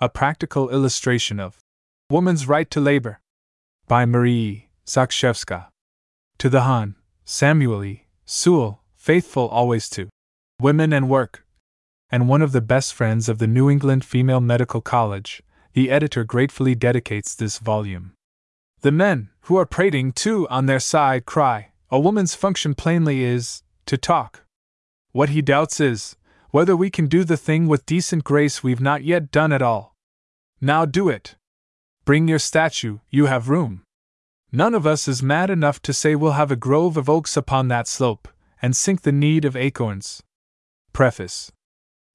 A Practical Illustration of Woman's Right to Labor by Marie Zakrzewska. To the Hon. Samuel E. Sewall, faithful always to women and work, and one of the best friends of the New England Female Medical College, the editor gratefully dedicates this volume. The men, who are prating too on their side, cry, A woman's function plainly is to talk. What he doubts is, whether we can do the thing with decent grace we've not yet done at all. Now do it. Bring your statue, you have room. None of us is mad enough to say we'll have a grove of oaks upon that slope, and sink the need of acorns. Preface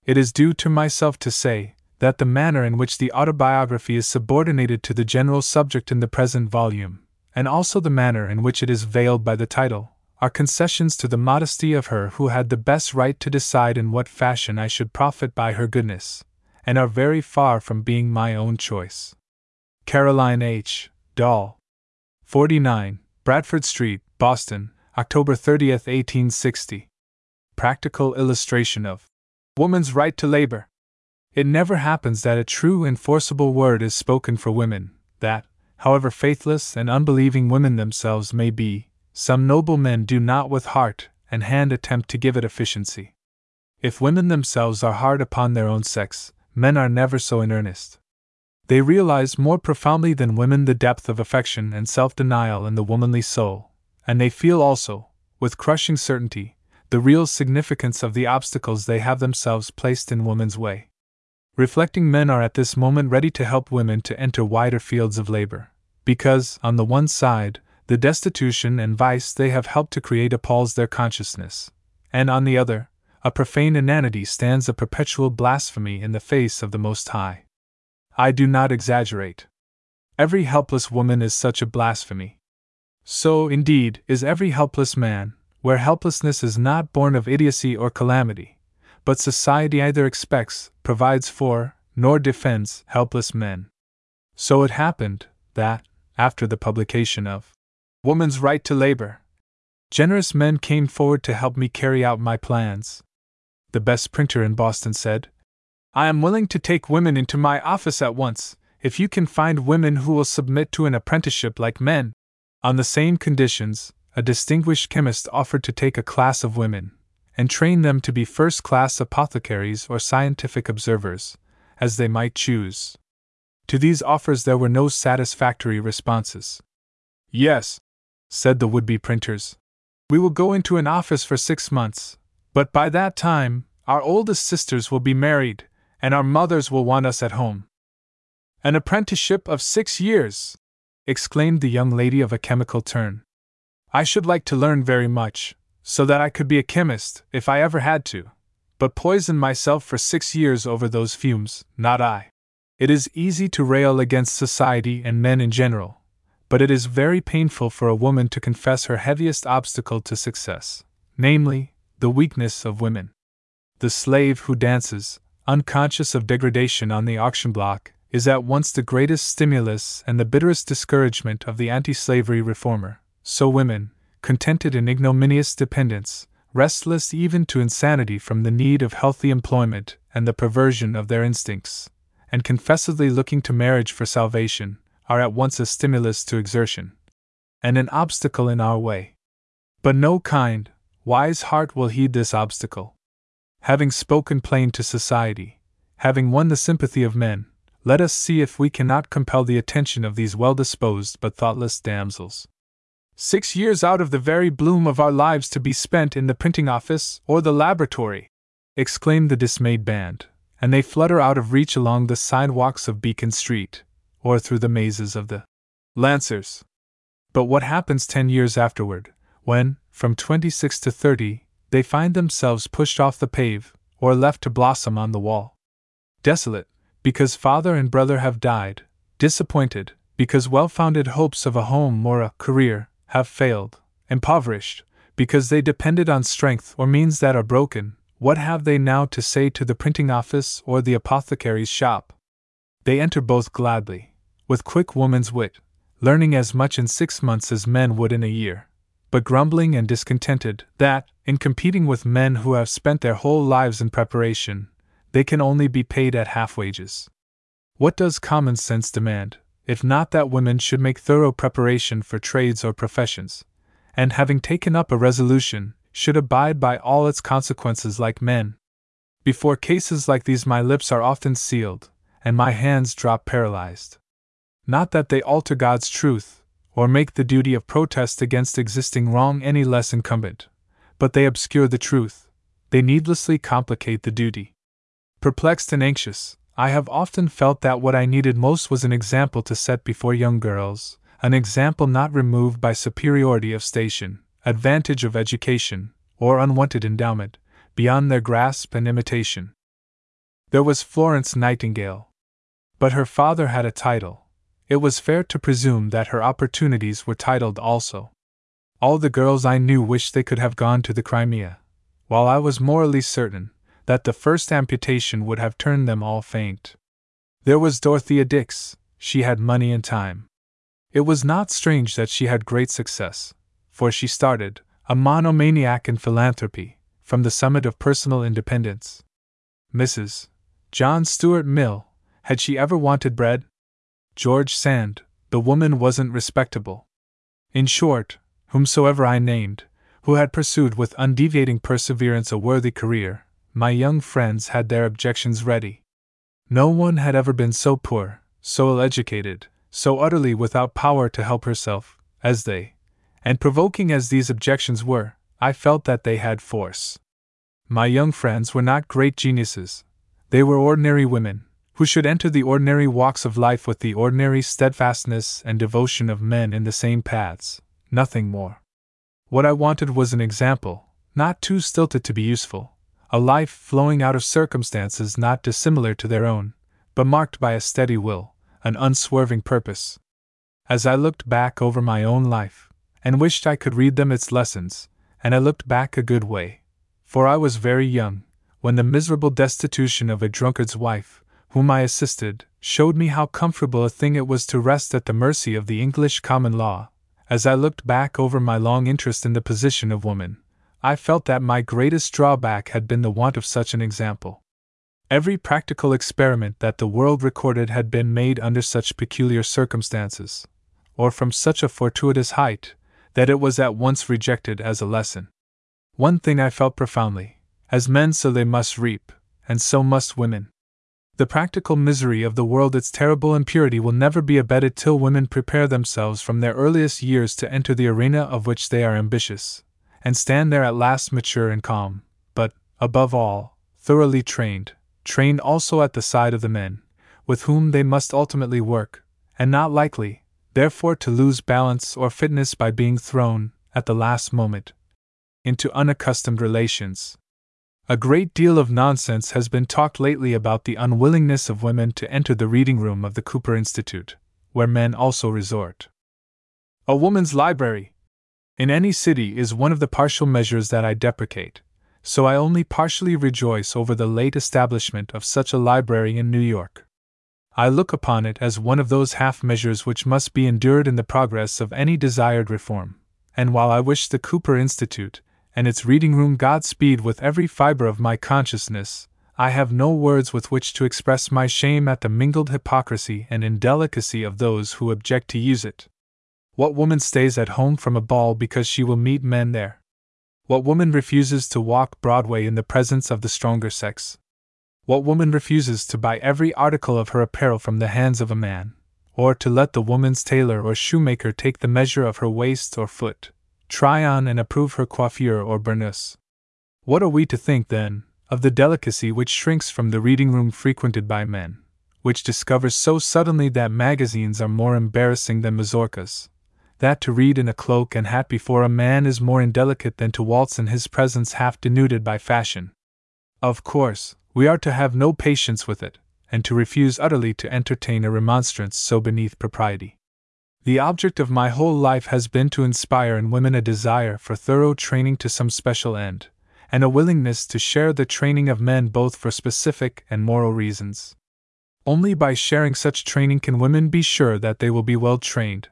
It is due to myself to say that the manner in which the autobiography is subordinated to the general subject in the present volume, and also the manner in which it is veiled by the title, are concessions to the modesty of her who had the best right to decide in what fashion I should profit by her goodness, and are very far from being my own choice. Caroline H. Dall. 49, Bradford Street, Boston, October 30, 1860. Practical illustration of Woman's Right to Labor. It never happens that a true and forcible word is spoken for women, that, however faithless and unbelieving women themselves may be, some noble men do not with heart and hand attempt to give it efficiency. If women themselves are hard upon their own sex, men are never so in earnest. They realize more profoundly than women the depth of affection and self denial in the womanly soul, and they feel also, with crushing certainty, the real significance of the obstacles they have themselves placed in woman's way. Reflecting men are at this moment ready to help women to enter wider fields of labor, because, on the one side, the destitution and vice they have helped to create appalls their consciousness, and on the other, a profane inanity stands a perpetual blasphemy in the face of the Most High. I do not exaggerate. Every helpless woman is such a blasphemy. So, indeed, is every helpless man, where helplessness is not born of idiocy or calamity, but society either expects, provides for, nor defends helpless men. So it happened that, after the publication of Woman's Right to Labor. Generous men came forward to help me carry out my plans. The best printer in Boston said, I am willing to take women into my office at once, if you can find women who will submit to an apprenticeship like men. On the same conditions, a distinguished chemist offered to take a class of women and train them to be first class apothecaries or scientific observers, as they might choose. To these offers there were no satisfactory responses. Yes, said the would be printers. We will go into an office for six months, but by that time, our oldest sisters will be married, and our mothers will want us at home. An apprenticeship of six years! exclaimed the young lady of a chemical turn. I should like to learn very much, so that I could be a chemist, if I ever had to, but poison myself for six years over those fumes, not I. It is easy to rail against society and men in general, but it is very painful for a woman to confess her heaviest obstacle to success, namely, the weakness of women. The slave who dances, unconscious of degradation on the auction block, is at once the greatest stimulus and the bitterest discouragement of the anti slavery reformer. So, women, contented in ignominious dependence, restless even to insanity from the need of healthy employment and the perversion of their instincts, and confessedly looking to marriage for salvation, are at once a stimulus to exertion and an obstacle in our way. But no kind, wise heart will heed this obstacle. Having spoken plain to society, having won the sympathy of men, let us see if we cannot compel the attention of these well disposed but thoughtless damsels. Six years out of the very bloom of our lives to be spent in the printing office or the laboratory! exclaimed the dismayed band, and they flutter out of reach along the sidewalks of Beacon Street, or through the mazes of the Lancers. But what happens ten years afterward, when, from 26 to 30, they find themselves pushed off the pave, or left to blossom on the wall? Desolate, because father and brother have died, disappointed, because well founded hopes of a home or a career have failed, impoverished, because they depended on strength or means that are broken, what have they now to say to the printing office or the apothecary's shop? They enter both gladly, with quick woman's wit, learning as much in six months as men would in a year, but grumbling and discontented that, in competing with men who have spent their whole lives in preparation, they can only be paid at half wages. What does common sense demand, if not that women should make thorough preparation for trades or professions, and having taken up a resolution, should abide by all its consequences like men? Before cases like these, my lips are often sealed, and my hands drop paralyzed. Not that they alter God's truth, or make the duty of protest against existing wrong any less incumbent, but they obscure the truth, they needlessly complicate the duty. Perplexed and anxious, I have often felt that what I needed most was an example to set before young girls, an example not removed by superiority of station, advantage of education, or unwanted endowment, beyond their grasp and imitation. There was Florence Nightingale. But her father had a title. It was fair to presume that her opportunities were titled also. All the girls I knew wished they could have gone to the Crimea, while I was morally certain that the first amputation would have turned them all faint. There was Dorothea Dix, she had money and time. It was not strange that she had great success, for she started, a monomaniac in philanthropy, from the summit of personal independence. Mrs. John Stuart Mill, had she ever wanted bread? George Sand, the woman wasn't respectable. In short, whomsoever I named, who had pursued with undeviating perseverance a worthy career, my young friends had their objections ready. No one had ever been so poor, so ill educated, so utterly without power to help herself, as they, and provoking as these objections were, I felt that they had force. My young friends were not great geniuses, they were ordinary women, who should enter the ordinary walks of life with the ordinary steadfastness and devotion of men in the same paths, nothing more. What I wanted was an example, not too stilted to be useful, a life flowing out of circumstances not dissimilar to their own, but marked by a steady will, an unswerving purpose. As I looked back over my own life, and wished I could read them its lessons, and I looked back a good way, for I was very young, when the miserable destitution of a drunkard's wife, whom I assisted, showed me how comfortable a thing it was to rest at the mercy of the English common law, as I looked back over my long interest in the position of woman, I felt that my greatest drawback had been the want of such an example. Every practical experiment that the world recorded had been made under such peculiar circumstances, or from such a fortuitous height, that it was at once rejected as a lesson. One thing I felt profoundly as men, so they must reap, and so must women. The practical misery of the world, its terrible impurity, will never be abated till women prepare themselves from their earliest years to enter the arena of which they are ambitious, and stand there at last mature and calm, but, above all, thoroughly trained, trained also at the side of the men, with whom they must ultimately work, and not likely, therefore, to lose balance or fitness by being thrown, at the last moment, into unaccustomed relations. A great deal of nonsense has been talked lately about the unwillingness of women to enter the reading room of the Cooper Institute, where men also resort. A woman's library, in any city is one of the partial measures that I deprecate, so I only partially rejoice over the late establishment of such a library in New York. I look upon it as one of those half measures which must be endured in the progress of any desired reform, and while I wish the Cooper Institute and its reading room Godspeed with every fiber of my consciousness, I have no words with which to express my shame at the mingled hypocrisy and indelicacy of those who object to use it. What woman stays at home from a ball because she will meet men there? What woman refuses to walk Broadway in the presence of the stronger sex? What woman refuses to buy every article of her apparel from the hands of a man, or to let the woman's tailor or shoemaker take the measure of her waist or foot, try on and approve her coiffure or burnous? What are we to think, then, of the delicacy which shrinks from the reading room frequented by men, which discovers so suddenly that magazines are more embarrassing than mazurkas, that to read in a cloak and hat before a man is more indelicate than to waltz in his presence half denuded by fashion. Of course, we are to have no patience with it, and to refuse utterly to entertain a remonstrance so beneath propriety. The object of my whole life has been to inspire in women a desire for thorough training to some special end, and a willingness to share the training of men both for specific and moral reasons. Only by sharing such training can women be sure that they will be well trained,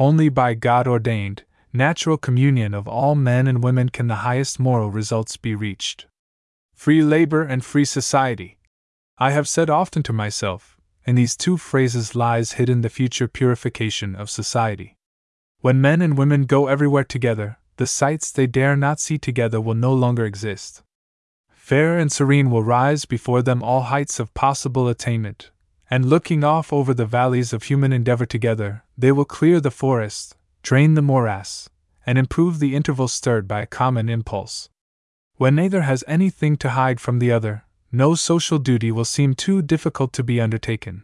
only by God ordained, natural communion of all men and women can the highest moral results be reached. Free labor and free society. I have said often to myself, in these two phrases lies hidden the future purification of society. When men and women go everywhere together, the sights they dare not see together will no longer exist. Fair and serene will rise before them all heights of possible attainment, and looking off over the valleys of human endeavor together, they will clear the forest, drain the morass, and improve the intervals stirred by a common impulse. When neither has anything to hide from the other, no social duty will seem too difficult to be undertaken.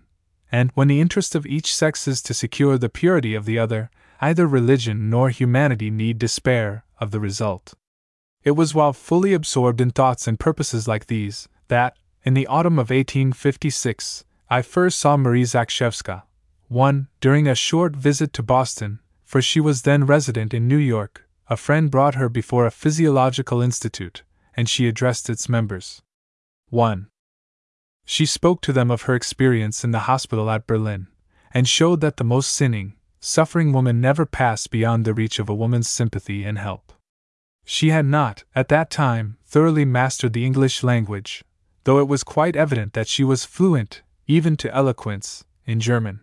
And when the interest of each sex is to secure the purity of the other, either religion nor humanity need despair of the result. It was while fully absorbed in thoughts and purposes like these that, in the autumn of 1856, I first saw Marie Zakrzewska. One, during a short visit to Boston, for she was then resident in New York, a friend brought her before a physiological institute, and she addressed its members. 1. She spoke to them of her experience in the hospital at Berlin, and showed that the most sinning, suffering woman never passed beyond the reach of a woman's sympathy and help. She had not, at that time, thoroughly mastered the English language, though it was quite evident that she was fluent, even to eloquence, in German.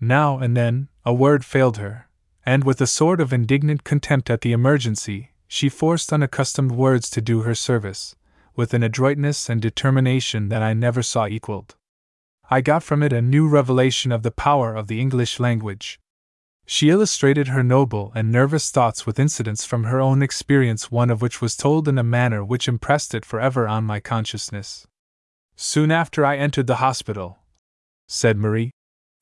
Now and then, a word failed her, and with a sort of indignant contempt at the emergency, she forced unaccustomed words to do her service, with an adroitness and determination that I never saw equaled. I got from it a new revelation of the power of the English language, she illustrated her noble and nervous thoughts with incidents from her own experience, one of which was told in a manner which impressed it forever on my consciousness. Soon after I entered the hospital, said Marie,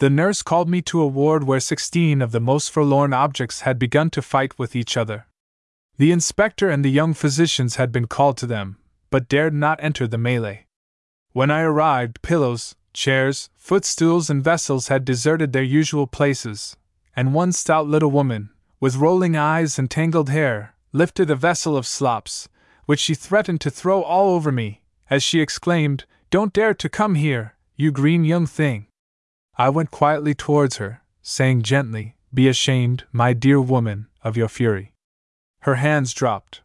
the nurse called me to a ward where sixteen of the most forlorn objects had begun to fight with each other. The inspector and the young physicians had been called to them, but dared not enter the melee. When I arrived, pillows, chairs, footstools, and vessels had deserted their usual places, and one stout little woman, with rolling eyes and tangled hair, lifted a vessel of slops, which she threatened to throw all over me, as she exclaimed, Don't dare to come here, you green young thing. I went quietly towards her, saying gently, Be ashamed, my dear woman, of your fury. Her hands dropped.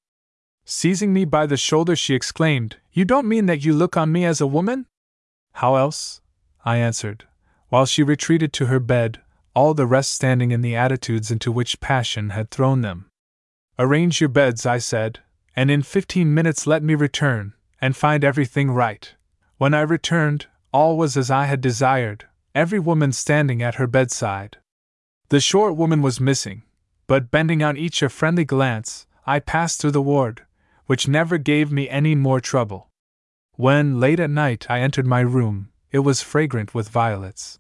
Seizing me by the shoulder, she exclaimed, You don't mean that you look on me as a woman? How else? I answered, while she retreated to her bed, all the rest standing in the attitudes into which passion had thrown them. Arrange your beds, I said, and in fifteen minutes let me return, and find everything right. When I returned, all was as I had desired, every woman standing at her bedside. The short woman was missing, but bending on each a friendly glance, I passed through the ward, which never gave me any more trouble. When, late at night, I entered my room, it was fragrant with violets.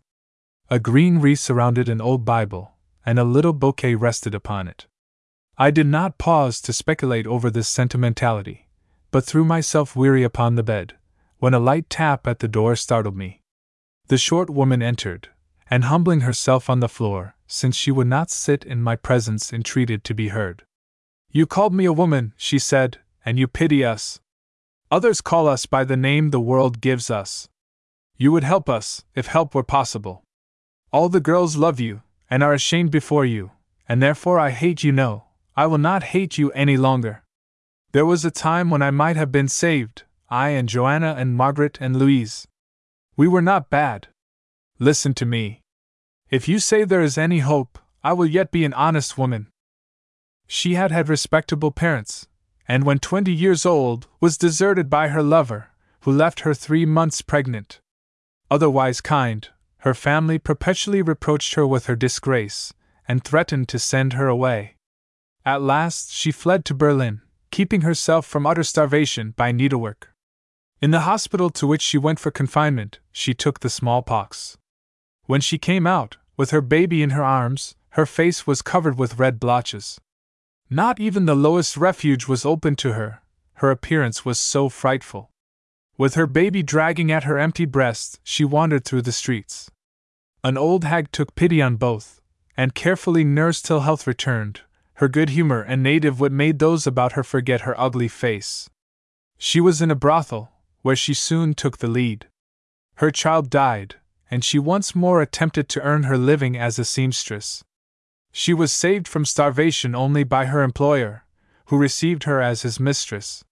A green wreath surrounded an old Bible, and a little bouquet rested upon it. I did not pause to speculate over this sentimentality, but threw myself weary upon the bed, when a light tap at the door startled me. The short woman entered, and humbling herself on the floor, since she would not sit in my presence, entreated to be heard. You called me a woman, she said, and you pity us. Others call us by the name the world gives us. You would help us, if help were possible. All the girls love you, and are ashamed before you, and therefore I hate you. No, I will not hate you any longer. There was a time when I might have been saved, I and Joanna and Margaret and Louise. We were not bad. Listen to me. If you say there is any hope, I will yet be an honest woman. She had had respectable parents, and when twenty years old, was deserted by her lover, who left her three months pregnant. Otherwise kind, her family perpetually reproached her with her disgrace, and threatened to send her away. At last, she fled to Berlin, keeping herself from utter starvation by needlework. In the hospital to which she went for confinement, she took the smallpox. When she came out, with her baby in her arms, her face was covered with red blotches. Not even the lowest refuge was open to her, her appearance was so frightful. With her baby dragging at her empty breast, she wandered through the streets. An old hag took pity on both, and carefully nursed till health returned. Her good humor and native wit made those about her forget her ugly face. She was in a brothel, where she soon took the lead. Her child died, and she once more attempted to earn her living as a seamstress. She was saved from starvation only by her employer, who received her as his mistress.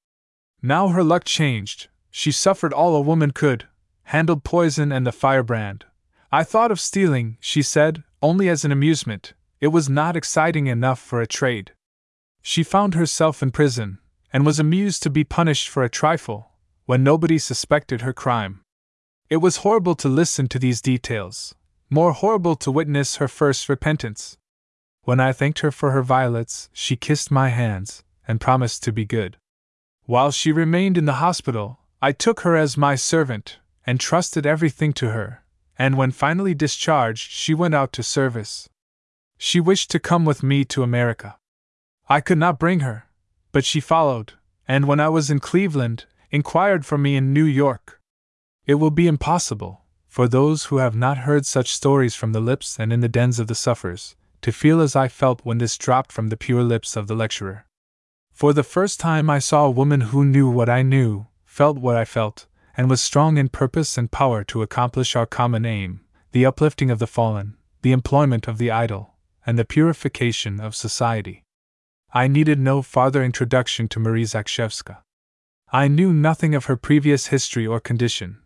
Now her luck changed, she suffered all a woman could, handled poison and the firebrand, I thought of stealing, she said, only as an amusement. It was not exciting enough for a trade. She found herself in prison, and was amused to be punished for a trifle, when nobody suspected her crime. It was horrible to listen to these details, more horrible to witness her first repentance. When I thanked her for her violets, she kissed my hands and promised to be good. While she remained in the hospital, I took her as my servant and trusted everything to her, and when finally discharged, she went out to service. She wished to come with me to America. I could not bring her, but she followed, and when I was in Cleveland, inquired for me in New York. It will be impossible, for those who have not heard such stories from the lips and in the dens of the sufferers, to feel as I felt when this dropped from the pure lips of the lecturer. For the first time, I saw a woman who knew what I knew, felt what I felt, and was strong in purpose and power to accomplish our common aim the uplifting of the fallen, the employment of the idle, and the purification of society. I needed no farther introduction to Marie Zakrzewska. I knew nothing of her previous history or condition,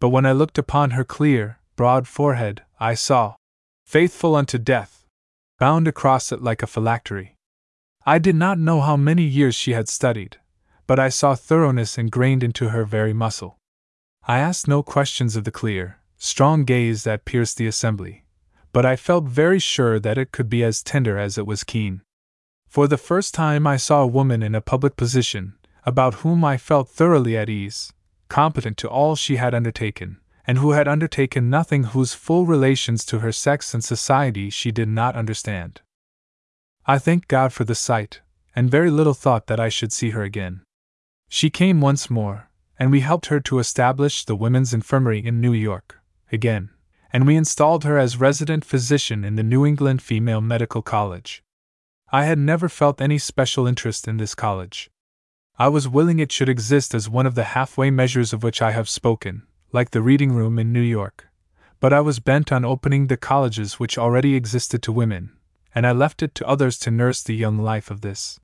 but when I looked upon her clear, broad forehead, I saw, faithful unto death, bound across it like a phylactery. I did not know how many years she had studied, but I saw thoroughness ingrained into her very muscle. I asked no questions of the clear, strong gaze that pierced the assembly, but I felt very sure that it could be as tender as it was keen. For the first time, I saw a woman in a public position, about whom I felt thoroughly at ease, competent to all she had undertaken, and who had undertaken nothing whose full relations to her sex and society she did not understand. I thanked God for the sight, and very little thought that I should see her again. She came once more, and we helped her to establish the Women's Infirmary in New York, again, and we installed her as resident physician in the New England Female Medical College. I had never felt any special interest in this college. I was willing it should exist as one of the halfway measures of which I have spoken, like the reading room in New York. But I was bent on opening the colleges which already existed to women, and I left it to others to nurse the young life of this.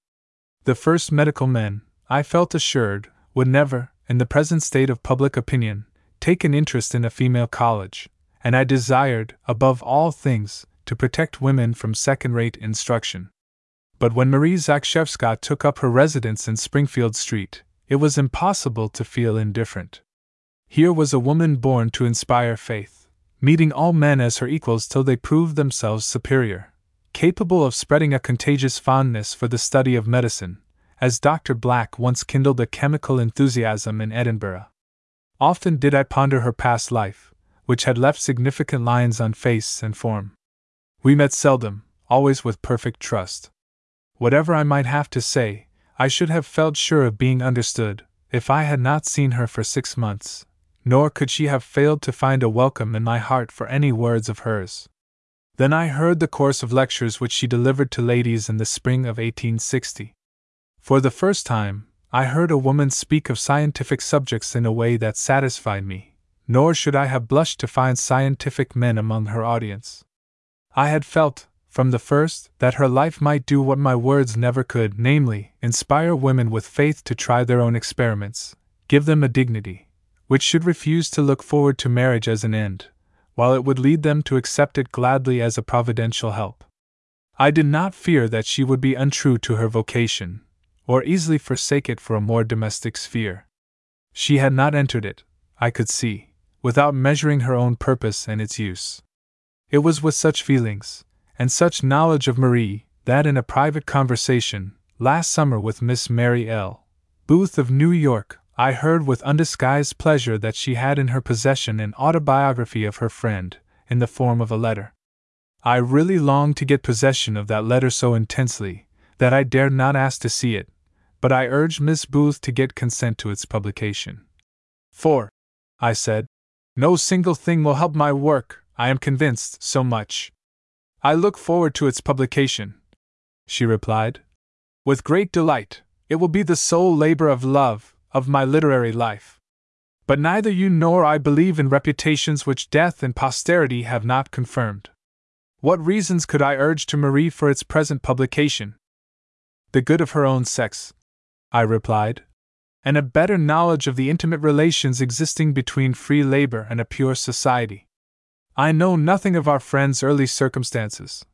The first medical men, I felt assured, would never, in the present state of public opinion, take an interest in a female college, and I desired, above all things, to protect women from second rate instruction. But when Marie Zakrzewska took up her residence in Springfield Street, it was impossible to feel indifferent. Here was a woman born to inspire faith, meeting all men as her equals till they proved themselves superior, capable of spreading a contagious fondness for the study of medicine, as Dr. Black once kindled a chemical enthusiasm in Edinburgh. Often did I ponder her past life, which had left significant lines on face and form. We met seldom, always with perfect trust. Whatever I might have to say, I should have felt sure of being understood, if I had not seen her for six months, nor could she have failed to find a welcome in my heart for any words of hers. Then I heard the course of lectures which she delivered to ladies in the spring of 1860. For the first time, I heard a woman speak of scientific subjects in a way that satisfied me, nor should I have blushed to find scientific men among her audience. I had felt, from the first, that her life might do what my words never could namely, inspire women with faith to try their own experiments, give them a dignity, which should refuse to look forward to marriage as an end, while it would lead them to accept it gladly as a providential help. I did not fear that she would be untrue to her vocation, or easily forsake it for a more domestic sphere. She had not entered it, I could see, without measuring her own purpose and its use. It was with such feelings, and such knowledge of Marie, that in a private conversation, last summer with Miss Mary L. Booth of New York, I heard with undisguised pleasure that she had in her possession an autobiography of her friend, in the form of a letter. I really longed to get possession of that letter so intensely that I dared not ask to see it, but I urged Miss Booth to get consent to its publication. For, I said, no single thing will help my work, I am convinced, so much. I look forward to its publication, she replied. With great delight, it will be the sole labor of love of my literary life. But neither you nor I believe in reputations which death and posterity have not confirmed. What reasons could I urge to Marie for its present publication? The good of her own sex, I replied, and a better knowledge of the intimate relations existing between free labor and a pure society. I know nothing of our friends' early circumstances,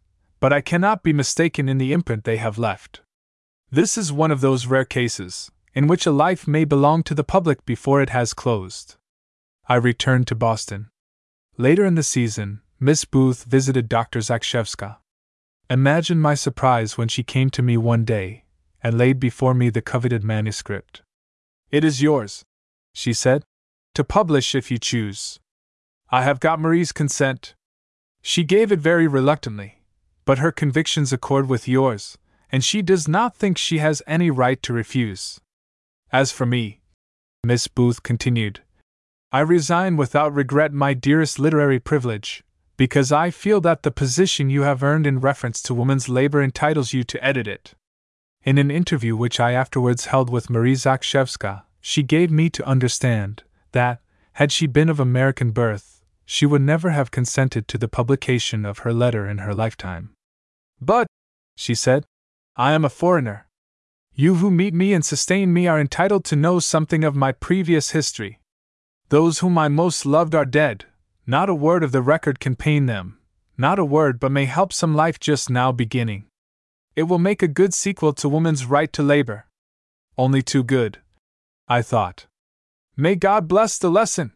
but I cannot be mistaken in the imprint they have left. This is one of those rare cases in which a life may belong to the public before it has closed. I returned to Boston. Later in the season, Miss Booth visited Dr. Zakrzewska. Imagine my surprise when she came to me one day and laid before me the coveted manuscript. It is yours, she said, to publish if you choose. I have got Marie's consent. She gave it very reluctantly, but her convictions accord with yours, and she does not think she has any right to refuse. As for me, Miss Booth continued, I resign without regret my dearest literary privilege, because I feel that the position you have earned in reference to woman's labor entitles you to edit it. In an interview which I afterwards held with Marie Zakrzewska, she gave me to understand that, had she been of American birth, she would never have consented to the publication of her letter in her lifetime. But, she said, I am a foreigner. You who meet me and sustain me are entitled to know something of my previous history. Those whom I most loved are dead, not a word of the record can pain them, not a word but may help some life just now beginning. It will make a good sequel to Woman's Right to Labor. Only too good. I thought. May God bless the lesson!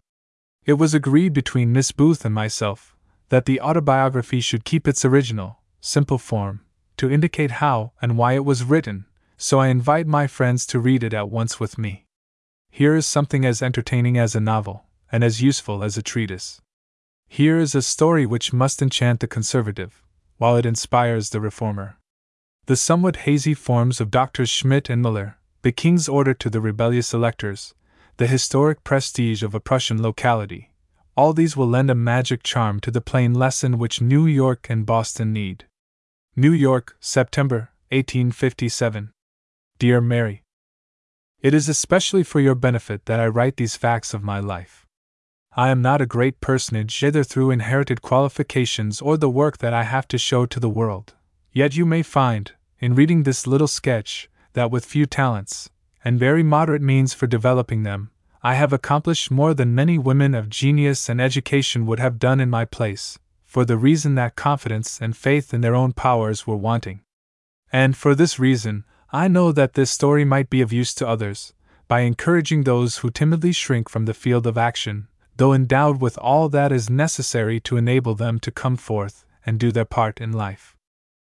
It was agreed between Miss Booth and myself that the autobiography should keep its original, simple form, to indicate how and why it was written, so I invite my friends to read it at once with me. Here is something as entertaining as a novel, and as useful as a treatise. Here is a story which must enchant the conservative, while it inspires the reformer. The somewhat hazy forms of Doctors Schmidt and Muller, the king's order to the rebellious electors, the historic prestige of a Prussian locality, all these will lend a magic charm to the plain lesson which New York and Boston need. New York, September 1857. Dear Mary, It is especially for your benefit that I write these facts of my life. I am not a great personage either through inherited qualifications or the work that I have to show to the world. Yet you may find, in reading this little sketch, that with few talents, and very moderate means for developing them, I have accomplished more than many women of genius and education would have done in my place, for the reason that confidence and faith in their own powers were wanting. And for this reason, I know that this story might be of use to others, by encouraging those who timidly shrink from the field of action, though endowed with all that is necessary to enable them to come forth and do their part in life.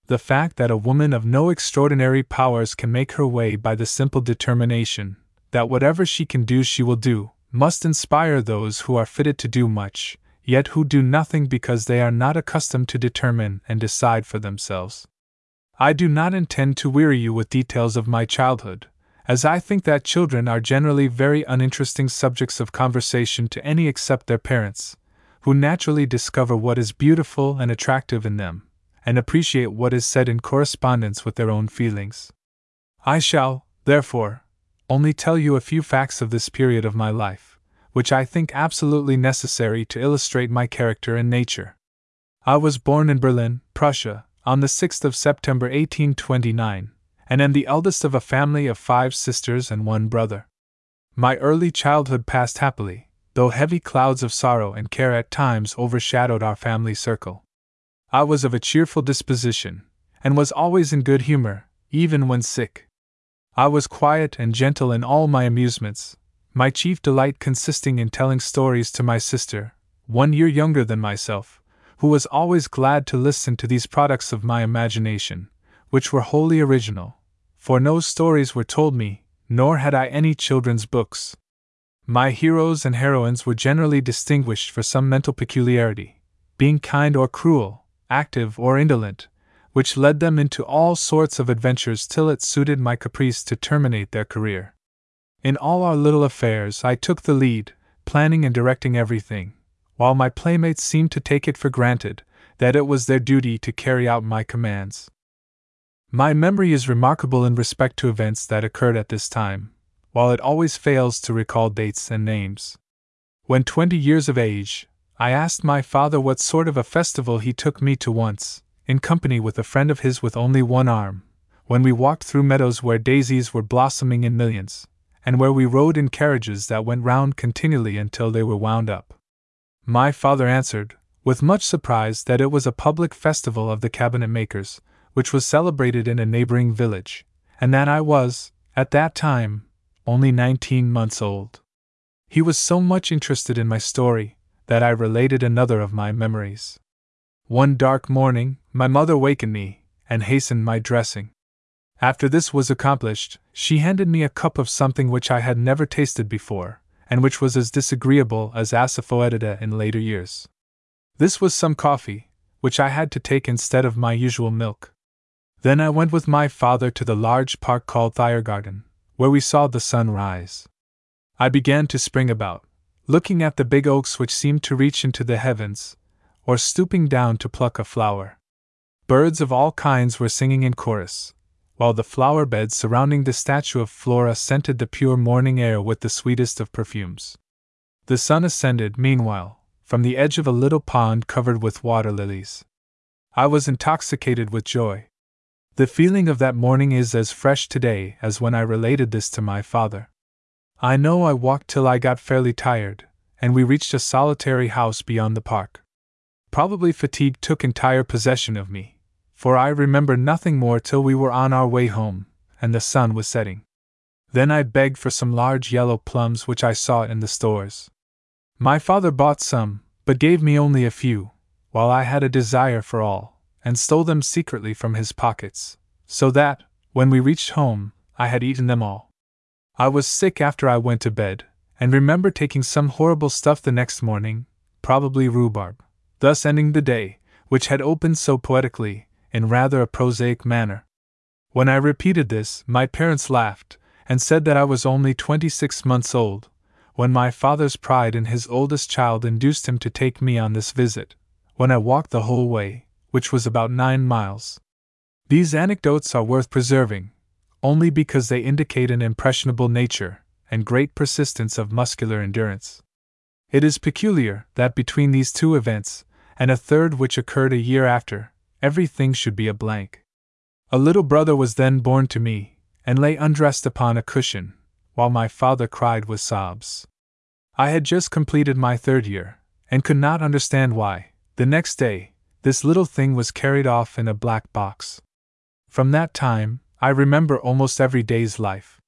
The fact that a woman of no extraordinary powers can make her way by the simple determination that whatever she can do she will do, must inspire those who are fitted to do much, yet who do nothing because they are not accustomed to determine and decide for themselves. I do not intend to weary you with details of my childhood, as I think that children are generally very uninteresting subjects of conversation to any except their parents, who naturally discover what is beautiful and attractive in them, and appreciate what is said in correspondence with their own feelings. I shall, therefore, only tell you a few facts of this period of my life, which I think absolutely necessary to illustrate my character and nature. I was born in Berlin, Prussia, on the 6th of September 1829, and am the eldest of a family of five sisters and one brother. My early childhood passed happily, though heavy clouds of sorrow and care at times overshadowed our family circle. I was of a cheerful disposition, and was always in good humor, even when sick. I was quiet and gentle in all my amusements, my chief delight consisting in telling stories to my sister, one year younger than myself, who was always glad to listen to these products of my imagination, which were wholly original, for no stories were told me, nor had I any children's books. My heroes and heroines were generally distinguished for some mental peculiarity, being kind or cruel, active or indolent, which led them into all sorts of adventures till it suited my caprice to terminate their career. In all our little affairs, I took the lead, planning and directing everything, while my playmates seemed to take it for granted that it was their duty to carry out my commands. My memory is remarkable in respect to events that occurred at this time, while it always fails to recall dates and names. When twenty years of age, I asked my father what sort of a festival he took me to once, in company with a friend of his with only one arm, when we walked through meadows where daisies were blossoming in millions, and where we rode in carriages that went round continually until they were wound up. My father answered, with much surprise, that it was a public festival of the cabinet makers, which was celebrated in a neighboring village, and that I was, at that time, only nineteen months old. He was so much interested in my story that I related another of my memories. One dark morning, my mother wakened me and hastened my dressing. After this was accomplished, she handed me a cup of something which I had never tasted before, and which was as disagreeable as asafoetida in later years. This was some coffee, which I had to take instead of my usual milk. Then I went with my father to the large park called Thiergarten, where we saw the sun rise. I began to spring about, looking at the big oaks which seemed to reach into the heavens, or stooping down to pluck a flower. Birds of all kinds were singing in chorus, while the flower beds surrounding the statue of Flora scented the pure morning air with the sweetest of perfumes. The sun ascended, meanwhile, from the edge of a little pond covered with water lilies. I was intoxicated with joy. The feeling of that morning is as fresh today as when I related this to my father. I know I walked till I got fairly tired, and we reached a solitary house beyond the park. Probably fatigue took entire possession of me, for I remember nothing more till we were on our way home, and the sun was setting. Then I begged for some large yellow plums which I saw in the stores. My father bought some, but gave me only a few, while I had a desire for all, and stole them secretly from his pockets, so that, when we reached home, I had eaten them all. I was sick after I went to bed, and remember taking some horrible stuff the next morning, probably rhubarb, thus ending the day, which had opened so poetically, in rather a prosaic manner. When I repeated this, my parents laughed, and said that I was only twenty six months old, when my father's pride in his oldest child induced him to take me on this visit, when I walked the whole way, which was about nine miles. These anecdotes are worth preserving, only because they indicate an impressionable nature and great persistence of muscular endurance. It is peculiar that between these two events, and a third which occurred a year after, everything should be a blank. A little brother was then born to me, and lay undressed upon a cushion, while my father cried with sobs. I had just completed my third year, and could not understand why, the next day, this little thing was carried off in a black box. From that time, I remember almost every day's life.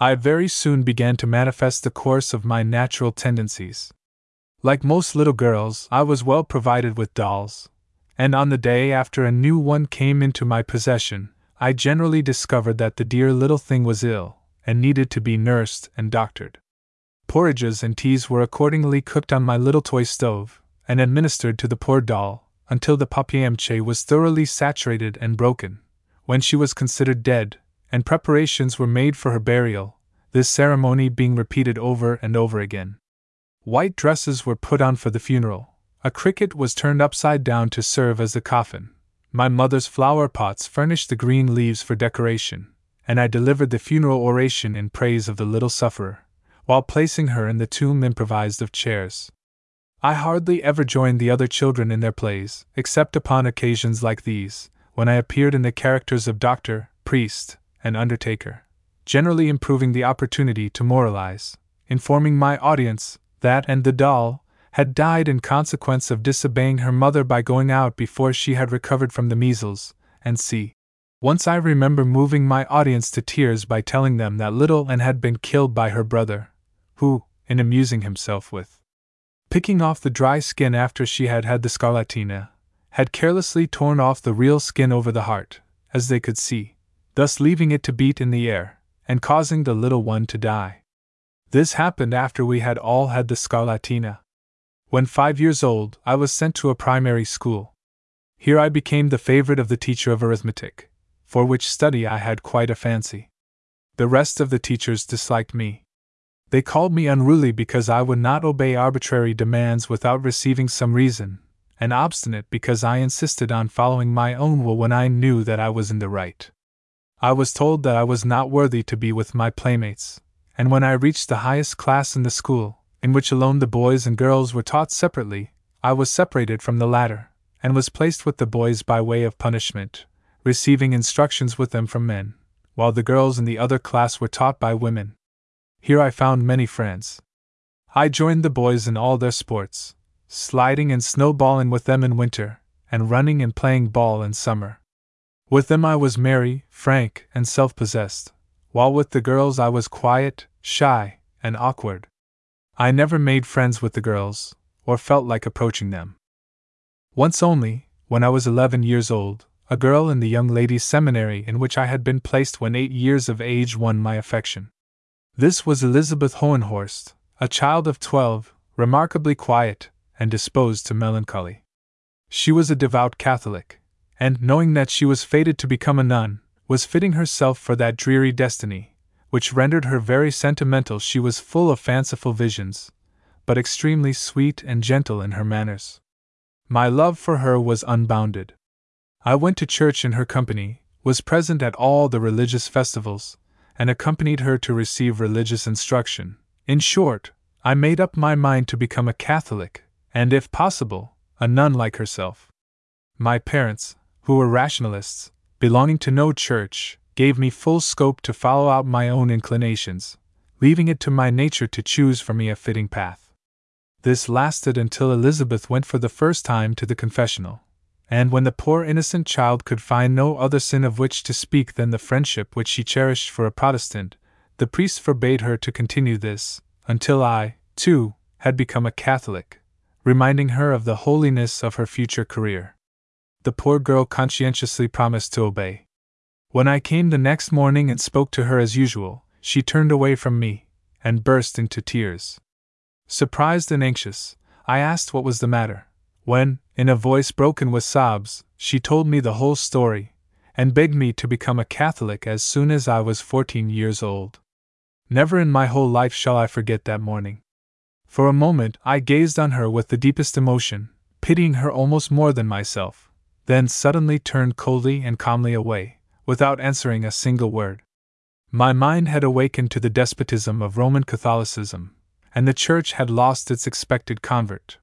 I very soon began to manifest the course of my natural tendencies. Like most little girls, I was well provided with dolls, and on the day after a new one came into my possession, I generally discovered that the dear little thing was ill, and needed to be nursed and doctored. Porridges and teas were accordingly cooked on my little toy stove, and administered to the poor doll, until the papier mâché was thoroughly saturated and broken, when she was considered dead, and preparations were made for her burial, this ceremony being repeated over and over again. White dresses were put on for the funeral, a cricket was turned upside down to serve as the coffin. My mother's flower pots furnished the green leaves for decoration, and I delivered the funeral oration in praise of the little sufferer, while placing her in the tomb improvised of chairs. I hardly ever joined the other children in their plays, except upon occasions like these, when I appeared in the characters of doctor, priest, and undertaker, generally improving the opportunity to moralize, informing my audience that and the doll had died in consequence of disobeying her mother by going out before she had recovered from the measles, and see. Once I remember moving my audience to tears by telling them that little Anne had been killed by her brother, who, in amusing himself with picking off the dry skin after she had had the scarlatina, had carelessly torn off the real skin over the heart, as they could see, thus leaving it to beat in the air, and causing the little one to die. This happened after we had all had the scarlatina. When five years old, I was sent to a primary school. Here I became the favorite of the teacher of arithmetic, for which study I had quite a fancy. The rest of the teachers disliked me. They called me unruly because I would not obey arbitrary demands without receiving some reason, and obstinate because I insisted on following my own will when I knew that I was in the right. I was told that I was not worthy to be with my playmates, and when I reached the highest class in the school, in which alone the boys and girls were taught separately, I was separated from the latter, and was placed with the boys by way of punishment, receiving instructions with them from men, while the girls in the other class were taught by women. Here I found many friends. I joined the boys in all their sports, sliding and snowballing with them in winter, and running and playing ball in summer. With them I was merry, frank, and self possessed, while with the girls I was quiet, shy, and awkward. I never made friends with the girls, or felt like approaching them. Once only, when I was eleven years old, a girl in the young ladies' seminary in which I had been placed when eight years of age won my affection. This was Elizabeth Hohenhorst, a child of twelve, remarkably quiet, and disposed to melancholy. She was a devout Catholic, and, knowing that she was fated to become a nun, was fitting herself for that dreary destiny, which rendered her very sentimental. She was full of fanciful visions, but extremely sweet and gentle in her manners. My love for her was unbounded. I went to church in her company, was present at all the religious festivals, and accompanied her to receive religious instruction. In short, I made up my mind to become a Catholic, and if possible, a nun like herself. My parents, who were rationalists, belonging to no church, gave me full scope to follow out my own inclinations, leaving it to my nature to choose for me a fitting path. This lasted until Elizabeth went for the first time to the confessional and when the poor innocent child could find no other sin of which to speak than the friendship which she cherished for a Protestant, the priest forbade her to continue this, until I, too, had become a Catholic, reminding her of the holiness of her future career. The poor girl conscientiously promised to obey. When I came the next morning and spoke to her as usual, she turned away from me, and burst into tears. Surprised and anxious, I asked what was the matter when, in a voice broken with sobs, she told me the whole story, and begged me to become a Catholic as soon as I was fourteen years old. Never in my whole life shall I forget that morning. For a moment I gazed on her with the deepest emotion, pitying her almost more than myself, then suddenly turned coldly and calmly away, without answering a single word. My mind had awakened to the despotism of Roman Catholicism, and the Church had lost its expected convert.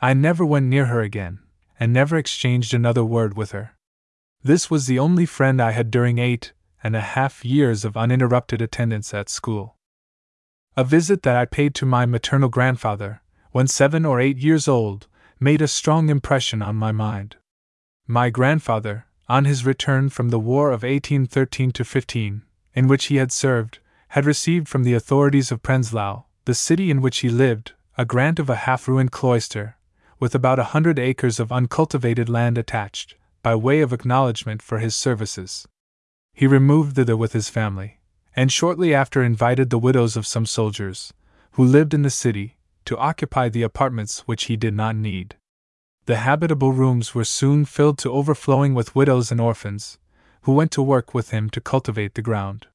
I never went near her again, and never exchanged another word with her. This was the only friend I had during eight and a half years of uninterrupted attendance at school. A visit that I paid to my maternal grandfather, when seven or eight years old, made a strong impression on my mind. My grandfather, on his return from the War of 1813 15, in which he had served, had received from the authorities of Prenzlau, the city in which he lived, a grant of a half ruined cloister, with about a hundred acres of uncultivated land attached, by way of acknowledgment for his services. He removed thither with his family, and shortly after invited the widows of some soldiers, who lived in the city, to occupy the apartments which he did not need. The habitable rooms were soon filled to overflowing with widows and orphans, who went to work with him to cultivate the ground.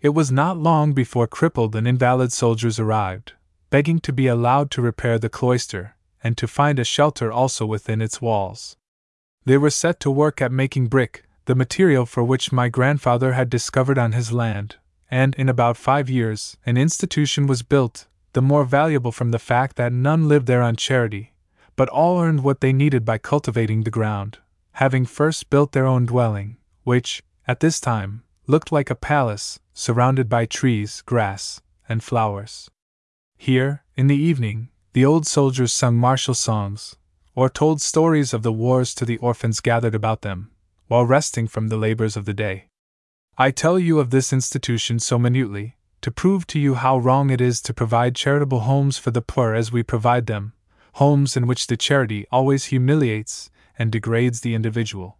It was not long before crippled and invalid soldiers arrived, begging to be allowed to repair the cloister and to find a shelter also within its walls. They were set to work at making brick, the material for which my grandfather had discovered on his land, and in about five years an institution was built, the more valuable from the fact that none lived there on charity, but all earned what they needed by cultivating the ground, having first built their own dwelling, which, at this time, looked like a palace, surrounded by trees, grass, and flowers. Here, in the evening, the old soldiers sung martial songs, or told stories of the wars to the orphans gathered about them, while resting from the labors of the day. I tell you of this institution so minutely, to prove to you how wrong it is to provide charitable homes for the poor as we provide them, homes in which the charity always humiliates and degrades the individual.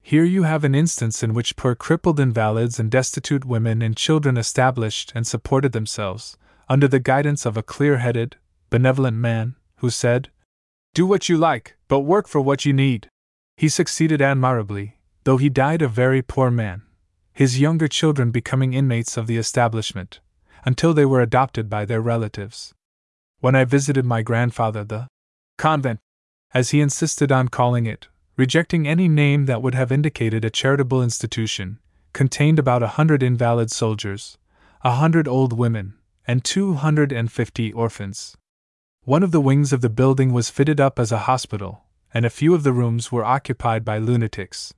Here you have an instance in which poor crippled invalids and destitute women and children established and supported themselves, under the guidance of a clear headed, benevolent man, who said, Do what you like, but work for what you need. He succeeded admirably, though he died a very poor man, his younger children becoming inmates of the establishment, until they were adopted by their relatives. When I visited my grandfather, the convent, as he insisted on calling it, rejecting any name that would have indicated a charitable institution, contained about a hundred invalid soldiers, a hundred old women, and two hundred and fifty orphans. One of the wings of the building was fitted up as a hospital, and a few of the rooms were occupied by lunatics.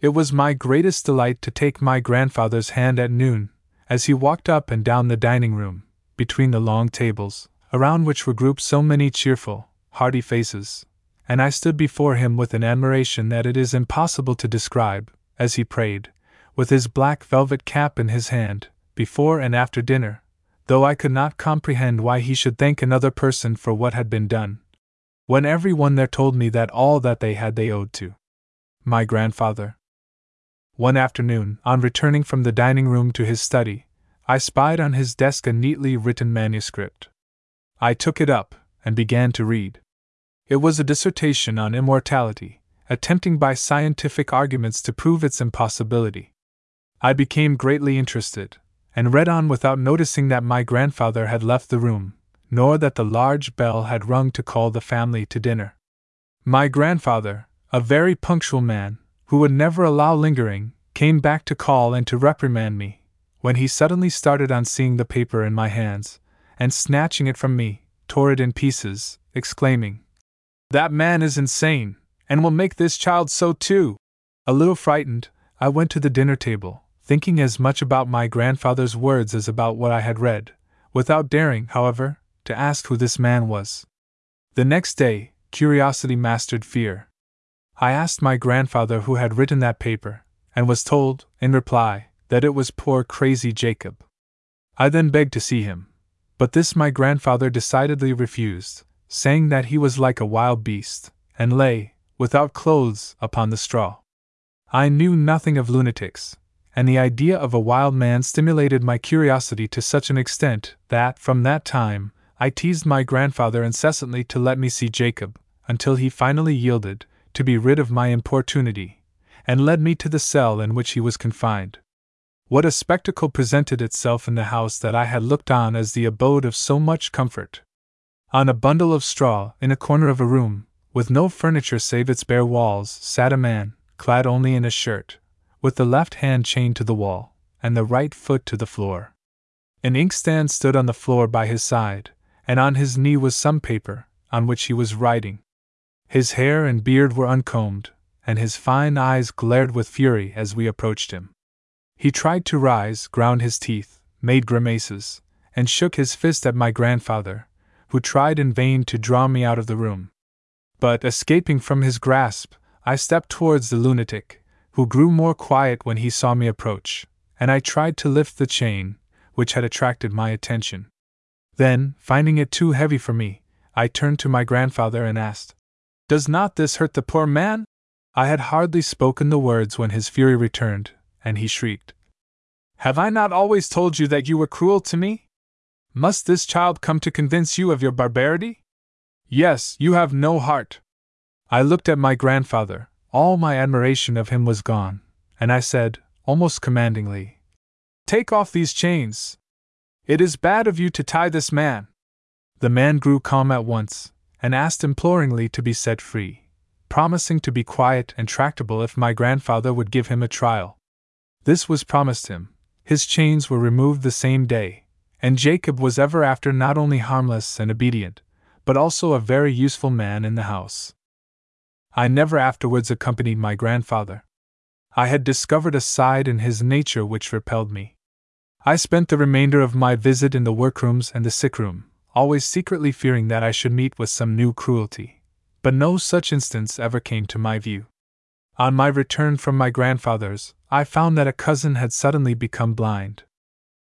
It was my greatest delight to take my grandfather's hand at noon, as he walked up and down the dining room, between the long tables, around which were grouped so many cheerful, hearty faces, and I stood before him with an admiration that it is impossible to describe, as he prayed, with his black velvet cap in his hand, before and after dinner, though I could not comprehend why he should thank another person for what had been done. When every one there told me that all that they had they owed to my grandfather. One afternoon, on returning from the dining room to his study, I spied on his desk a neatly written manuscript. I took it up and began to read. It was a dissertation on immortality, attempting by scientific arguments to prove its impossibility. I became greatly interested, and read on without noticing that my grandfather had left the room, nor that the large bell had rung to call the family to dinner. My grandfather, a very punctual man, who would never allow lingering, came back to call and to reprimand me, when he suddenly started on seeing the paper in my hands, and snatching it from me, tore it in pieces, exclaiming, That man is insane, and will make this child so too! A little frightened, I went to the dinner table, thinking as much about my grandfather's words as about what I had read, without daring, however, to ask who this man was. The next day, curiosity mastered fear. I asked my grandfather who had written that paper, and was told, in reply, that it was poor crazy Jacob. I then begged to see him, but this my grandfather decidedly refused, saying that he was like a wild beast, and lay, without clothes, upon the straw. I knew nothing of lunatics, and the idea of a wild man stimulated my curiosity to such an extent that, from that time, I teased my grandfather incessantly to let me see Jacob, until he finally yielded, to be rid of my importunity, and led me to the cell in which he was confined. What a spectacle presented itself in the house that I had looked on as the abode of so much comfort! On a bundle of straw, in a corner of a room, with no furniture save its bare walls, sat a man, clad only in a shirt, with the left hand chained to the wall, and the right foot to the floor. An inkstand stood on the floor by his side, and on his knee was some paper, on which he was writing. His hair and beard were uncombed, and his fine eyes glared with fury as we approached him. He tried to rise, ground his teeth, made grimaces, and shook his fist at my grandfather, who tried in vain to draw me out of the room. But, escaping from his grasp, I stepped towards the lunatic, who grew more quiet when he saw me approach, and I tried to lift the chain, which had attracted my attention. Then, finding it too heavy for me, I turned to my grandfather and asked, Does not this hurt the poor man? I had hardly spoken the words when his fury returned, and he shrieked, Have I not always told you that you were cruel to me? Must this child come to convince you of your barbarity? Yes, you have no heart. I looked at my grandfather, all my admiration of him was gone, and I said, almost commandingly, Take off these chains. It is bad of you to tie this man. The man grew calm at once, and asked imploringly to be set free, promising to be quiet and tractable if my grandfather would give him a trial. This was promised him. His chains were removed the same day, and Jacob was ever after not only harmless and obedient, but also a very useful man in the house. I never afterwards accompanied my grandfather. I had discovered a side in his nature which repelled me. I spent the remainder of my visit in the workrooms and the sick room, always secretly fearing that I should meet with some new cruelty. But no such instance ever came to my view. On my return from my grandfather's, I found that a cousin had suddenly become blind.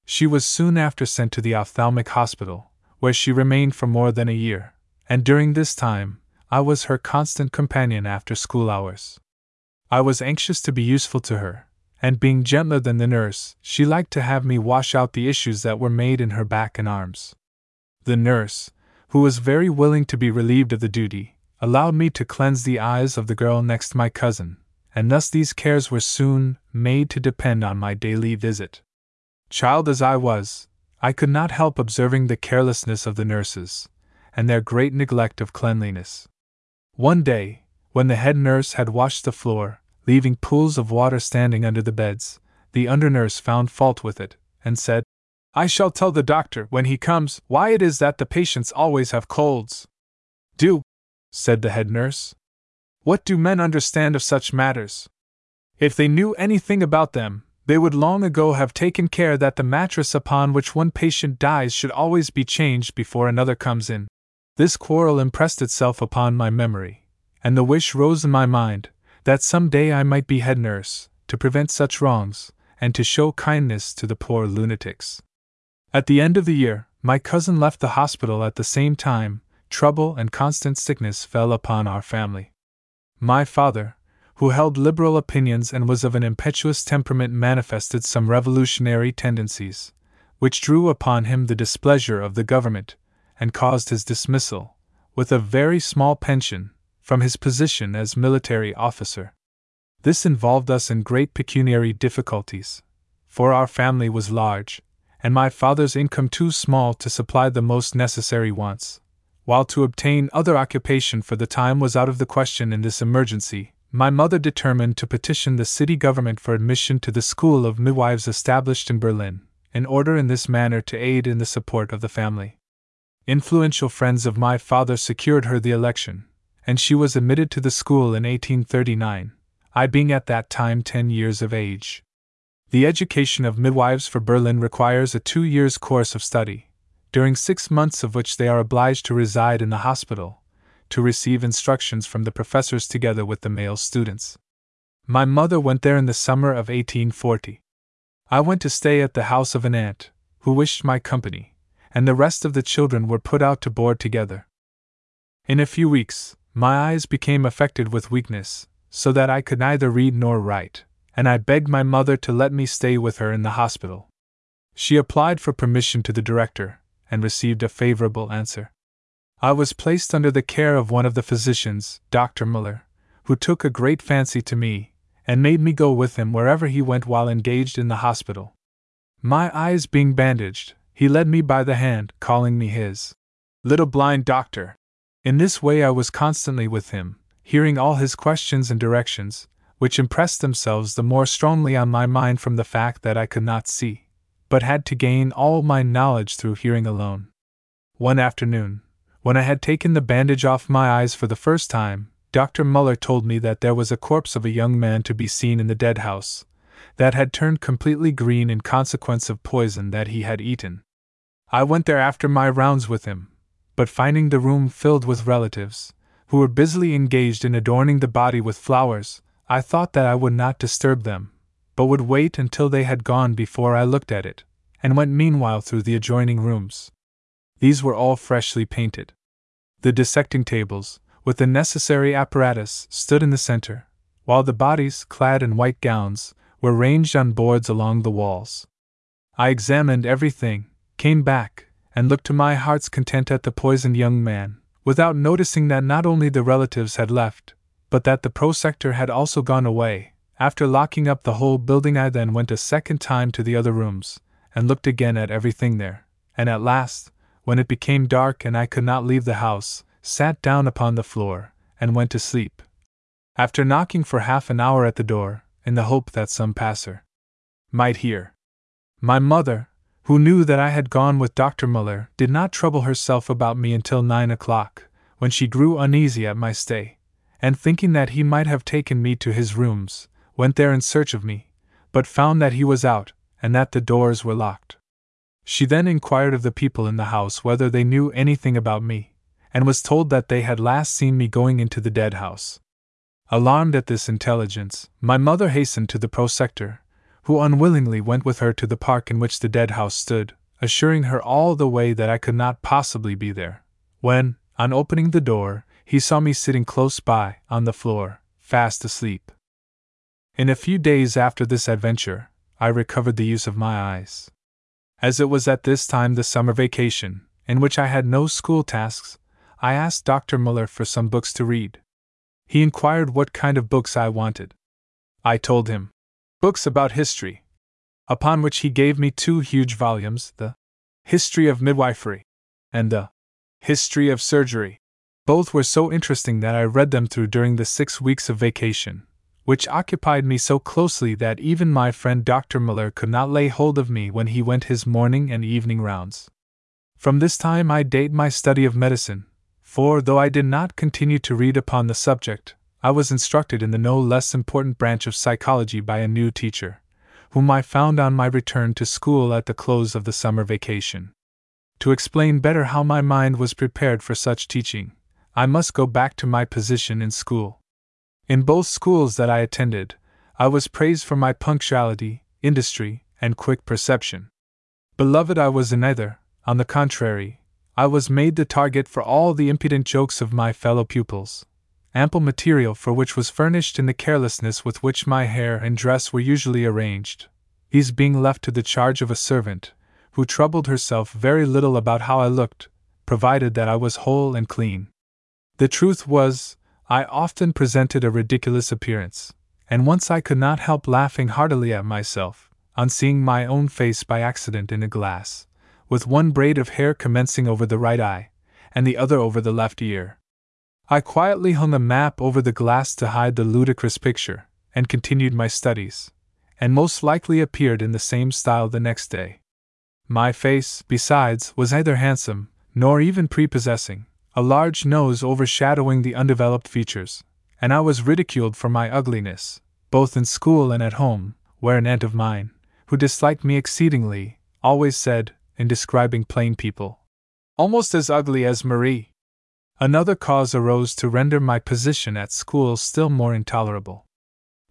She was soon after sent to the ophthalmic hospital, where she remained for more than a year, and during this time, I was her constant companion after school hours. I was anxious to be useful to her, and being gentler than the nurse, she liked to have me wash out the issues that were made in her back and arms. The nurse, who was very willing to be relieved of the duty, allowed me to cleanse the eyes of the girl next my cousin, and thus these cares were soon made to depend on my daily visit. Child as I was, I could not help observing the carelessness of the nurses, and their great neglect of cleanliness. One day, when the head nurse had washed the floor, leaving pools of water standing under the beds, the under nurse found fault with it, and said, I shall tell the doctor, when he comes, why it is that the patients always have colds. Do, said the head nurse. What do men understand of such matters? If they knew anything about them, they would long ago have taken care that the mattress upon which one patient dies should always be changed before another comes in. This quarrel impressed itself upon my memory, and the wish rose in my mind that some day I might be head nurse, to prevent such wrongs, and to show kindness to the poor lunatics. At the end of the year, my cousin left the hospital at the same time, trouble and constant sickness fell upon our family. My father, who held liberal opinions and was of an impetuous temperament, manifested some revolutionary tendencies, which drew upon him the displeasure of the government, and caused his dismissal, with a very small pension, from his position as military officer. This involved us in great pecuniary difficulties, for our family was large, and my father's income too small to supply the most necessary wants, while to obtain other occupation for the time was out of the question in this emergency. My mother determined to petition the city government for admission to the school of midwives established in Berlin, in order in this manner to aid in the support of the family. Influential friends of my father secured her the election, and she was admitted to the school in 1839, I being at that time ten years of age. The education of midwives for Berlin requires a two years course of study, during six months of which they are obliged to reside in the hospital, to receive instructions from the professors together with the male students. My mother went there in the summer of 1840. I went to stay at the house of an aunt, who wished my company, and the rest of the children were put out to board together. In a few weeks, my eyes became affected with weakness, so that I could neither read nor write, and I begged my mother to let me stay with her in the hospital. She applied for permission to the director, and received a favorable answer. I was placed under the care of one of the physicians, Dr. Muller, who took a great fancy to me, and made me go with him wherever he went while engaged in the hospital. My eyes being bandaged, he led me by the hand, calling me his little blind doctor. In this way I was constantly with him, hearing all his questions and directions, which impressed themselves the more strongly on my mind from the fact that I could not see, but had to gain all my knowledge through hearing alone. One afternoon, when I had taken the bandage off my eyes for the first time, Dr. Muller told me that there was a corpse of a young man to be seen in the dead house, that had turned completely green in consequence of poison that he had eaten. I went there after my rounds with him, but finding the room filled with relatives, who were busily engaged in adorning the body with flowers, I thought that I would not disturb them, but would wait until they had gone before I looked at it, and went meanwhile through the adjoining rooms. These were all freshly painted. The dissecting tables, with the necessary apparatus, stood in the center, while the bodies, clad in white gowns, were ranged on boards along the walls. I examined everything, came back, and looked to my heart's content at the poisoned young man, without noticing that not only the relatives had left, but that the prosector had also gone away. After locking up the whole building, I then went a second time to the other rooms, and looked again at everything there, and at last, when it became dark and I could not leave the house, sat down upon the floor, and went to sleep. After knocking for half an hour at the door, in the hope that some passer might hear, my mother, who knew that I had gone with Dr. Muller, did not trouble herself about me until nine o'clock, when she grew uneasy at my stay, and thinking that he might have taken me to his rooms, went there in search of me, but found that he was out, and that the doors were locked. She then inquired of the people in the house whether they knew anything about me, and was told that they had last seen me going into the dead house. Alarmed at this intelligence, my mother hastened to the prosector, who unwillingly went with her to the park in which the dead house stood, assuring her all the way that I could not possibly be there. When, on opening the door, he saw me sitting close by, on the floor, fast asleep. In a few days after this adventure, I recovered the use of my eyes. As it was at this time the summer vacation, in which I had no school tasks, I asked Dr. Muller for some books to read. He inquired what kind of books I wanted. I told him, books about history, upon which he gave me two huge volumes the History of Midwifery and the History of Surgery. Both were so interesting that I read them through during the six weeks of vacation, which occupied me so closely that even my friend Dr. Muller could not lay hold of me when he went his morning and evening rounds. From this time I date my study of medicine, for though I did not continue to read upon the subject, I was instructed in the no less important branch of psychology by a new teacher, whom I found on my return to school at the close of the summer vacation. to explain better how my mind was prepared for such teaching, I must go back to my position in school. In both schools that I attended, I was praised for my punctuality, industry, and quick perception. Beloved I was in either, on the contrary, I was made the target for all the impudent jokes of my fellow pupils, ample material for which was furnished in the carelessness with which my hair and dress were usually arranged, these being left to the charge of a servant, who troubled herself very little about how I looked, provided that I was whole and clean. The truth was, I often presented a ridiculous appearance, and once I could not help laughing heartily at myself, on seeing my own face by accident in a glass, with one braid of hair commencing over the right eye, and the other over the left ear. I quietly hung a map over the glass to hide the ludicrous picture, and continued my studies, and most likely appeared in the same style the next day. My face, besides, was neither handsome, nor even prepossessing, a large nose overshadowing the undeveloped features, and I was ridiculed for my ugliness, both in school and at home, where an aunt of mine, who disliked me exceedingly, always said, in describing plain people, almost as ugly as Marie. Another cause arose to render my position at school still more intolerable.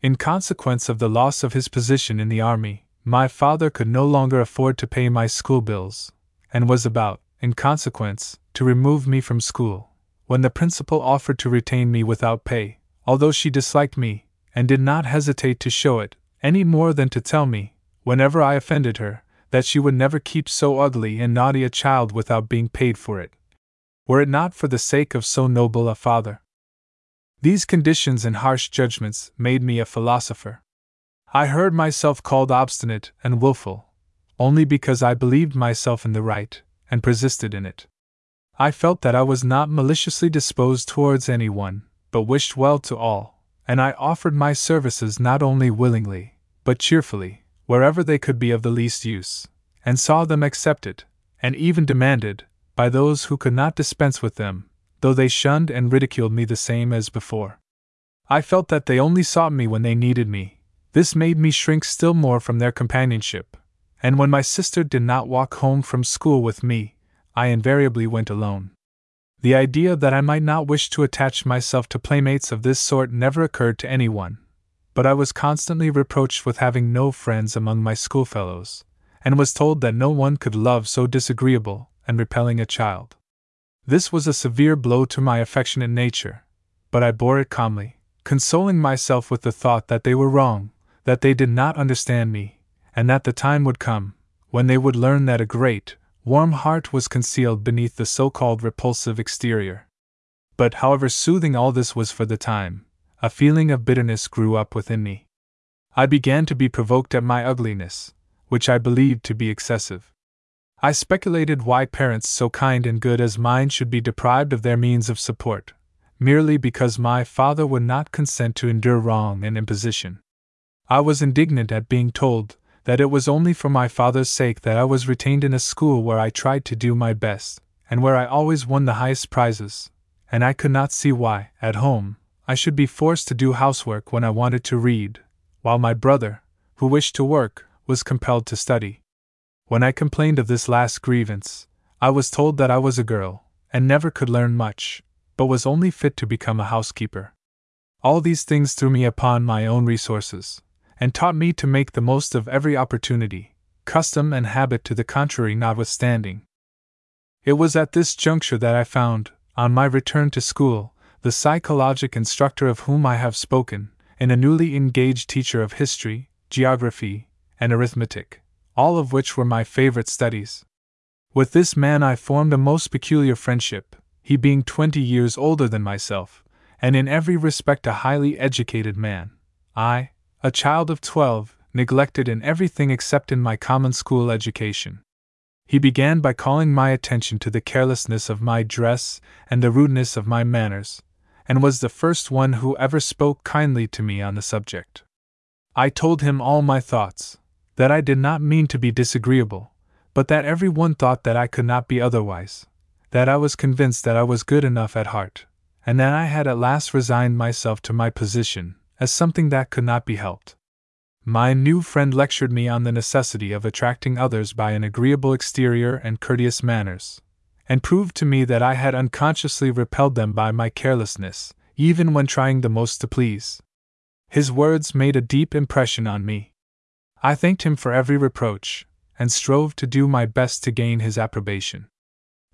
In consequence of the loss of his position in the army, my father could no longer afford to pay my school bills, and was about, in consequence, to remove me from school, when the principal offered to retain me without pay, although she disliked me, and did not hesitate to show it, any more than to tell me, whenever I offended her, that she would never keep so ugly and naughty a child without being paid for it, were it not for the sake of so noble a father. These conditions and harsh judgments made me a philosopher. I heard myself called obstinate and wilful, only because I believed myself in the right, and persisted in it. I felt that I was not maliciously disposed towards anyone, but wished well to all, and I offered my services not only willingly, but cheerfully, wherever they could be of the least use, and saw them accepted, and even demanded, by those who could not dispense with them, though they shunned and ridiculed me the same as before. I felt that they only sought me when they needed me. This made me shrink still more from their companionship, and when my sister did not walk home from school with me, I invariably went alone. The idea that I might not wish to attach myself to playmates of this sort never occurred to anyone, but I was constantly reproached with having no friends among my schoolfellows, and was told that no one could love so disagreeable and repelling a child. This was a severe blow to my affectionate nature, but I bore it calmly, consoling myself with the thought that they were wrong, that they did not understand me, and that the time would come when they would learn that a great, warm heart was concealed beneath the so called repulsive exterior. But however soothing all this was for the time, a feeling of bitterness grew up within me. I began to be provoked at my ugliness, which I believed to be excessive. I speculated why parents so kind and good as mine should be deprived of their means of support, merely because my father would not consent to endure wrong and imposition. I was indignant at being told that it was only for my father's sake that I was retained in a school where I tried to do my best, and where I always won the highest prizes, and I could not see why, at home, I should be forced to do housework when I wanted to read, while my brother, who wished to work, was compelled to study. When I complained of this last grievance, I was told that I was a girl, and never could learn much, but was only fit to become a housekeeper. All these things threw me upon my own resources, and taught me to make the most of every opportunity, custom and habit to the contrary notwithstanding. It was at this juncture that I found, on my return to school, the psychologic instructor of whom I have spoken, and a newly engaged teacher of history, geography, and arithmetic all of which were my favorite studies. With this man I formed a most peculiar friendship, he being twenty years older than myself, and in every respect a highly educated man. I, a child of twelve, neglected in everything except in my common school education. He began by calling my attention to the carelessness of my dress and the rudeness of my manners, and was the first one who ever spoke kindly to me on the subject. I told him all my thoughts, that I did not mean to be disagreeable, but that every one thought that I could not be otherwise, that I was convinced that I was good enough at heart, and that I had at last resigned myself to my position as something that could not be helped. my new friend lectured me on the necessity of attracting others by an agreeable exterior and courteous manners, and proved to me that I had unconsciously repelled them by my carelessness, even when trying the most to please. His words made a deep impression on me. I thanked him for every reproach, and strove to do my best to gain his approbation.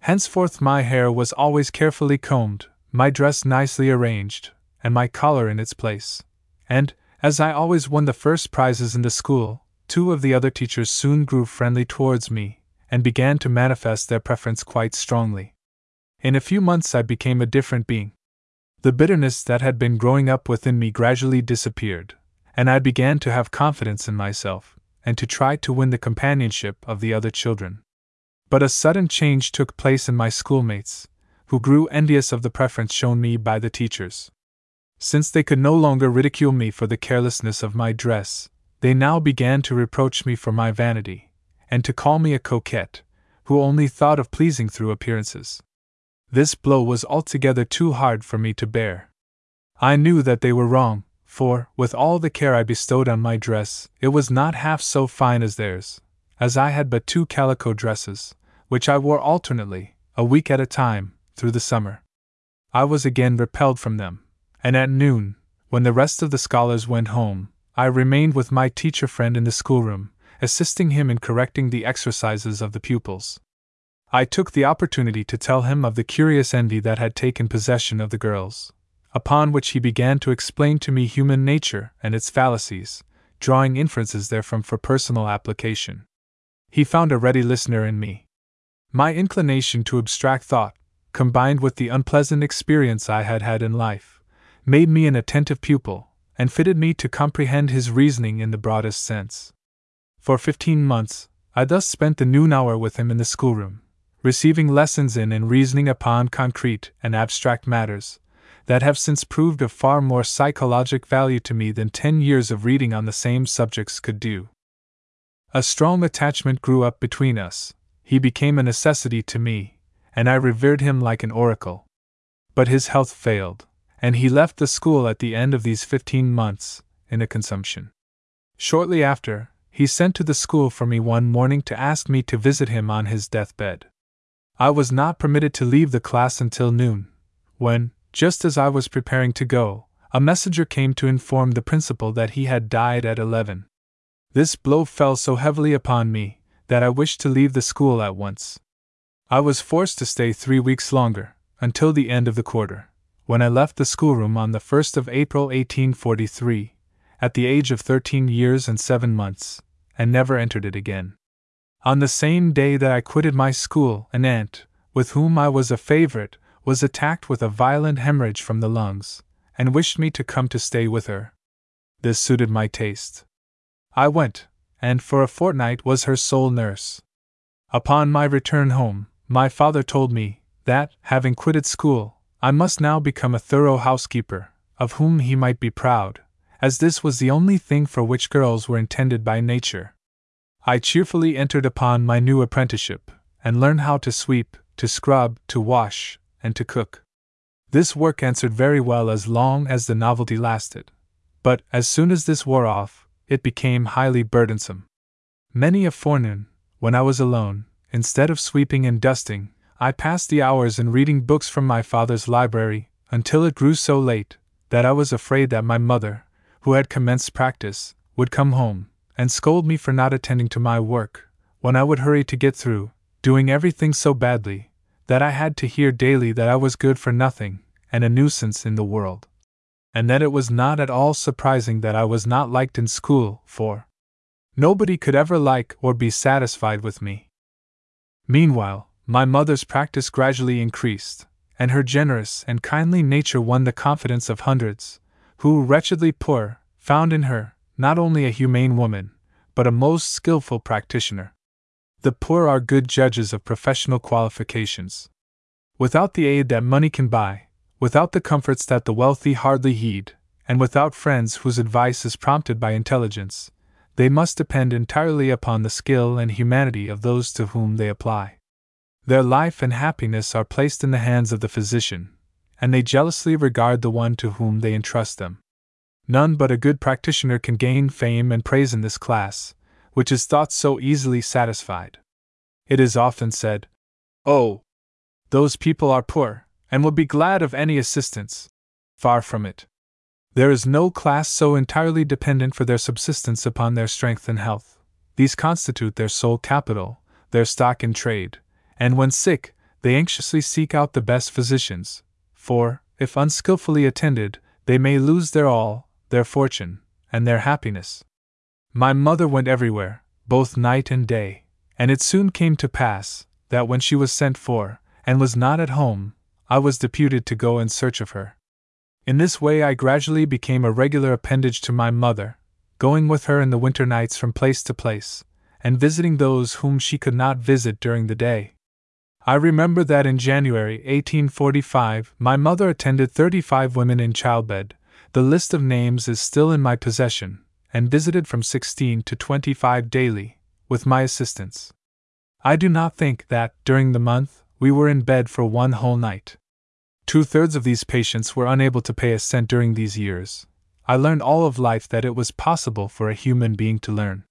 Henceforth, my hair was always carefully combed, my dress nicely arranged, and my collar in its place. And, as I always won the first prizes in the school, two of the other teachers soon grew friendly towards me, and began to manifest their preference quite strongly. In a few months, I became a different being. The bitterness that had been growing up within me gradually disappeared, and I began to have confidence in myself, and to try to win the companionship of the other children. But a sudden change took place in my schoolmates, who grew envious of the preference shown me by the teachers. Since they could no longer ridicule me for the carelessness of my dress, they now began to reproach me for my vanity, and to call me a coquette, who only thought of pleasing through appearances. This blow was altogether too hard for me to bear. I knew that they were wrong, for, with all the care I bestowed on my dress, it was not half so fine as theirs, as I had but two calico dresses, which I wore alternately, a week at a time, through the summer. I was again repelled from them, and at noon, when the rest of the scholars went home, I remained with my teacher friend in the schoolroom, assisting him in correcting the exercises of the pupils. I took the opportunity to tell him of the curious envy that had taken possession of the girls, upon which he began to explain to me human nature and its fallacies, drawing inferences therefrom for personal application. He found a ready listener in me. My inclination to abstract thought, combined with the unpleasant experience I had had in life, made me an attentive pupil, and fitted me to comprehend his reasoning in the broadest sense. For fifteen months, I thus spent the noon hour with him in the schoolroom, receiving lessons in and reasoning upon concrete and abstract matters that have since proved of far more psychologic value to me than ten years of reading on the same subjects could do. A strong attachment grew up between us, he became a necessity to me, and I revered him like an oracle. But his health failed, and he left the school at the end of these fifteen months, in a consumption. Shortly after, he sent to the school for me one morning to ask me to visit him on his deathbed. I was not permitted to leave the class until noon, when, just as I was preparing to go, a messenger came to inform the principal that he had died at eleven. This blow fell so heavily upon me that I wished to leave the school at once. I was forced to stay three weeks longer, until the end of the quarter when I left the schoolroom on the 1st of April 1843, at the age of 13 years and 7 months, and never entered it again. On the same day that I quitted my school, an aunt, with whom I was a favorite, was attacked with a violent hemorrhage from the lungs, and wished me to come to stay with her. This suited my taste. I went, and for a fortnight was her sole nurse. Upon my return home, my father told me that, having quitted school, I must now become a thorough housekeeper, of whom he might be proud, as this was the only thing for which girls were intended by nature. I cheerfully entered upon my new apprenticeship, and learned how to sweep, to scrub, to wash, and to cook. This work answered very well as long as the novelty lasted, but as soon as this wore off, it became highly burdensome. Many a forenoon, when I was alone, instead of sweeping and dusting, I passed the hours in reading books from my father's library, until it grew so late that I was afraid that my mother, who had commenced practice, would come home and scold me for not attending to my work, when I would hurry to get through, doing everything so badly that I had to hear daily that I was good for nothing and a nuisance in the world. And that it was not at all surprising that I was not liked in school, for nobody could ever like or be satisfied with me. Meanwhile, my mother's practice gradually increased, and her generous and kindly nature won the confidence of hundreds, who, wretchedly poor, found in her not only a humane woman, but a most skilful practitioner. The poor are good judges of professional qualifications. Without the aid that money can buy, without the comforts that the wealthy hardly heed, and without friends whose advice is prompted by intelligence, they must depend entirely upon the skill and humanity of those to whom they apply. Their life and happiness are placed in the hands of the physician, and they jealously regard the one to whom they entrust them. None but a good practitioner can gain fame and praise in this class, which is thought so easily satisfied. It is often said, Oh, those people are poor, and will be glad of any assistance. Far from it. There is no class so entirely dependent for their subsistence upon their strength and health. These constitute their sole capital, their stock in trade, and when sick, they anxiously seek out the best physicians, for, if unskilfully attended, they may lose their all, their fortune, and their happiness. My mother went everywhere, both night and day, and it soon came to pass that when she was sent for, and was not at home, I was deputed to go in search of her. In this way, I gradually became a regular appendage to my mother, going with her in the winter nights from place to place, and visiting those whom she could not visit during the day. I remember that in January 1845 my mother attended 35 women in childbed. The list of names is still in my possession, and visited from 16 to 25 daily, with my assistance. I do not think that, during the month, we were in bed for one whole night. Two thirds of these patients were unable to pay a cent during these years. I learned all of life that it was possible for a human being to learn.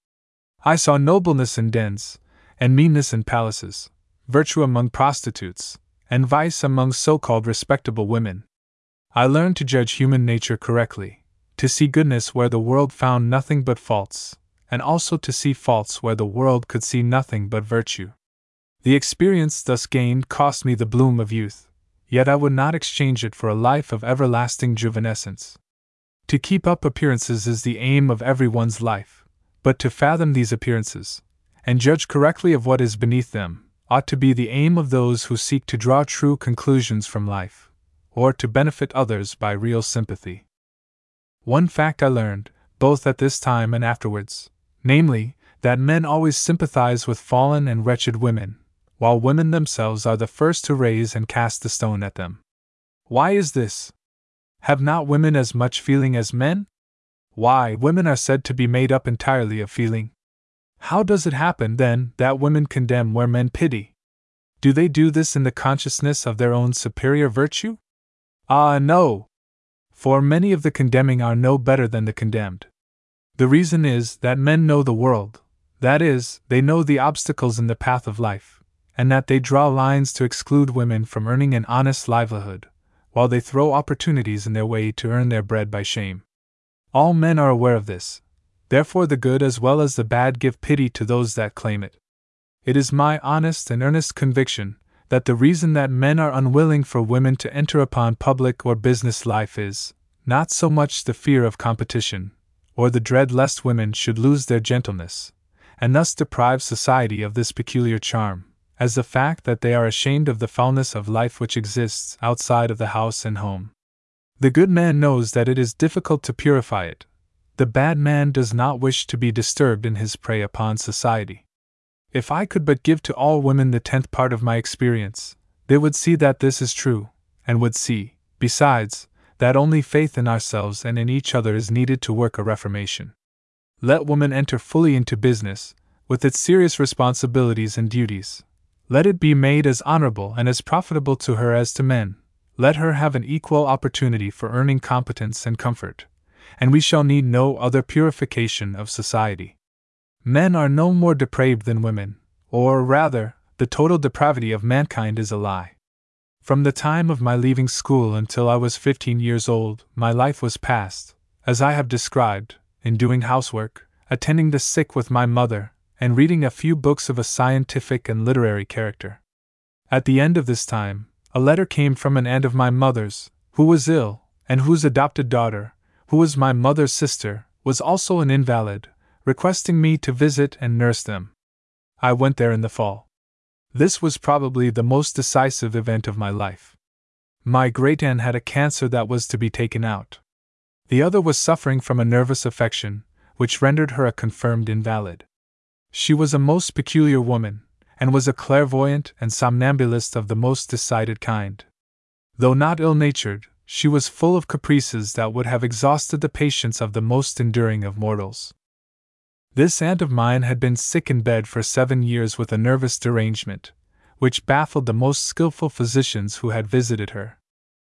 I saw nobleness in dens, and meanness in palaces, virtue among prostitutes, and vice among so called respectable women. I learned to judge human nature correctly, to see goodness where the world found nothing but faults, and also to see faults where the world could see nothing but virtue. The experience thus gained cost me the bloom of youth, yet I would not exchange it for a life of everlasting juvenescence. To keep up appearances is the aim of everyone's life, but to fathom these appearances, and judge correctly of what is beneath them, ought to be the aim of those who seek to draw true conclusions from life, or to benefit others by real sympathy. One fact I learned, both at this time and afterwards, namely, that men always sympathize with fallen and wretched women, while women themselves are the first to raise and cast the stone at them. Why is this? Have not women as much feeling as men? Why, women are said to be made up entirely of feeling. How does it happen, then, that women condemn where men pity? Do they do this in the consciousness of their own superior virtue? Ah, no! For many of the condemning are no better than the condemned. The reason is that men know the world, that is, they know the obstacles in the path of life and that they draw lines to exclude women from earning an honest livelihood, while they throw opportunities in their way to earn their bread by shame. All men are aware of this, therefore, the good as well as the bad give pity to those that claim it. It is my honest and earnest conviction that the reason that men are unwilling for women to enter upon public or business life is, not so much the fear of competition, or the dread lest women should lose their gentleness, and thus deprive society of this peculiar charm, as the fact that they are ashamed of the foulness of life which exists outside of the house and home. The good man knows that it is difficult to purify it. The bad man does not wish to be disturbed in his prey upon society. If I could but give to all women the tenth part of my experience, they would see that this is true, and would see, besides, that only faith in ourselves and in each other is needed to work a reformation. Let woman enter fully into business, with its serious responsibilities and duties, let it be made as honorable and as profitable to her as to men. Let her have an equal opportunity for earning competence and comfort, and we shall need no other purification of society. Men are no more depraved than women, or rather, the total depravity of mankind is a lie. From the time of my leaving school until I was 15 years old, my life was passed, as I have described, in doing housework, attending the sick with my mother, and reading a few books of a scientific and literary character. At the end of this time, a letter came from an aunt of my mother's, who was ill, and whose adopted daughter, who was my mother's sister, was also an invalid, requesting me to visit and nurse them. I went there in the fall. This was probably the most decisive event of my life. My great aunt had a cancer that was to be taken out. The other was suffering from a nervous affection, which rendered her a confirmed invalid. She was a most peculiar woman, and was a clairvoyant and somnambulist of the most decided kind. Though not ill natured, she was full of caprices that would have exhausted the patience of the most enduring of mortals. This aunt of mine had been sick in bed for seven years with a nervous derangement, which baffled the most skilful physicians who had visited her.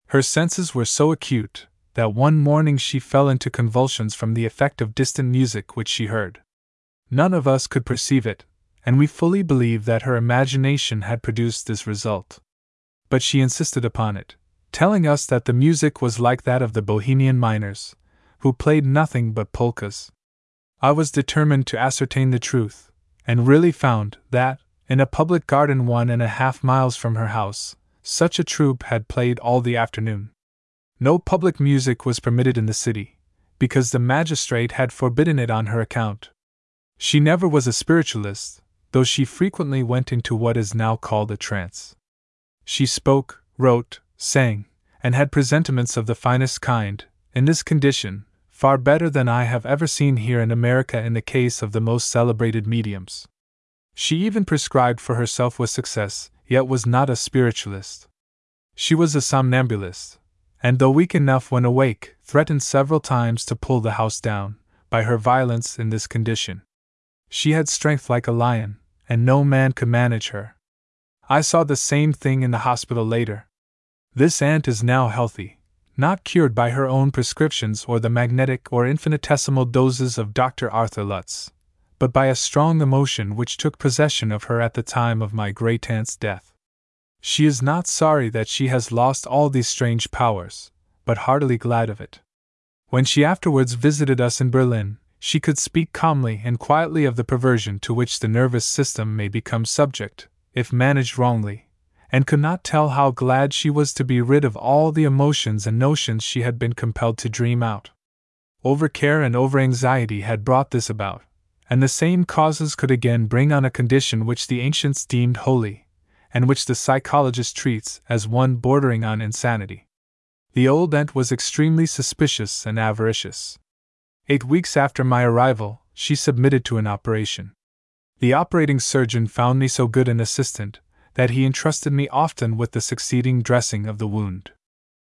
Her senses were so acute, that one morning she fell into convulsions from the effect of distant music which she heard. None of us could perceive it, and we fully believed that her imagination had produced this result. But she insisted upon it, telling us that the music was like that of the Bohemian miners, who played nothing but polkas. I was determined to ascertain the truth, and really found that, in a public garden one and a half miles from her house, such a troupe had played all the afternoon. No public music was permitted in the city, because the magistrate had forbidden it on her account. She never was a spiritualist, though she frequently went into what is now called a trance. She spoke, wrote, sang, and had presentiments of the finest kind, in this condition, far better than I have ever seen here in America in the case of the most celebrated mediums. She even prescribed for herself with success, yet was not a spiritualist. She was a somnambulist, and though weak enough when awake, threatened several times to pull the house down, by her violence in this condition. She had strength like a lion, and no man could manage her. I saw the same thing in the hospital later. This aunt is now healthy, not cured by her own prescriptions or the magnetic or infinitesimal doses of Dr. Arthur Lutze, but by a strong emotion which took possession of her at the time of my great aunt's death. She is not sorry that she has lost all these strange powers, but heartily glad of it. When she afterwards visited us in Berlin, she could speak calmly and quietly of the perversion to which the nervous system may become subject, if managed wrongly, and could not tell how glad she was to be rid of all the emotions and notions she had been compelled to dream out. Overcare and overanxiety had brought this about, and the same causes could again bring on a condition which the ancients deemed holy, and which the psychologist treats as one bordering on insanity. The old aunt was extremely suspicious and avaricious. Eight weeks after my arrival, she submitted to an operation. The operating surgeon found me so good an assistant that he entrusted me often with the succeeding dressing of the wound.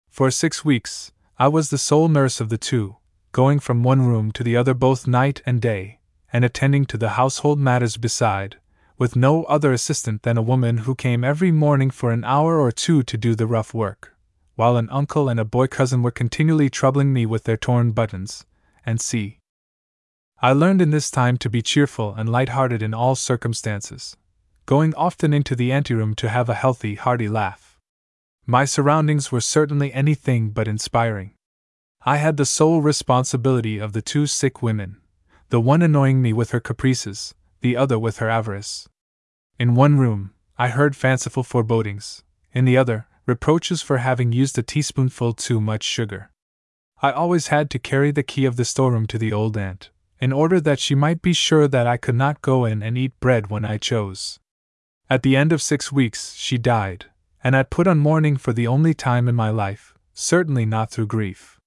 For six weeks, I was the sole nurse of the two, going from one room to the other both night and day, and attending to the household matters beside, with no other assistant than a woman who came every morning for an hour or two to do the rough work, while an uncle and a boy cousin were continually troubling me with their torn buttons, and see. I learned in this time to be cheerful and light-hearted in all circumstances, going often into the anteroom to have a healthy, hearty laugh. My surroundings were certainly anything but inspiring. I had the sole responsibility of the two sick women, the one annoying me with her caprices, the other with her avarice. In one room, I heard fanciful forebodings, in the other, reproaches for having used a teaspoonful too much sugar. I always had to carry the key of the storeroom to the old aunt, in order that she might be sure that I could not go in and eat bread when I chose. At the end of six weeks, she died, and I put on mourning for the only time in my life, certainly not through grief.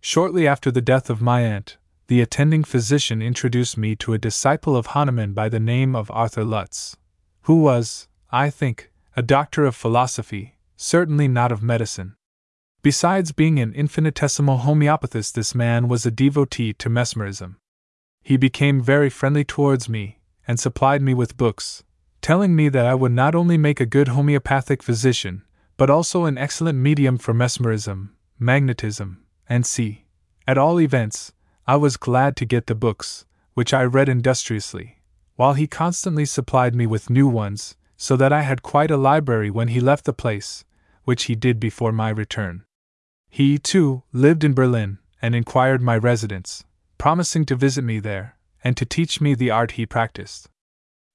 Shortly after the death of my aunt, the attending physician introduced me to a disciple of Hahnemann by the name of Arthur Lutze, who was, I think, a doctor of philosophy, certainly not of medicine. Besides being an infinitesimal homeopathist, this man was a devotee to mesmerism. He became very friendly towards me, and supplied me with books, telling me that I would not only make a good homeopathic physician, but also an excellent medium for mesmerism, magnetism, and see. At all events, I was glad to get the books, which I read industriously, while he constantly supplied me with new ones, so that I had quite a library when he left the place, which he did before my return. He, too, lived in Berlin, and inquired my residence, promising to visit me there, and to teach me the art he practiced.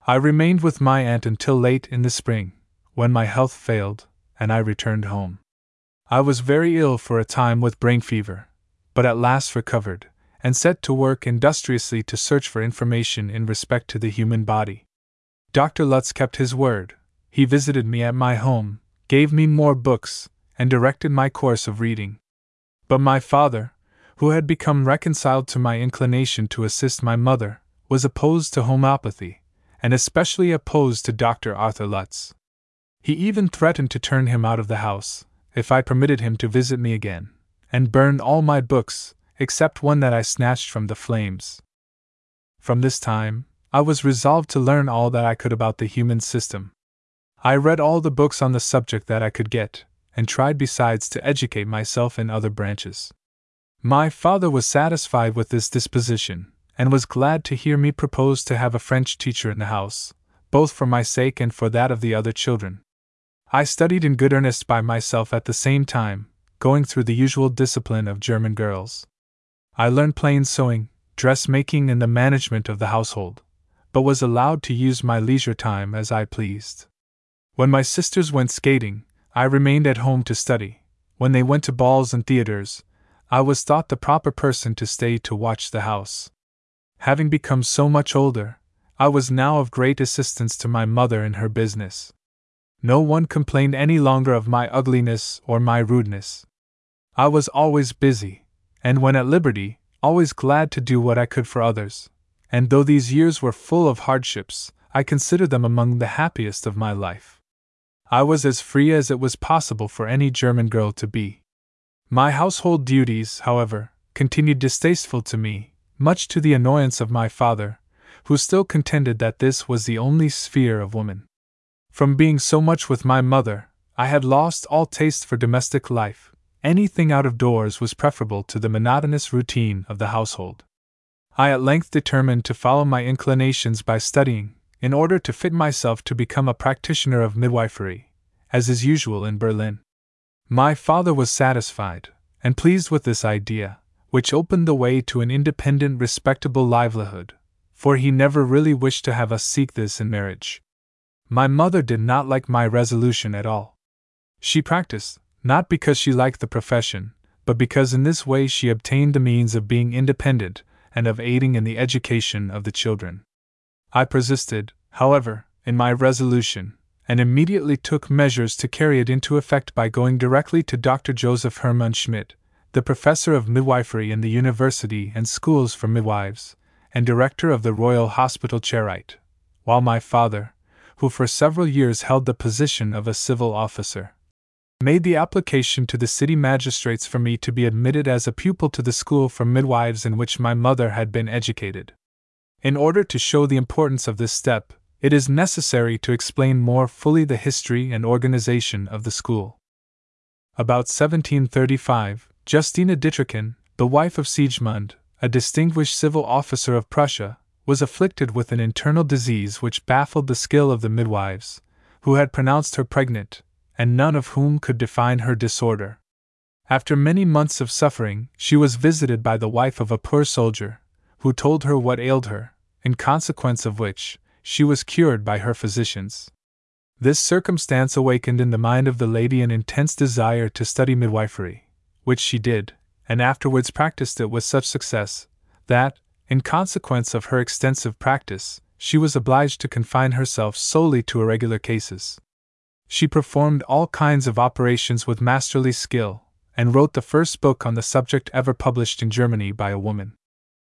I remained with my aunt until late in the spring, when my health failed, and I returned home. I was very ill for a time with brain fever, but at last recovered, and set to work industriously to search for information in respect to the human body. Dr. Lutze kept his word. He visited me at my home, gave me more books, and directed my course of reading. But my father, who had become reconciled to my inclination to assist my mother, was opposed to homeopathy, and especially opposed to Dr. Arthur Lutze. He even threatened to turn him out of the house, if I permitted him to visit me again, and burned all my books, except one that I snatched from the flames. From this time, I was resolved to learn all that I could about the human system. I read all the books on the subject that I could get, and tried besides to educate myself in other branches. My father was satisfied with this disposition, and was glad to hear me propose to have a French teacher in the house, both for my sake and for that of the other children. I studied in good earnest by myself at the same time, going through the usual discipline of German girls. I learned plain sewing, dressmaking, and the management of the household, but was allowed to use my leisure time as I pleased. When my sisters went skating, I remained at home to study. When they went to balls and theaters, I was thought the proper person to stay to watch the house. Having become so much older, I was now of great assistance to my mother in her business. No one complained any longer of my ugliness or my rudeness. I was always busy, and when at liberty, always glad to do what I could for others. And though these years were full of hardships, I consider them among the happiest of my life. I was as free as it was possible for any German girl to be. My household duties, however, continued distasteful to me, much to the annoyance of my father, who still contended that this was the only sphere of woman. From being so much with my mother, I had lost all taste for domestic life. Anything out of doors was preferable to the monotonous routine of the household. I at length determined to follow my inclinations by studying, in order to fit myself to become a practitioner of midwifery, as is usual in Berlin. My father was satisfied, and pleased with this idea, which opened the way to an independent, respectable livelihood, for he never really wished to have us seek this in marriage. My mother did not like my resolution at all. She practiced, not because she liked the profession, but because in this way she obtained the means of being independent and of aiding in the education of the children. I persisted, however, in my resolution, and immediately took measures to carry it into effect by going directly to Dr. Joseph Hermann Schmidt, the professor of midwifery in the University and Schools for Midwives, and director of the Royal Hospital Charite, while my father, who for several years held the position of a civil officer, made the application to the city magistrates for me to be admitted as a pupil to the school for midwives in which my mother had been educated. In order to show the importance of this step, it is necessary to explain more fully the history and organization of the school. About 1735, Justina Dittrichin, the wife of Sigismund, a distinguished civil officer of Prussia, was afflicted with an internal disease which baffled the skill of the midwives, who had pronounced her pregnant, and none of whom could define her disorder. After many months of suffering, she was visited by the wife of a poor soldier, who told her what ailed her, in consequence of which, she was cured by her physicians. This circumstance awakened in the mind of the lady an intense desire to study midwifery, which she did, and afterwards practiced it with such success, that, in consequence of her extensive practice, she was obliged to confine herself solely to irregular cases. She performed all kinds of operations with masterly skill, and wrote the first book on the subject ever published in Germany by a woman.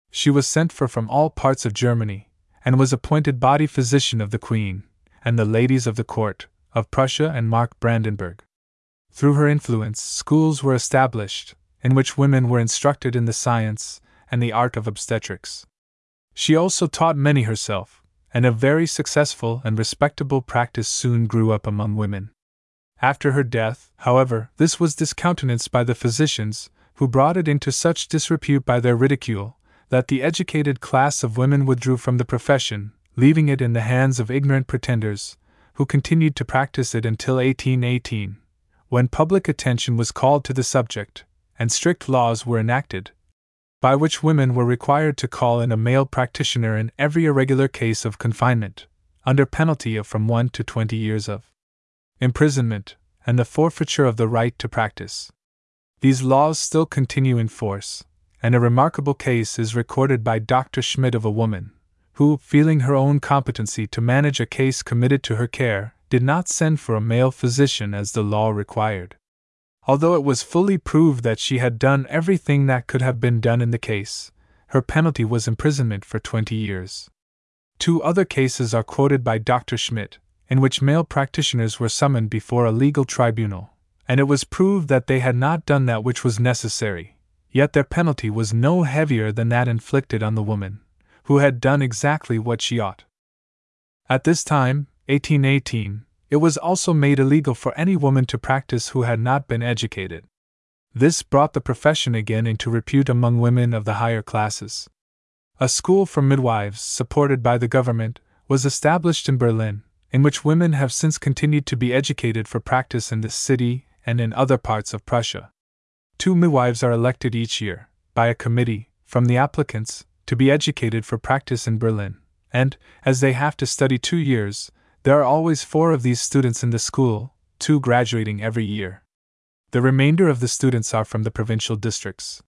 She was sent for from all parts of Germany, and was appointed body physician of the Queen, and the ladies of the court, of Prussia and Mark Brandenburg. Through her influence, schools were established, in which women were instructed in the science and the art of obstetrics. She also taught many herself, and a very successful and respectable practice soon grew up among women. After her death, however, this was discountenanced by the physicians, who brought it into such disrepute by their ridicule, that the educated class of women withdrew from the profession, leaving it in the hands of ignorant pretenders, who continued to practice it until 1818, when public attention was called to the subject, and strict laws were enacted, by which women were required to call in a male practitioner in every irregular case of confinement, under penalty of from one to twenty years of imprisonment, and the forfeiture of the right to practice. These laws still continue in force, and a remarkable case is recorded by Dr. Schmidt of a woman, who, feeling her own competency to manage a case committed to her care, did not send for a male physician as the law required. Although it was fully proved that she had done everything that could have been done in the case, her penalty was imprisonment for 20 years. Two other cases are quoted by Dr. Schmidt, in which male practitioners were summoned before a legal tribunal, and it was proved that they had not done that which was necessary, Yet their penalty was no heavier than that inflicted on the woman, who had done exactly what she ought. At this time, 1818, it was also made illegal for any woman to practice who had not been educated. This brought the profession again into repute among women of the higher classes. A school for midwives, supported by the government, was established in Berlin, in which women have since continued to be educated for practice in this city and in other parts of Prussia. Two midwives are elected each year, by a committee, from the applicants, to be educated for practice in Berlin, and, as they have to study two years, there are always four of these students in the school, two graduating every year. The remainder of the students are from the provincial districts.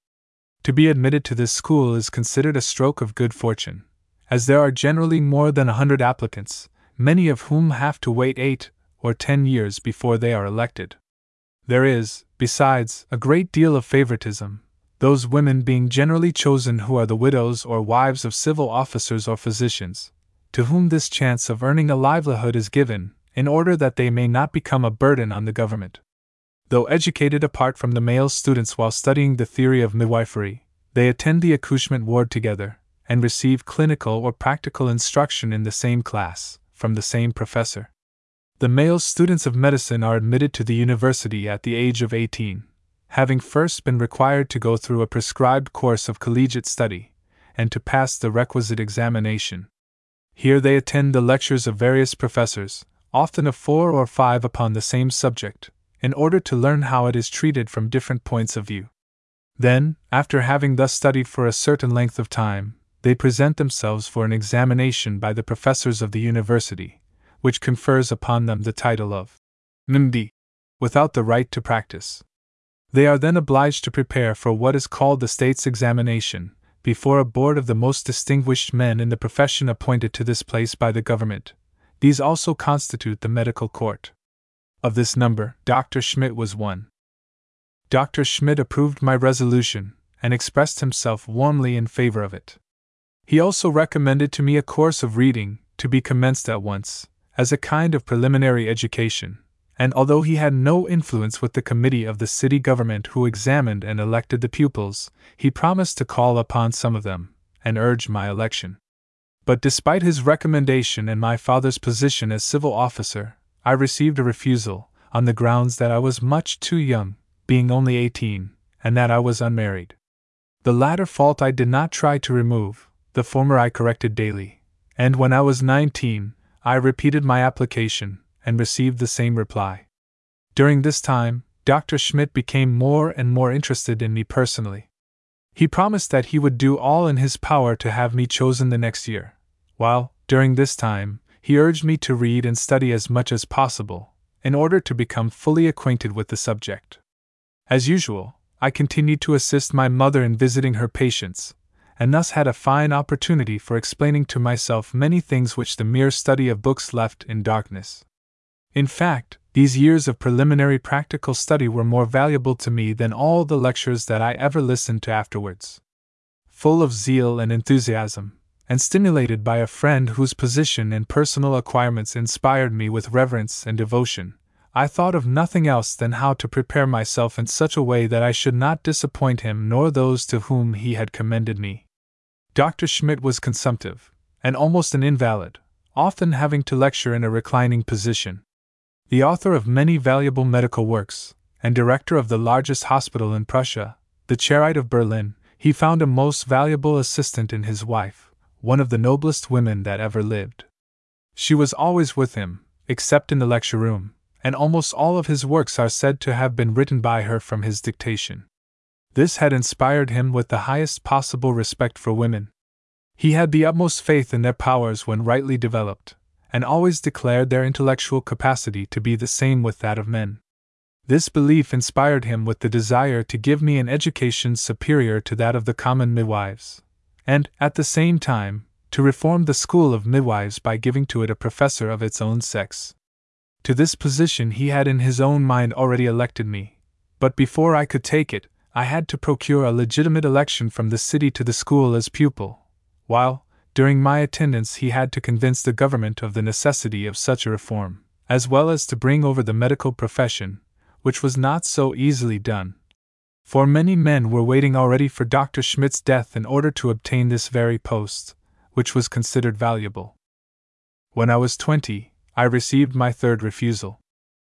To be admitted to this school is considered a stroke of good fortune, as there are generally more than a hundred applicants, many of whom have to wait eight or ten years before they are elected. There is, besides, a great deal of favoritism, those women being generally chosen who are the widows or wives of civil officers or physicians, to whom this chance of earning a livelihood is given, in order that they may not become a burden on the government. Though educated apart from the male students while studying the theory of midwifery, they attend the accouchement ward together, and receive clinical or practical instruction in the same class, from the same professor. The male students of medicine are admitted to the university at the age of 18, having first been required to go through a prescribed course of collegiate study, and to pass the requisite examination. Here they attend the lectures of various professors, often of four or five upon the same subject, in order to learn how it is treated from different points of view. Then, after having thus studied for a certain length of time, they present themselves for an examination by the professors of the university, which confers upon them the title of MD, without the right to practice. They are then obliged to prepare for what is called the state's examination, before a board of the most distinguished men in the profession appointed to this place by the government. These also constitute the medical court. Of this number, Dr. Schmidt was one. Dr. Schmidt approved my resolution, and expressed himself warmly in favor of it. He also recommended to me a course of reading, to be commenced at once, as a kind of preliminary education, and although he had no influence with the committee of the city government who examined and elected the pupils, he promised to call upon some of them, and urge my election. But despite his recommendation and my father's position as civil officer, I received a refusal, on the grounds that I was much too young, being only eighteen, and that I was unmarried. The latter fault I did not try to remove, the former I corrected daily, and when I was nineteen, I repeated my application and received the same reply. During this time, Dr. Schmidt became more and more interested in me personally. He promised that he would do all in his power to have me chosen the next year, while, during this time, he urged me to read and study as much as possible, in order to become fully acquainted with the subject. As usual, I continued to assist my mother in visiting her patients, and thus had a fine opportunity for explaining to myself many things which the mere study of books left in darkness. In fact, these years of preliminary practical study were more valuable to me than all the lectures that I ever listened to afterwards. Full of zeal and enthusiasm, and stimulated by a friend whose position and personal acquirements inspired me with reverence and devotion, I thought of nothing else than how to prepare myself in such a way that I should not disappoint him nor those to whom he had commended me. Dr. Schmidt was consumptive, and almost an invalid, often having to lecture in a reclining position. The author of many valuable medical works, and director of the largest hospital in Prussia, the Charite of Berlin, he found a most valuable assistant in his wife, one of the noblest women that ever lived. She was always with him, except in the lecture room, and almost all of his works are said to have been written by her from his dictation. This had inspired him with the highest possible respect for women. He had the utmost faith in their powers when rightly developed, and always declared their intellectual capacity to be the same with that of men. This belief inspired him with the desire to give me an education superior to that of the common midwives, and, at the same time, to reform the school of midwives by giving to it a professor of its own sex. To this position he had in his own mind already elected me, but before I could take it, I had to procure a legitimate election from the city to the school as pupil, while, during my attendance, he had to convince the government of the necessity of such a reform, as well as to bring over the medical profession, which was not so easily done. For many men were waiting already for Dr. Schmidt's death in order to obtain this very post, which was considered valuable. When I was twenty, I received my third refusal.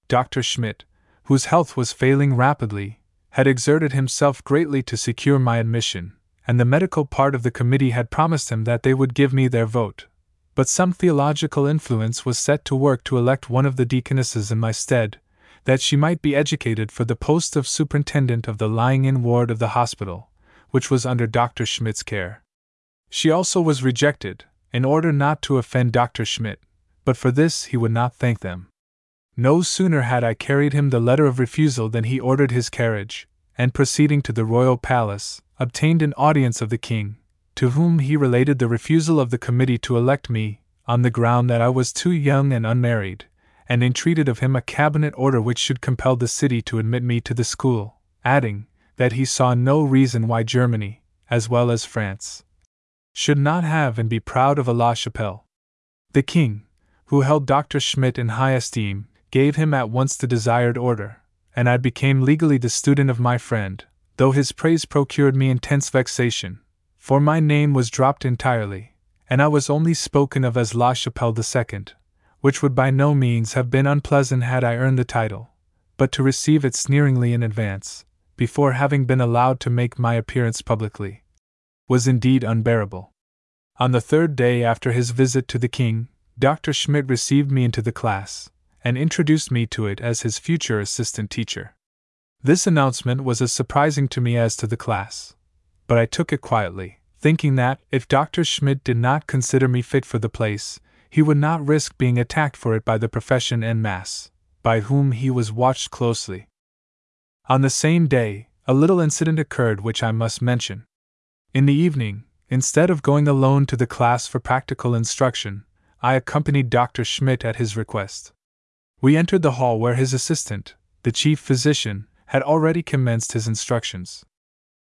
Dr. Schmidt, whose health was failing rapidly, had exerted himself greatly to secure my admission, and the medical part of the committee had promised him that they would give me their vote. But some theological influence was set to work to elect one of the deaconesses in my stead, that she might be educated for the post of superintendent of the lying in ward of the hospital, which was under Dr. Schmidt's care. She also was rejected, in order not to offend Dr. Schmidt, but for this he would not thank them. No sooner had I carried him the letter of refusal than he ordered his carriage, and proceeding to the royal palace, obtained an audience of the king, to whom he related the refusal of the committee to elect me, on the ground that I was too young and unmarried, and entreated of him a cabinet order which should compel the city to admit me to the school, adding, that he saw no reason why Germany, as well as France, should not have and be proud of a La Chapelle. The king, who held Dr. Schmidt in high esteem, gave him at once the desired order, and I became legally the student of my friend, though his praise procured me intense vexation, for my name was dropped entirely, and I was only spoken of as La Chapelle II, which would by no means have been unpleasant had I earned the title, but to receive it sneeringly in advance, before having been allowed to make my appearance publicly, was indeed unbearable. On the third day after his visit to the king, Dr. Schmidt received me into the class, and introduced me to it as his future assistant teacher. This announcement was as surprising to me as to the class, but I took it quietly, thinking that, if Dr. Schmidt did not consider me fit for the place, he would not risk being attacked for it by the profession en masse, by whom he was watched closely. On the same day, a little incident occurred which I must mention. In the evening, instead of going alone to the class for practical instruction, I accompanied Dr. Schmidt at his request. We entered the hall where his assistant, the chief physician, had already commenced his instructions.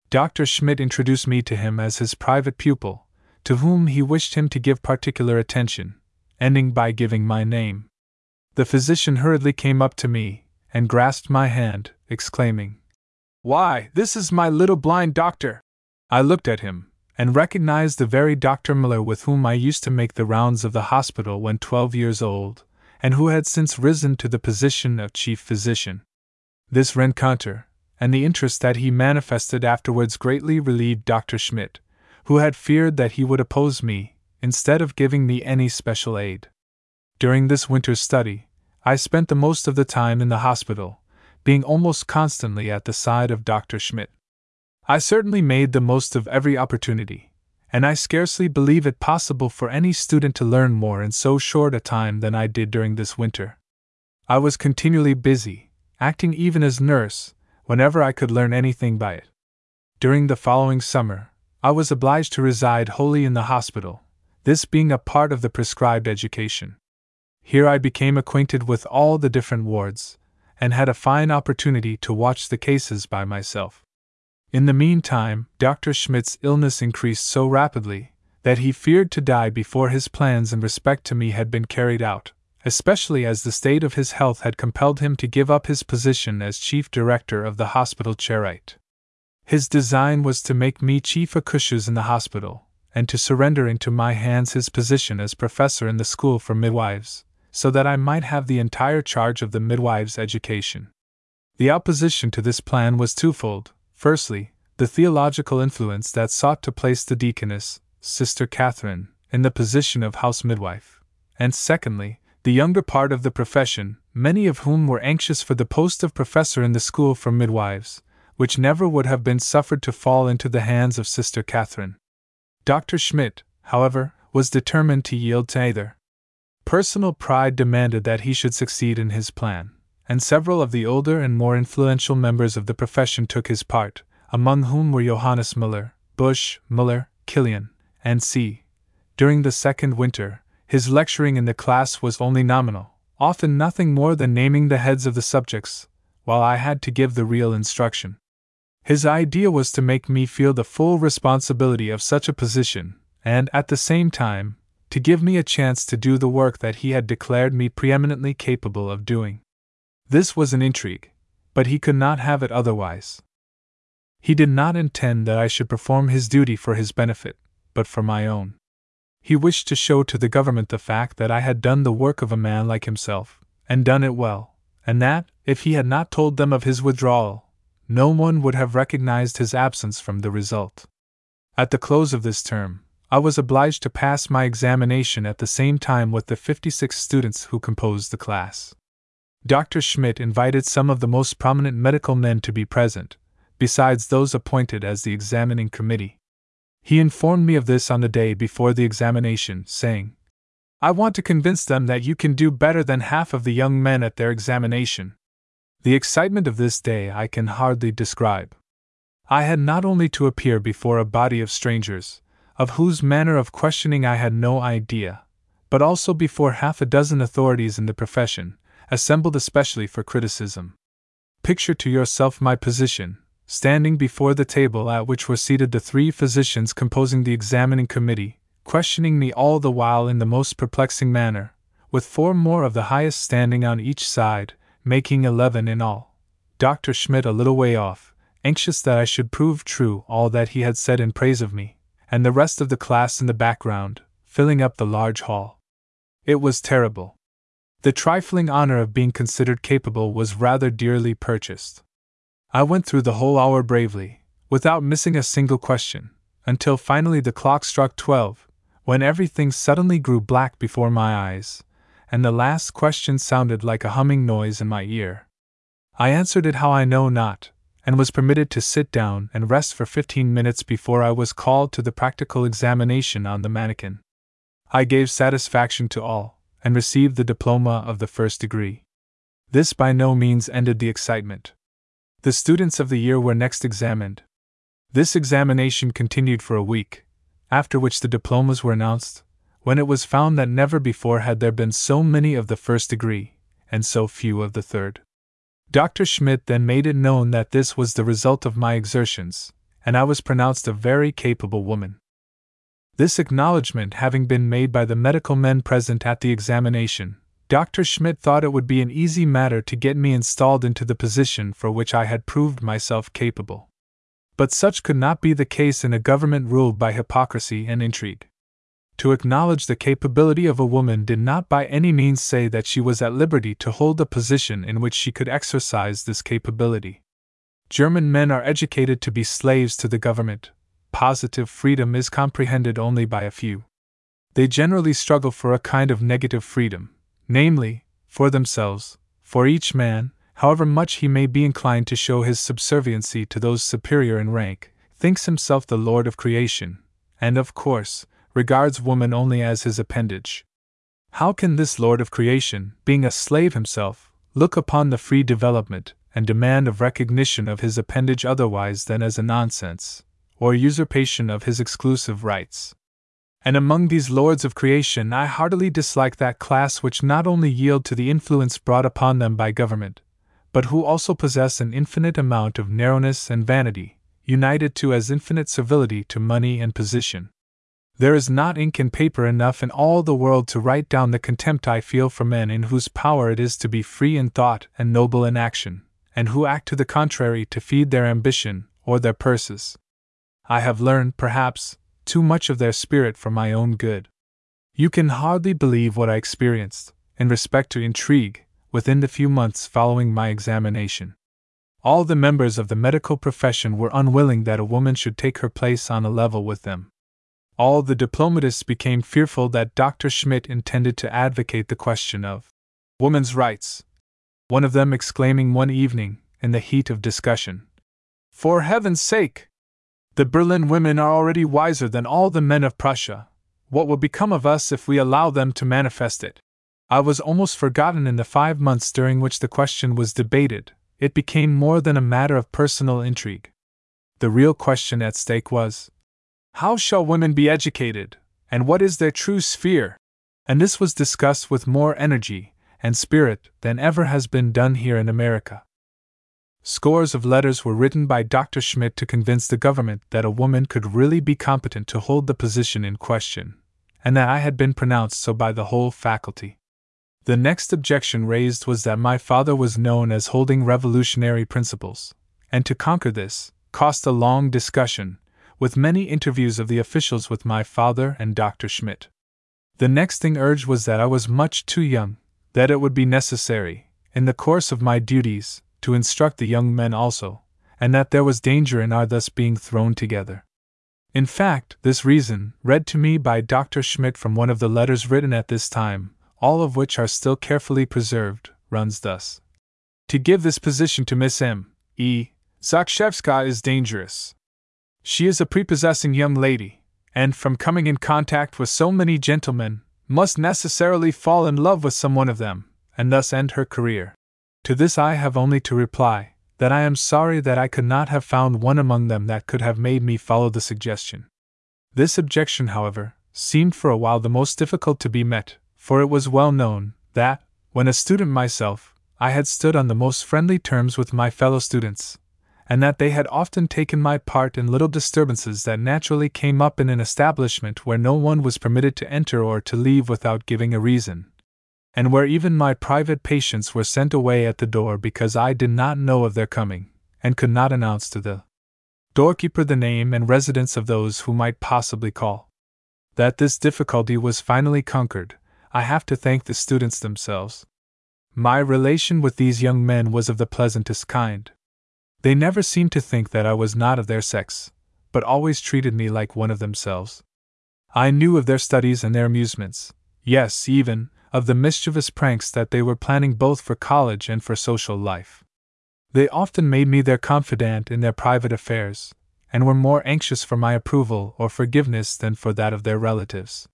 Dr. Schmidt introduced me to him as his private pupil, to whom he wished him to give particular attention, ending by giving my name. The physician hurriedly came up to me and grasped my hand, exclaiming, Why, this is my little blind doctor! I looked at him and recognized the very Dr. Miller with whom I used to make the rounds of the hospital when twelve years old, and who had since risen to the position of chief physician. This rencontre, and the interest that he manifested afterwards greatly relieved Dr. Schmidt, who had feared that he would oppose me instead of giving me any special aid. During this winter's study, I spent the most of the time in the hospital, being almost constantly at the side of Dr. Schmidt. I certainly made the most of every opportunity, and I scarcely believe it possible for any student to learn more in so short a time than I did during this winter. I was continually busy, acting even as nurse, whenever I could learn anything by it. During the following summer, I was obliged to reside wholly in the hospital, this being a part of the prescribed education. Here I became acquainted with all the different wards, and had a fine opportunity to watch the cases by myself. In the meantime, Dr. Schmidt's illness increased so rapidly that he feared to die before his plans in respect to me had been carried out, especially as the state of his health had compelled him to give up his position as chief director of the hospital Charite. His design was to make me chief accoucheur in the hospital, and to surrender into my hands his position as professor in the school for midwives, so that I might have the entire charge of the midwives' education. The opposition to this plan was twofold. Firstly, the theological influence that sought to place the deaconess, Sister Catherine, in the position of house midwife, and secondly, the younger part of the profession, many of whom were anxious for the post of professor in the school for midwives, which never would have been suffered to fall into the hands of Sister Catherine. Dr. Schmidt, however, was determined to yield to either. Personal pride demanded that he should succeed in his plan, and several of the older and more influential members of the profession took his part, among whom were Johannes Müller, Busch, Müller, Killian, and C. During the second winter, his lecturing in the class was only nominal, often nothing more than naming the heads of the subjects, while I had to give the real instruction. His idea was to make me feel the full responsibility of such a position, and, at the same time, to give me a chance to do the work that he had declared me preeminently capable of doing. This was an intrigue, but he could not have it otherwise. He did not intend that I should perform his duty for his benefit, but for my own. He wished to show to the government the fact that I had done the work of a man like himself, and done it well, and that, if he had not told them of his withdrawal, no one would have recognized his absence from the result. At the close of this term, I was obliged to pass my examination at the same time with the 56 students who composed the class. Dr. Schmidt invited some of the most prominent medical men to be present, besides those appointed as the examining committee. He informed me of this on the day before the examination, saying, I want to convince them that you can do better than half of the young men at their examination. The excitement of this day I can hardly describe. I had not only to appear before a body of strangers, of whose manner of questioning I had no idea, but also before half a dozen authorities in the profession, assembled especially for criticism. Picture to yourself my position, standing before the table at which were seated the three physicians composing the examining committee, questioning me all the while in the most perplexing manner, with four more of the highest standing on each side, making eleven in all. Dr. Schmidt a little way off, anxious that I should prove true all that he had said in praise of me, and the rest of the class in the background, filling up the large hall. It was terrible. The trifling honor of being considered capable was rather dearly purchased. I went through the whole hour bravely, without missing a single question, until finally the clock struck twelve, when everything suddenly grew black before my eyes, and the last question sounded like a humming noise in my ear. I answered it how I know not, and was permitted to sit down and rest for fifteen minutes before I was called to the practical examination on the mannequin. I gave satisfaction to all, and received the diploma of the first degree. This by no means ended the excitement. The students of the year were next examined. This examination continued for a week, after which the diplomas were announced, when it was found that never before had there been so many of the first degree, and so few of the third. Dr. Schmidt then made it known that this was the result of my exertions, and I was pronounced a very capable woman. This acknowledgement having been made by the medical men present at the examination, Dr. Schmidt thought it would be an easy matter to get me installed into the position for which I had proved myself capable. But such could not be the case in a government ruled by hypocrisy and intrigue. To acknowledge the capability of a woman did not by any means say that she was at liberty to hold a position in which she could exercise this capability. German men are educated to be slaves to the government. Positive freedom is comprehended only by a few. They generally struggle for a kind of negative freedom, namely, for themselves, for each man, however much he may be inclined to show his subserviency to those superior in rank, thinks himself the lord of creation, and, of course, regards woman only as his appendage. How can this lord of creation, being a slave himself, look upon the free development and demand of recognition of his appendage otherwise than as a nonsense, or usurpation of his exclusive rights? And among these lords of creation, I heartily dislike that class which not only yield to the influence brought upon them by government, but who also possess an infinite amount of narrowness and vanity, united to as infinite servility to money and position. There is not ink and paper enough in all the world to write down the contempt I feel for men in whose power it is to be free in thought and noble in action, and who act to the contrary to feed their ambition or their purses. I have learned, perhaps, too much of their spirit for my own good. You can hardly believe what I experienced, in respect to intrigue, within the few months following my examination. All the members of the medical profession were unwilling that a woman should take her place on a level with them. All the diplomatists became fearful that Dr. Schmidt intended to advocate the question of woman's rights. One of them exclaiming one evening, in the heat of discussion, For heaven's sake! The Berlin women are already wiser than all the men of Prussia. What will become of us if we allow them to manifest it? I was almost forgotten in the five months during which the question was debated. It became more than a matter of personal intrigue. The real question at stake was How shall women be educated, and what is their true sphere? And this was discussed with more energy and spirit than ever has been done here in America. Scores of letters were written by Dr. Schmidt to convince the government that a woman could really be competent to hold the position in question, and that I had been pronounced so by the whole faculty. The next objection raised was that my father was known as holding revolutionary principles, and to conquer this, cost a long discussion, with many interviews of the officials with my father and Dr. Schmidt. The next thing urged was that I was much too young, that it would be necessary, in the course of my duties, to instruct the young men also, and that there was danger in our thus being thrown together. In fact, this reason, read to me by Dr. Schmidt from one of the letters written at this time, all of which are still carefully preserved, runs thus To give this position to Miss M. E. Zakrzewska is dangerous. She is a prepossessing young lady, and from coming in contact with so many gentlemen, must necessarily fall in love with some one of them, and thus end her career. To this I have only to reply that I am sorry that I could not have found one among them that could have made me follow the suggestion. This objection, however, seemed for a while the most difficult to be met, for it was well known that, when a student myself, I had stood on the most friendly terms with my fellow students, and that they had often taken my part in little disturbances that naturally came up in an establishment where no one was permitted to enter or to leave without giving a reason, and where even my private patients were sent away at the door because I did not know of their coming, and could not announce to the doorkeeper the name and residence of those who might possibly call. That this difficulty was finally conquered, I have to thank the students themselves. My relation with these young men was of the pleasantest kind. They never seemed to think that I was not of their sex, but always treated me like one of themselves. I knew of their studies and their amusements, yes, even, of the mischievous pranks that they were planning both for college and for social life. They often made me their confidant in their private affairs, and were more anxious for my approval or forgiveness than for that of their relatives.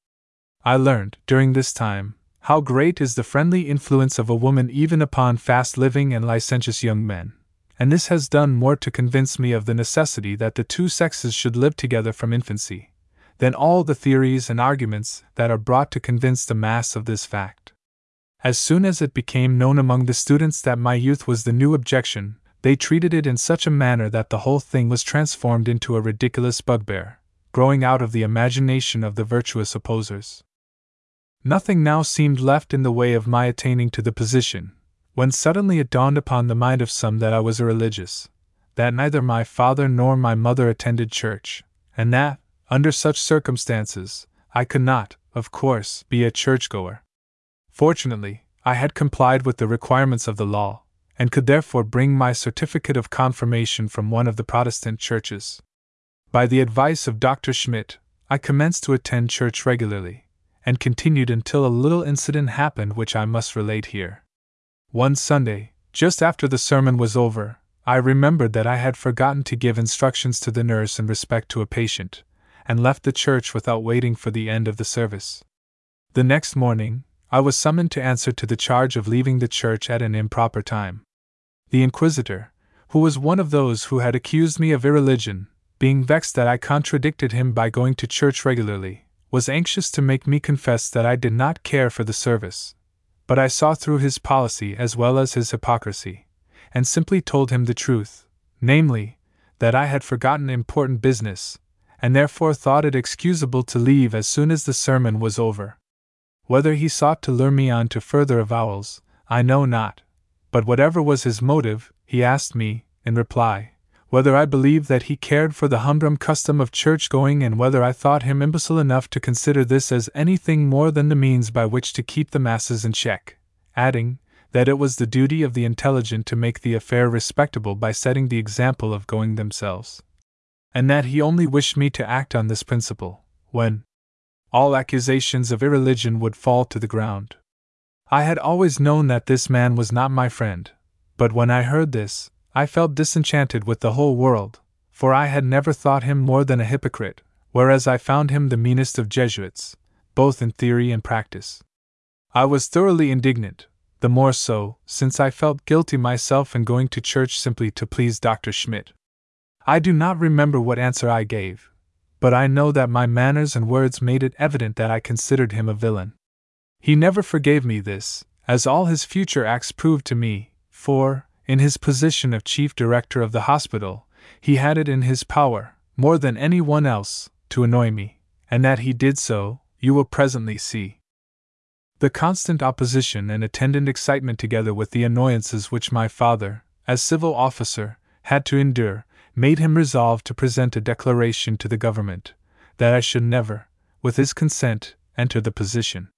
I learned, during this time, how great is the friendly influence of a woman even upon fast living and licentious young men, and this has done more to convince me of the necessity that the two sexes should live together from infancy than all the theories and arguments that are brought to convince the mass of this fact. As soon as it became known among the students that my youth was the new objection, they treated it in such a manner that the whole thing was transformed into a ridiculous bugbear, growing out of the imagination of the virtuous opposers. Nothing now seemed left in the way of my attaining to the position, when suddenly it dawned upon the mind of some that I was irreligious, that neither my father nor my mother attended church, and that, under such circumstances, I could not, of course, be a churchgoer. Fortunately, I had complied with the requirements of the law, and could therefore bring my certificate of confirmation from one of the Protestant churches. By the advice of Dr. Schmidt, I commenced to attend church regularly, and continued until a little incident happened which I must relate here. One Sunday, just after the sermon was over, I remembered that I had forgotten to give instructions to the nurse in respect to a patient, and left the church without waiting for the end of the service. The next morning, I was summoned to answer to the charge of leaving the church at an improper time. The inquisitor, who was one of those who had accused me of irreligion, being vexed that I contradicted him by going to church regularly, was anxious to make me confess that I did not care for the service. But I saw through his policy as well as his hypocrisy, and simply told him the truth namely, that I had forgotten important business, and therefore thought it excusable to leave as soon as the sermon was over. Whether he sought to lure me on to further avowals, I know not, but whatever was his motive, he asked me, in reply, whether I believed that he cared for the humdrum custom of church going and whether I thought him imbecile enough to consider this as anything more than the means by which to keep the masses in check, adding, that it was the duty of the intelligent to make the affair respectable by setting the example of going themselves and that he only wished me to act on this principle, when all accusations of irreligion would fall to the ground. I had always known that this man was not my friend, but when I heard this, I felt disenchanted with the whole world, for I had never thought him more than a hypocrite, whereas I found him the meanest of Jesuits, both in theory and practice. I was thoroughly indignant, the more so, since I felt guilty myself in going to church simply to please Dr. Schmidt. I do not remember what answer I gave, but I know that my manners and words made it evident that I considered him a villain. He never forgave me this, as all his future acts proved to me, for, in his position of chief director of the hospital, he had it in his power, more than any one else, to annoy me, and that he did so, you will presently see. The constant opposition and attendant excitement, together with the annoyances which my father, as civil officer, had to endure, made him resolve to present a declaration to the government that I should never, with his consent, enter the position.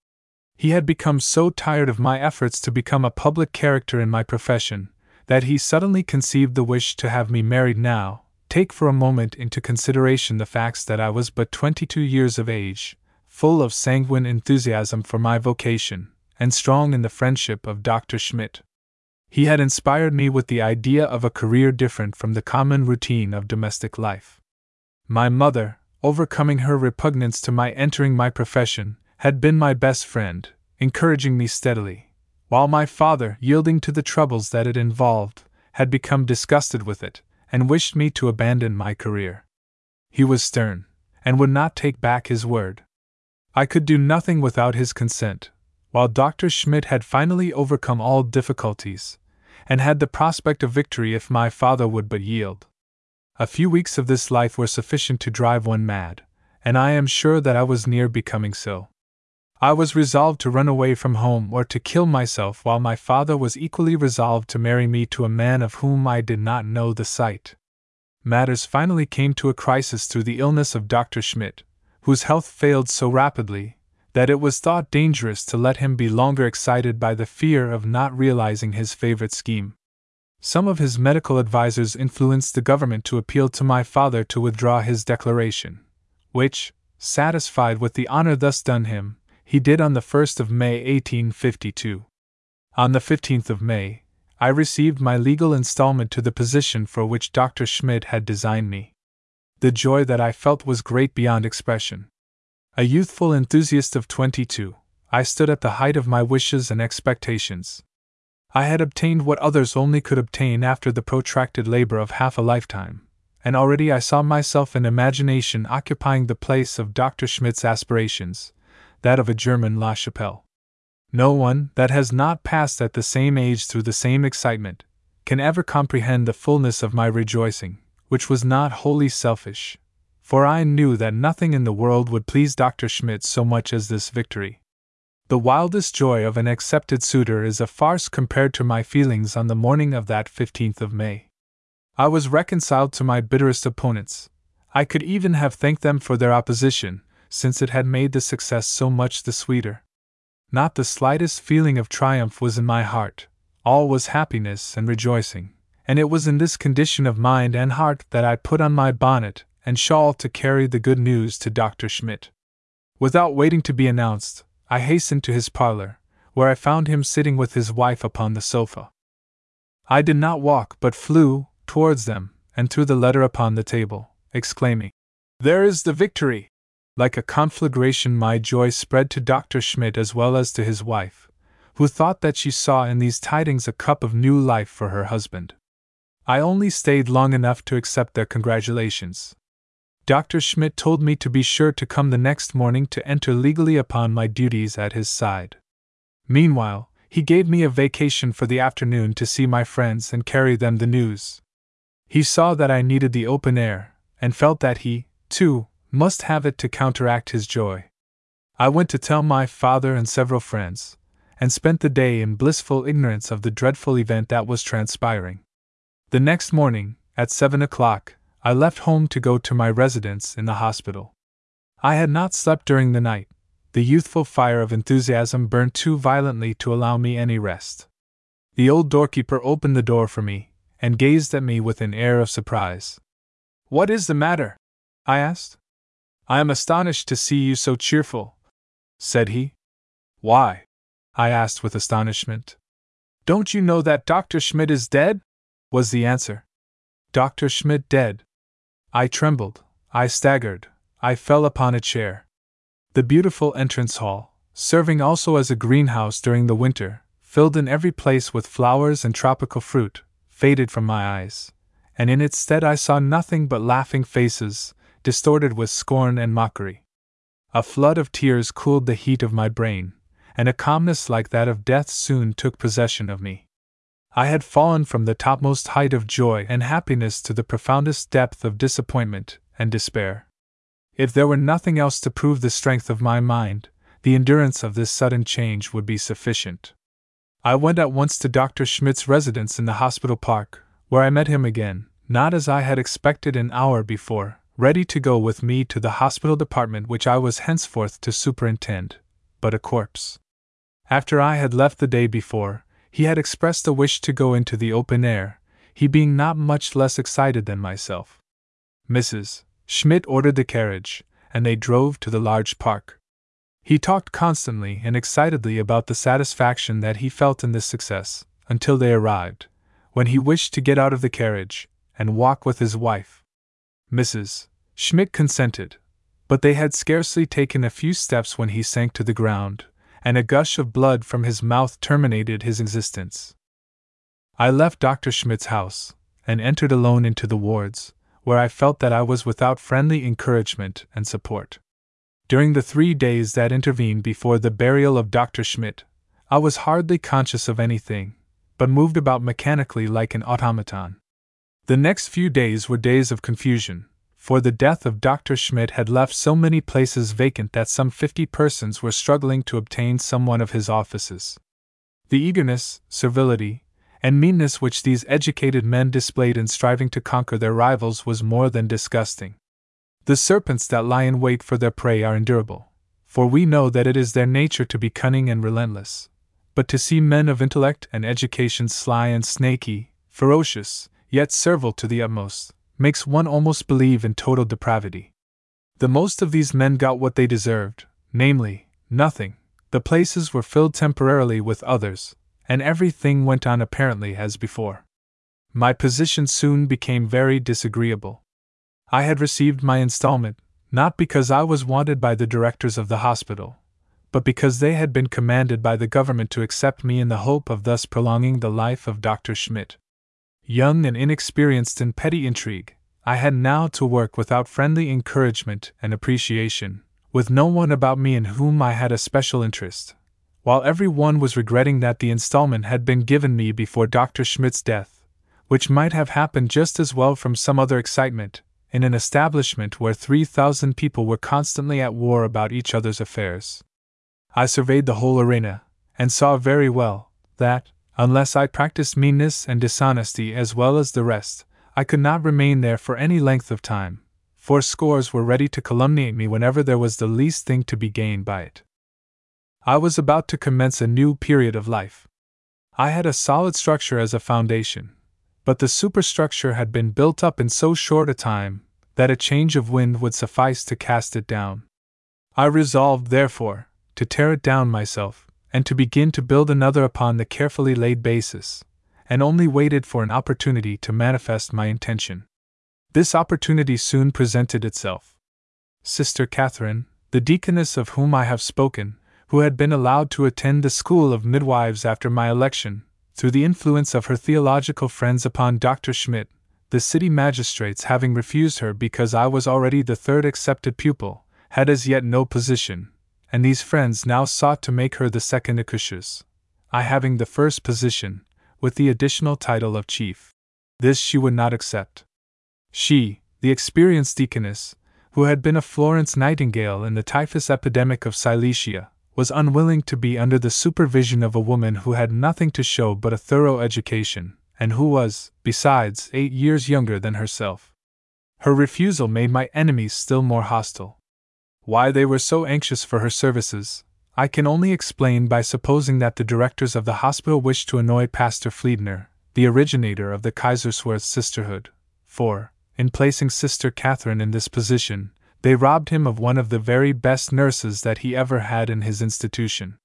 He had become so tired of my efforts to become a public character in my profession that he suddenly conceived the wish to have me married now, take for a moment into consideration the facts that I was but twenty two years of age, full of sanguine enthusiasm for my vocation, and strong in the friendship of Dr. Schmidt. He had inspired me with the idea of a career different from the common routine of domestic life. My mother, overcoming her repugnance to my entering my profession, had been my best friend, encouraging me steadily, while my father, yielding to the troubles that it involved, had become disgusted with it, and wished me to abandon my career. He was stern, and would not take back his word. I could do nothing without his consent, while Dr. Schmidt had finally overcome all difficulties, and had the prospect of victory if my father would but yield. A few weeks of this life were sufficient to drive one mad, and I am sure that I was near becoming so. I was resolved to run away from home or to kill myself, while my father was equally resolved to marry me to a man of whom I did not know the sight. Matters finally came to a crisis through the illness of Dr. Schmidt, whose health failed so rapidly that it was thought dangerous to let him be longer excited by the fear of not realizing his favorite scheme. Some of his medical advisers influenced the government to appeal to my father to withdraw his declaration, which, satisfied with the honor thus done him, he did on the 1st of May 1852. On the 15th of May, I received my legal installment to the position for which Dr. Schmidt had designed me. The joy that I felt was great beyond expression. A youthful enthusiast of 22, I stood at the height of my wishes and expectations. I had obtained what others only could obtain after the protracted labor of half a lifetime, and already I saw myself in imagination occupying the place of Dr. Schmidt's aspirations, that of a German La Chapelle. No one that has not passed at the same age through the same excitement can ever comprehend the fullness of my rejoicing, which was not wholly selfish, for I knew that nothing in the world would please Dr. Schmidt so much as this victory. The wildest joy of an accepted suitor is a farce compared to my feelings on the morning of that 15th of May. I was reconciled to my bitterest opponents. I could even have thanked them for their opposition, since it had made the success so much the sweeter. Not the slightest feeling of triumph was in my heart, all was happiness and rejoicing, and it was in this condition of mind and heart that I put on my bonnet and shawl to carry the good news to Dr. Schmidt. Without waiting to be announced, I hastened to his parlor, where I found him sitting with his wife upon the sofa. I did not walk but flew towards them and threw the letter upon the table, exclaiming, There is the victory! Like a conflagration, my joy spread to Dr. Schmidt as well as to his wife, who thought that she saw in these tidings a cup of new life for her husband. I only stayed long enough to accept their congratulations. Dr. Schmidt told me to be sure to come the next morning to enter legally upon my duties at his side. Meanwhile, he gave me a vacation for the afternoon to see my friends and carry them the news. He saw that I needed the open air, and felt that he, too, must have it to counteract his joy. I went to tell my father and several friends, and spent the day in blissful ignorance of the dreadful event that was transpiring. The next morning, at seven o'clock, I left home to go to my residence in the hospital. I had not slept during the night. The youthful fire of enthusiasm burned too violently to allow me any rest. The old doorkeeper opened the door for me, and gazed at me with an air of surprise. What is the matter? I asked. I am astonished to see you so cheerful, said he. Why? I asked with astonishment. Don't you know that Dr. Schmidt is dead? was the answer. Dr. Schmidt dead. I trembled, I staggered, I fell upon a chair. The beautiful entrance hall, serving also as a greenhouse during the winter, filled in every place with flowers and tropical fruit, faded from my eyes, and in its stead I saw nothing but laughing faces, distorted with scorn and mockery. A flood of tears cooled the heat of my brain, and a calmness like that of death soon took possession of me. I had fallen from the topmost height of joy and happiness to the profoundest depth of disappointment and despair. If there were nothing else to prove the strength of my mind, the endurance of this sudden change would be sufficient. I went at once to Dr. Schmidt's residence in the hospital park, where I met him again, not as I had expected an hour before, ready to go with me to the hospital department which I was henceforth to superintend, but a corpse. After I had left the day before, he had expressed a wish to go into the open air, he being not much less excited than myself. Mrs. Schmidt ordered the carriage, and they drove to the large park. He talked constantly and excitedly about the satisfaction that he felt in this success, until they arrived, when he wished to get out of the carriage and walk with his wife. Mrs. Schmidt consented, but they had scarcely taken a few steps when he sank to the ground, and a gush of blood from his mouth terminated his existence. I left Dr. Schmidt's house, and entered alone into the wards, where I felt that I was without friendly encouragement and support. During the three days that intervened before the burial of Dr. Schmidt, I was hardly conscious of anything, but moved about mechanically like an automaton. The next few days were days of confusion, for the death of Dr. Schmidt had left so many places vacant that some fifty persons were struggling to obtain some one of his offices. The eagerness, servility, and meanness which these educated men displayed in striving to conquer their rivals was more than disgusting. The serpents that lie in wait for their prey are endurable, for we know that it is their nature to be cunning and relentless. But to see men of intellect and education sly and snaky, ferocious, yet servile to the utmost, makes one almost believe in total depravity. The most of these men got what they deserved, namely, nothing. The places were filled temporarily with others, and everything went on apparently as before. My position soon became very disagreeable. I had received my installment, not because I was wanted by the directors of the hospital, but because they had been commanded by the government to accept me in the hope of thus prolonging the life of Dr. Schmidt. Young and inexperienced in petty intrigue, I had now to work without friendly encouragement and appreciation, with no one about me in whom I had a special interest, while every one was regretting that the installment had been given me before Dr. Schmidt's death, which might have happened just as well from some other excitement, in an establishment where 3,000 people were constantly at war about each other's affairs. I surveyed the whole arena, and saw very well that, Unless I practiced meanness and dishonesty as well as the rest, I could not remain there for any length of time, for scores were ready to calumniate me whenever there was the least thing to be gained by it. I was about to commence a new period of life. I had a solid structure as a foundation, but the superstructure had been built up in so short a time that a change of wind would suffice to cast it down. I resolved, therefore, to tear it down myself, and to begin to build another upon the carefully laid basis, and only waited for an opportunity to manifest my intention. This opportunity soon presented itself. Sister Catherine, the deaconess of whom I have spoken, who had been allowed to attend the school of midwives after my election, through the influence of her theological friends upon Dr. Schmidt, the city magistrates having refused her because I was already the third accepted pupil, had as yet no position, and these friends now sought to make her the second accoucheuse, I having the first position, with the additional title of chief. This she would not accept. She, the experienced deaconess, who had been a Florence Nightingale in the typhus epidemic of Silesia, was unwilling to be under the supervision of a woman who had nothing to show but a thorough education, and who was, besides, eight years younger than herself. Her refusal made my enemies still more hostile. Why they were so anxious for her services, I can only explain by supposing that the directors of the hospital wished to annoy Pastor Fliedner, the originator of the Kaiserswerth sisterhood, for, in placing Sister Catherine in this position, they robbed him of one of the very best nurses that he ever had in his institution.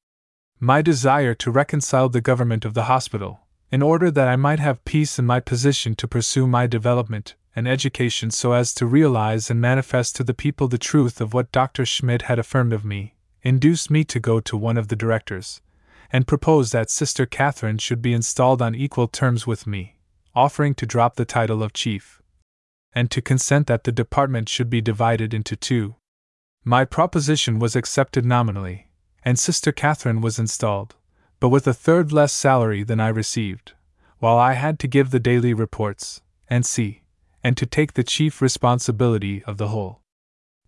My desire to reconcile the government of the hospital, in order that I might have peace in my position to pursue my development, and education so as to realize and manifest to the people the truth of what Dr. Schmidt had affirmed of me, induced me to go to one of the directors, and propose that Sister Catherine should be installed on equal terms with me, offering to drop the title of chief, and to consent that the department should be divided into two. My proposition was accepted nominally, and Sister Catherine was installed, but with a third less salary than I received, while I had to give the daily reports, and see and to take the chief responsibility of the whole.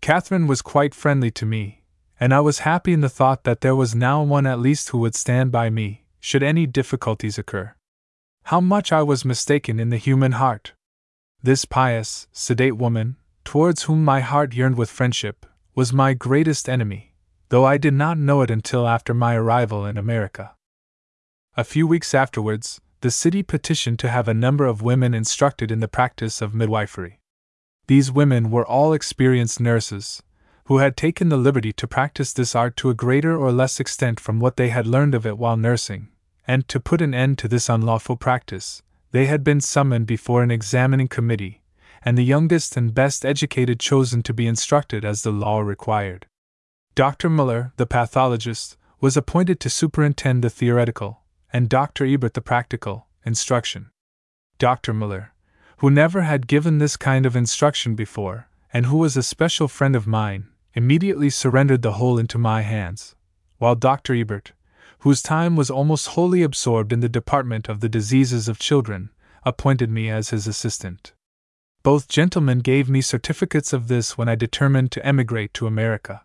Catherine was quite friendly to me, and I was happy in the thought that there was now one at least who would stand by me, should any difficulties occur. How much I was mistaken in the human heart! This pious, sedate woman, towards whom my heart yearned with friendship, was my greatest enemy, though I did not know it until after my arrival in America. A few weeks afterwards, the city petitioned to have a number of women instructed in the practice of midwifery. These women were all experienced nurses, who had taken the liberty to practice this art to a greater or less extent from what they had learned of it while nursing, and to put an end to this unlawful practice, they had been summoned before an examining committee, and the youngest and best educated chosen to be instructed as the law required. Dr. Muller, the pathologist, was appointed to superintend the theoretical, and Dr. Ebert the practical, instruction. Dr. Muller, who never had given this kind of instruction before, and who was a special friend of mine, immediately surrendered the whole into my hands, while Dr. Ebert, whose time was almost wholly absorbed in the department of the diseases of children, appointed me as his assistant. Both gentlemen gave me certificates of this when I determined to emigrate to America.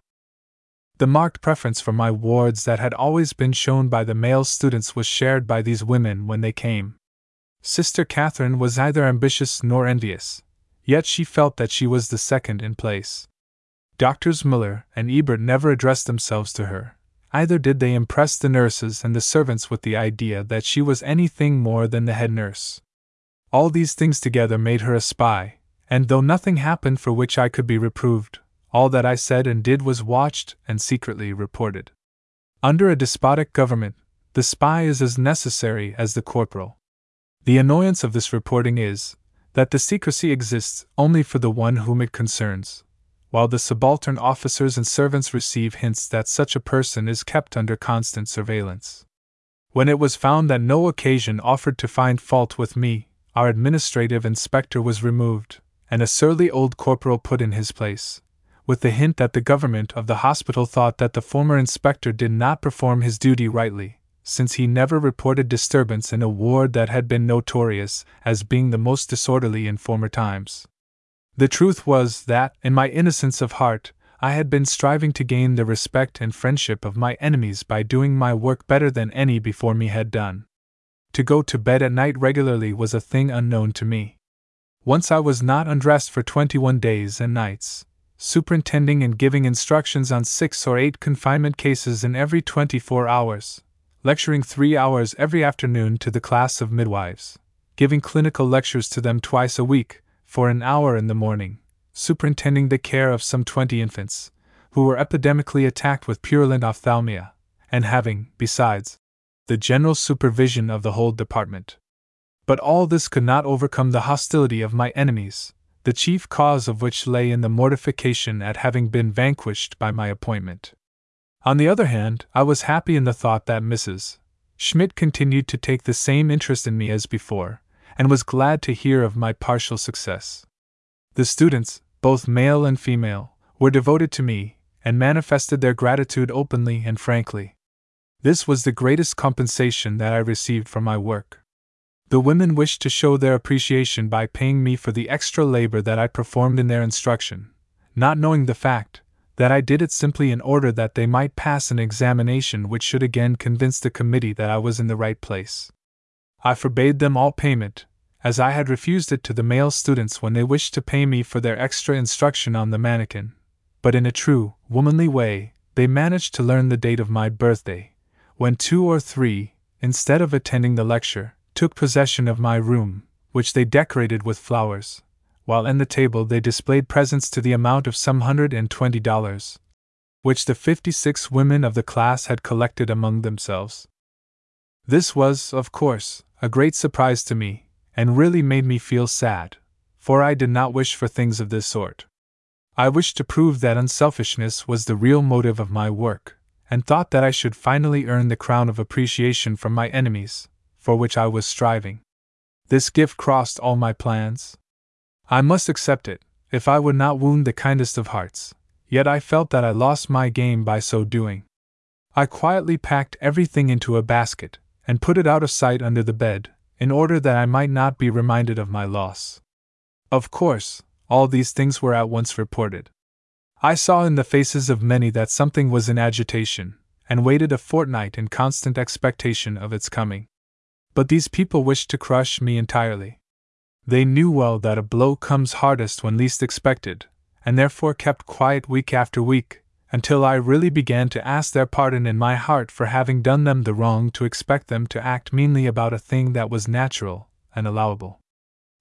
The marked preference for my wards that had always been shown by the male students was shared by these women when they came. Sister Catherine was neither ambitious nor envious, yet she felt that she was the second in place. Doctors Muller and Ebert never addressed themselves to her, either did they impress the nurses and the servants with the idea that she was anything more than the head nurse. All these things together made her a spy, and though nothing happened for which I could be reproved, all that I said and did was watched and secretly reported. Under a despotic government, the spy is as necessary as the corporal. The annoyance of this reporting is that the secrecy exists only for the one whom it concerns, while the subaltern officers and servants receive hints that such a person is kept under constant surveillance. When it was found that no occasion offered to find fault with me, our administrative inspector was removed, and a surly old corporal put in his place, with the hint that the government of the hospital thought that the former inspector did not perform his duty rightly, since he never reported disturbance in a ward that had been notorious as being the most disorderly in former times. The truth was that, in my innocence of heart, I had been striving to gain the respect and friendship of my enemies by doing my work better than any before me had done. To go to bed at night regularly was a thing unknown to me. Once I was not undressed for 21 days and nights, superintending and giving instructions on six or eight confinement cases in every 24 hours, lecturing three hours every afternoon to the class of midwives, giving clinical lectures to them twice a week, for an hour in the morning, superintending the care of some twenty infants, who were epidemically attacked with purulent ophthalmia, and having, besides, the general supervision of the whole department. But all this could not overcome the hostility of my enemies, the chief cause of which lay in the mortification at having been vanquished by my appointment. On the other hand, I was happy in the thought that Mrs. Schmidt continued to take the same interest in me as before, and was glad to hear of my partial success. The students, both male and female, were devoted to me, and manifested their gratitude openly and frankly. This was the greatest compensation that I received for my work. The women wished to show their appreciation by paying me for the extra labor that I performed in their instruction, not knowing the fact, that I did it simply in order that they might pass an examination which should again convince the committee that I was in the right place. I forbade them all payment, as I had refused it to the male students when they wished to pay me for their extra instruction on the mannequin. But in a true, womanly way, they managed to learn the date of my birthday, when two or three, instead of attending the lecture, took possession of my room, which they decorated with flowers, while in the table they displayed presents to the amount of some hundred and twenty dollars, which the fifty six women of the class had collected among themselves. This was, of course, a great surprise to me, and really made me feel sad, for I did not wish for things of this sort. I wished to prove that unselfishness was the real motive of my work, and thought that I should finally earn the crown of appreciation from my enemies, for which I was striving. This gift crossed all my plans, I must accept it, if I would not wound the kindest of hearts, yet I felt that I lost my game by so doing. I quietly packed everything into a basket, and put it out of sight under the bed, in order that I might not be reminded of my loss. Of course, all these things were at once reported. I saw in the faces of many that something was in agitation, and waited a fortnight in constant expectation of its coming. But these people wished to crush me entirely. They knew well that a blow comes hardest when least expected, and therefore kept quiet week after week, until I really began to ask their pardon in my heart for having done them the wrong to expect them to act meanly about a thing that was natural and allowable.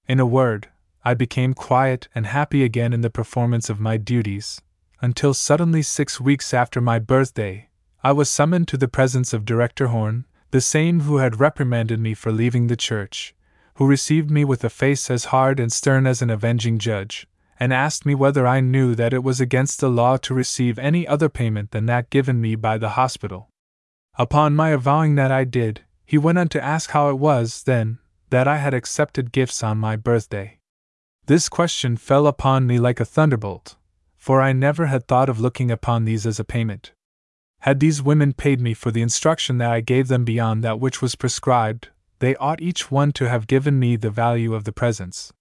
In a word, I became quiet and happy again in the performance of my duties, until suddenly, six weeks after my birthday, I was summoned to the presence of Director Horn, the same who had reprimanded me for leaving the church, who received me with a face as hard and stern as an avenging judge, and asked me whether I knew that it was against the law to receive any other payment than that given me by the hospital. Upon my avowing that I did, he went on to ask how it was, then, that I had accepted gifts on my birthday. This question fell upon me like a thunderbolt, for I never had thought of looking upon these as a payment. Had these women paid me for the instruction that I gave them beyond that which was prescribed, they ought each one to have given me the value of the presents.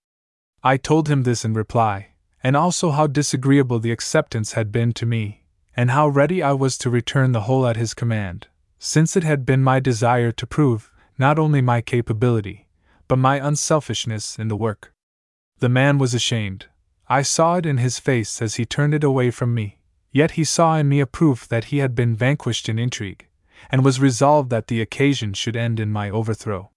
I told him this in reply, and also how disagreeable the acceptance had been to me, and how ready I was to return the whole at his command, since it had been my desire to prove not only my capability, but my unselfishness in the work. The man was ashamed. I saw it in his face as he turned it away from me, yet he saw in me a proof that he had been vanquished in intrigue, and was resolved that the occasion should end in my overthrow.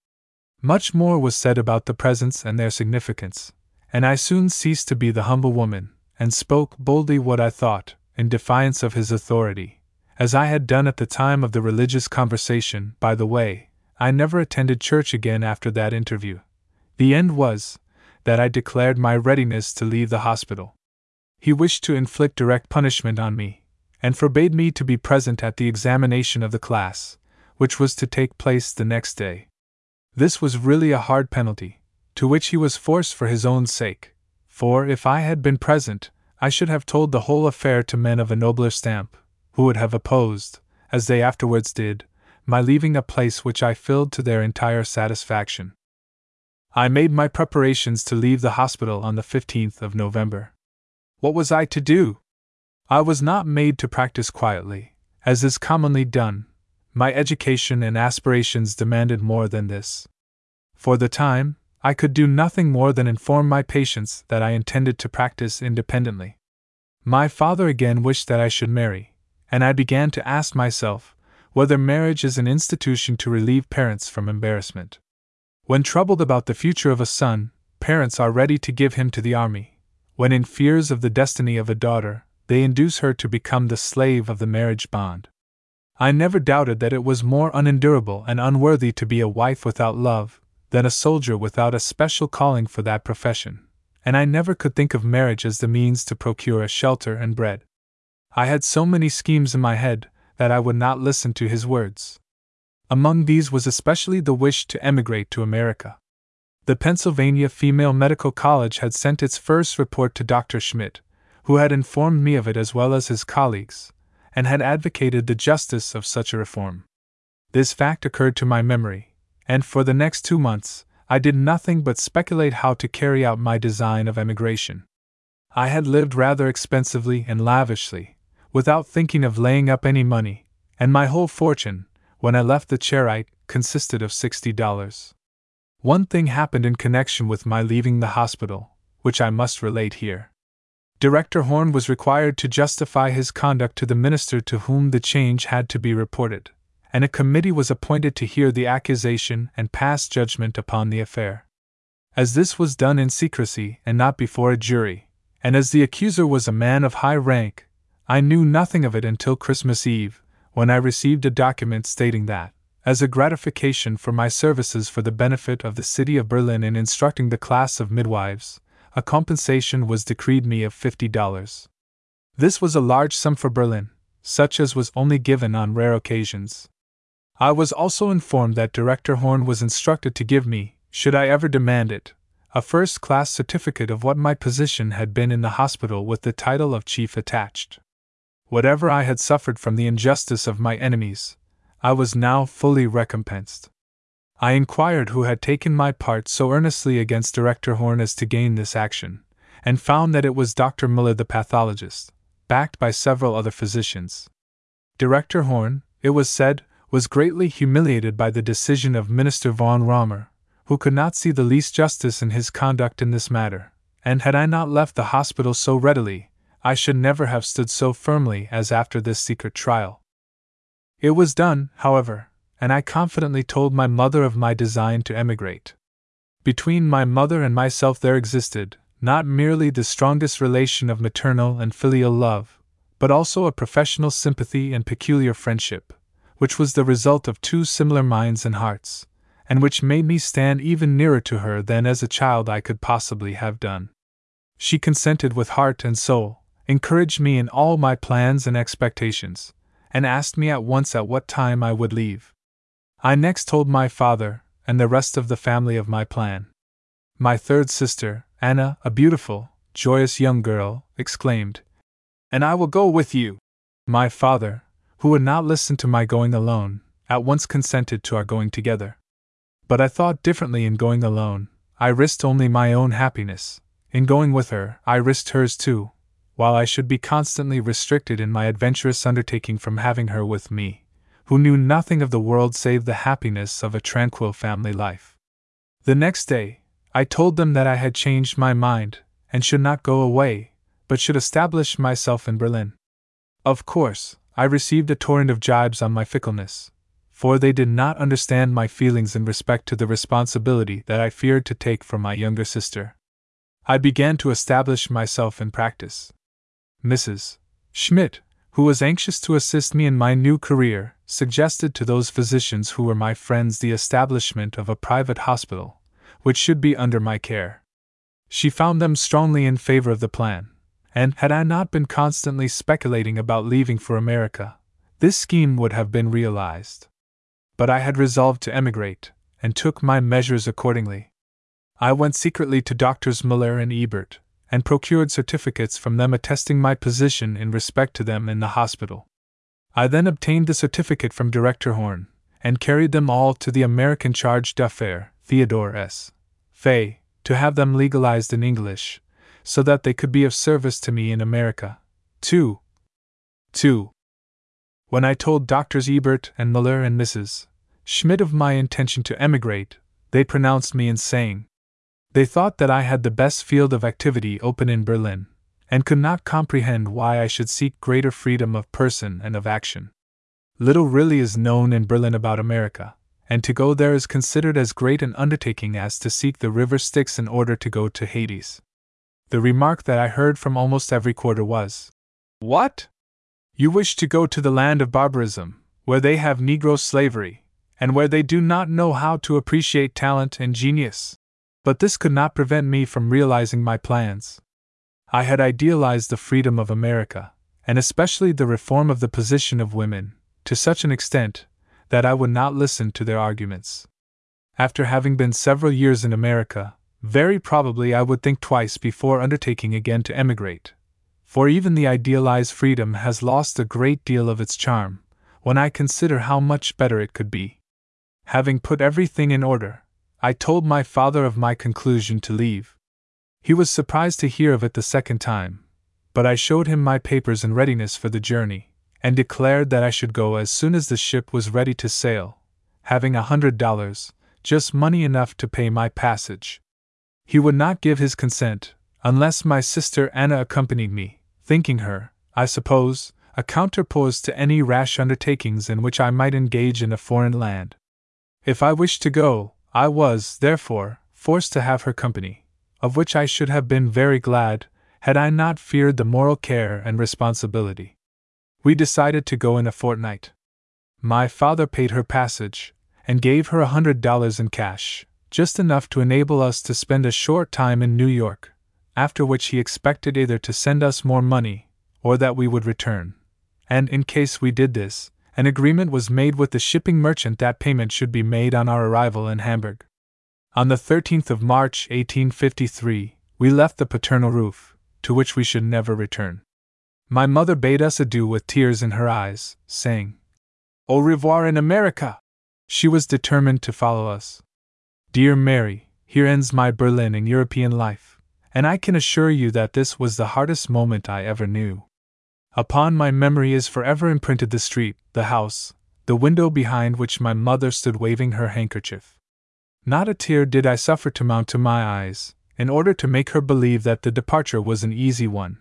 Much more was said about the presents and their significance, and I soon ceased to be the humble woman, and spoke boldly what I thought, in defiance of his authority, as I had done at the time of the religious conversation. By the way, I never attended church again after that interview. The end was that I declared my readiness to leave the hospital. He wished to inflict direct punishment on me, and forbade me to be present at the examination of the class, which was to take place the next day. This was really a hard penalty, to which he was forced for his own sake, for if I had been present, I should have told the whole affair to men of a nobler stamp, who would have opposed, as they afterwards did, my leaving a place which I filled to their entire satisfaction. I made my preparations to leave the hospital on the 15th of November. What was I to do? I was not made to practice quietly, as is commonly done. My education and aspirations demanded more than this. For the time, I could do nothing more than inform my patients that I intended to practice independently. My father again wished that I should marry, and I began to ask myself whether marriage is an institution to relieve parents from embarrassment. When troubled about the future of a son, parents are ready to give him to the army. When in fears of the destiny of a daughter, they induce her to become the slave of the marriage bond. I never doubted that it was more unendurable and unworthy to be a wife without love than a soldier without a special calling for that profession, and I never could think of marriage as the means to procure a shelter and bread. I had so many schemes in my head that I would not listen to his words. Among these was especially the wish to emigrate to America. The Pennsylvania Female Medical College had sent its first report to Dr. Schmidt, who had informed me of it as well as his colleagues, and had advocated the justice of such a reform. This fact occurred to my memory, and for the next two months, I did nothing but speculate how to carry out my design of emigration. I had lived rather expensively and lavishly, without thinking of laying up any money, and my whole fortune, when I left the Charite, consisted of sixty dollars. One thing happened in connection with my leaving the hospital, which I must relate here. Director Horn was required to justify his conduct to the minister to whom the change had to be reported and a committee was appointed to hear the accusation and pass judgment upon the affair. As this was done in secrecy and not before a jury, and as the accuser was a man of high rank, I knew nothing of it until Christmas Eve, when I received a document stating that, as a gratification for my services for the benefit of the city of Berlin in instructing the class of midwives, a compensation was decreed me of $50. This was a large sum for Berlin, such as was only given on rare occasions. I was also informed that Director Horn was instructed to give me, should I ever demand it, a first class certificate of what my position had been in the hospital with the title of chief attached. Whatever I had suffered from the injustice of my enemies, I was now fully recompensed. I inquired who had taken my part so earnestly against Director Horn as to gain this action, and found that it was Dr. Muller the pathologist, backed by several other physicians. Director Horn, it was said, was greatly humiliated by the decision of Minister von Raumer, who could not see the least justice in his conduct in this matter, and had I not left the hospital so readily, I should never have stood so firmly as after this secret trial. It was done, however, and I confidently told my mother of my design to emigrate. Between my mother and myself there existed, not merely the strongest relation of maternal and filial love, but also a professional sympathy and peculiar friendship, which was the result of two similar minds and hearts, and which made me stand even nearer to her than as a child I could possibly have done. She consented with heart and soul, encouraged me in all my plans and expectations, and asked me at once at what time I would leave. I next told my father and the rest of the family of my plan. My third sister, Anna, a beautiful, joyous young girl, exclaimed, And I will go with you. My father, who would not listen to my going alone, at once consented to our going together. But I thought differently in going alone, I risked only my own happiness. In going with her, I risked hers too, while I should be constantly restricted in my adventurous undertaking from having her with me who knew nothing of the world save the happiness of a tranquil family life. The next day, I told them that I had changed my mind, and should not go away, but should establish myself in Berlin. Of course, I received a torrent of jibes on my fickleness, for they did not understand my feelings in respect to the responsibility that I feared to take for my younger sister. I began to establish myself in practice. Mrs. Schmidt, who was anxious to assist me in my new career, suggested to those physicians who were my friends the establishment of a private hospital, which should be under my care. She found them strongly in favor of the plan, and had I not been constantly speculating about leaving for America, this scheme would have been realized. But I had resolved to emigrate, and took my measures accordingly. I went secretly to Doctors Muller and Ebert, and procured certificates from them attesting my position in respect to them in the hospital. I then obtained the certificate from Director Horn, and carried them all to the American charge d'affaires, Theodore S. Fay, to have them legalized in English, so that they could be of service to me in America. 2. 2. When I told Doctors Ebert and Muller and Mrs. Schmidt of my intention to emigrate, they pronounced me insane, they thought that I had the best field of activity open in Berlin, and could not comprehend why I should seek greater freedom of person and of action. Little really is known in Berlin about America, and to go there is considered as great an undertaking as to seek the river Styx in order to go to Hades. The remark that I heard from almost every quarter was What? You wish to go to the land of barbarism, where they have Negro slavery, and where they do not know how to appreciate talent and genius. But this could not prevent me from realizing my plans. I had idealized the freedom of America, and especially the reform of the position of women, to such an extent that I would not listen to their arguments. After having been several years in America, very probably I would think twice before undertaking again to emigrate, for even the idealized freedom has lost a great deal of its charm when I consider how much better it could be. Having put everything in order, I told my father of my conclusion to leave. He was surprised to hear of it the second time, but I showed him my papers in readiness for the journey, and declared that I should go as soon as the ship was ready to sail, having a hundred dollars, just money enough to pay my passage. He would not give his consent, unless my sister Anna accompanied me, thinking her, I suppose, a counterpoise to any rash undertakings in which I might engage in a foreign land. If I wished to go, I was, therefore, forced to have her company, of which I should have been very glad, had I not feared the moral care and responsibility. We decided to go in a fortnight. My father paid her passage, and gave her a hundred dollars in cash, just enough to enable us to spend a short time in New York, after which he expected either to send us more money, or that we would return. And in case we did this, an agreement was made with the shipping merchant that payment should be made on our arrival in Hamburg. On the 13th of March, 1853, we left the paternal roof, to which we should never return. My mother bade us adieu with tears in her eyes, saying, Au revoir in America! She was determined to follow us. Dear Mary, here ends my Berlin and European life, and I can assure you that this was the hardest moment I ever knew. Upon my memory is forever imprinted the street, the house, the window behind which my mother stood waving her handkerchief. Not a tear did I suffer to mount to my eyes, in order to make her believe that the departure was an easy one,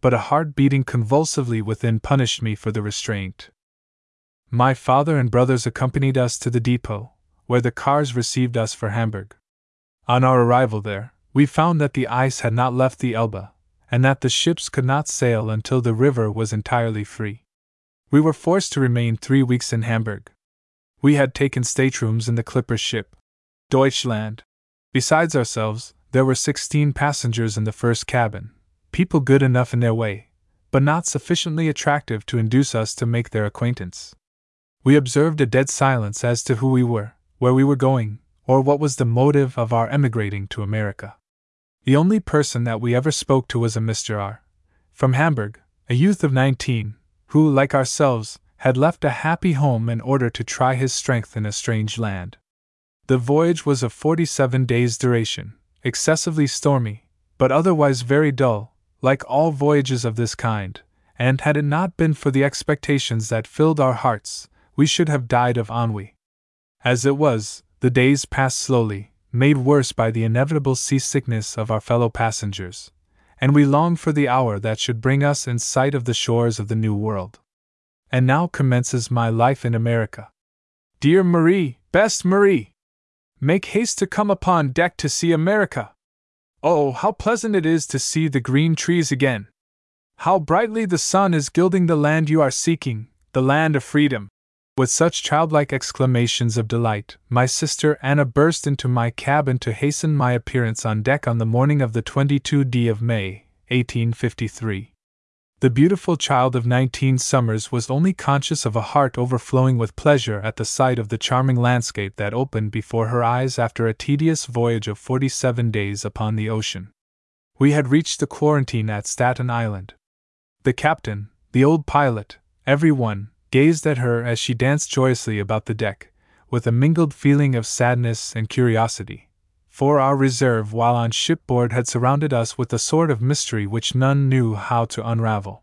but a heart beating convulsively within punished me for the restraint. My father and brothers accompanied us to the depot, where the cars received us for Hamburg. On our arrival there, we found that the ice had not left the Elbe, and that the ships could not sail until the river was entirely free. We were forced to remain three weeks in Hamburg. We had taken staterooms in the clipper ship, Deutschland. Besides ourselves, there were sixteen passengers in the first cabin, people good enough in their way, but not sufficiently attractive to induce us to make their acquaintance. We observed a dead silence as to who we were, where we were going, or what was the motive of our emigrating to America. The only person that we ever spoke to was a Mr. R. from Hamburg, a youth of nineteen, who, like ourselves, had left a happy home in order to try his strength in a strange land. The voyage was of forty seven days' duration, excessively stormy, but otherwise very dull, like all voyages of this kind, and had it not been for the expectations that filled our hearts, we should have died of ennui. As it was, the days passed slowly, made worse by the inevitable seasickness of our fellow passengers, and we longed for the hour that should bring us in sight of the shores of the New World. And now commences my life in America. Dear Marie, best Marie! Make haste to come upon deck to see America! Oh, how pleasant it is to see the green trees again! How brightly the sun is gilding the land you are seeking, the land of freedom! With such childlike exclamations of delight, my sister Anna burst into my cabin to hasten my appearance on deck on the morning of the 22d of May, 1853. The beautiful child of nineteen summers was only conscious of a heart overflowing with pleasure at the sight of the charming landscape that opened before her eyes after a tedious voyage of forty seven days upon the ocean. We had reached the quarantine at Staten Island. The captain, the old pilot, every one, gazed at her as she danced joyously about the deck, with a mingled feeling of sadness and curiosity. For our reserve while on shipboard had surrounded us with a sort of mystery which none knew how to unravel.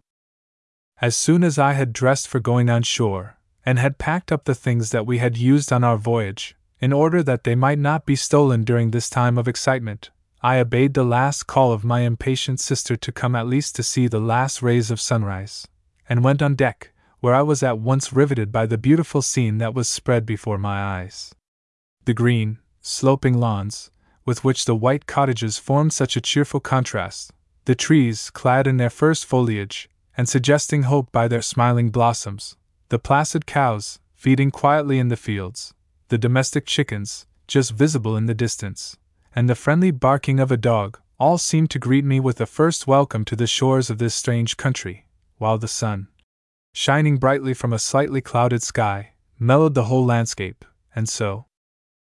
As soon as I had dressed for going on shore, and had packed up the things that we had used on our voyage, in order that they might not be stolen during this time of excitement, I obeyed the last call of my impatient sister to come at least to see the last rays of sunrise, and went on deck, where I was at once riveted by the beautiful scene that was spread before my eyes. The green, sloping lawns, with which the white cottages formed such a cheerful contrast, the trees clad in their first foliage, and suggesting hope by their smiling blossoms, the placid cows, feeding quietly in the fields, the domestic chickens, just visible in the distance, and the friendly barking of a dog, all seemed to greet me with a first welcome to the shores of this strange country, while the sun, shining brightly from a slightly clouded sky, mellowed the whole landscape, and so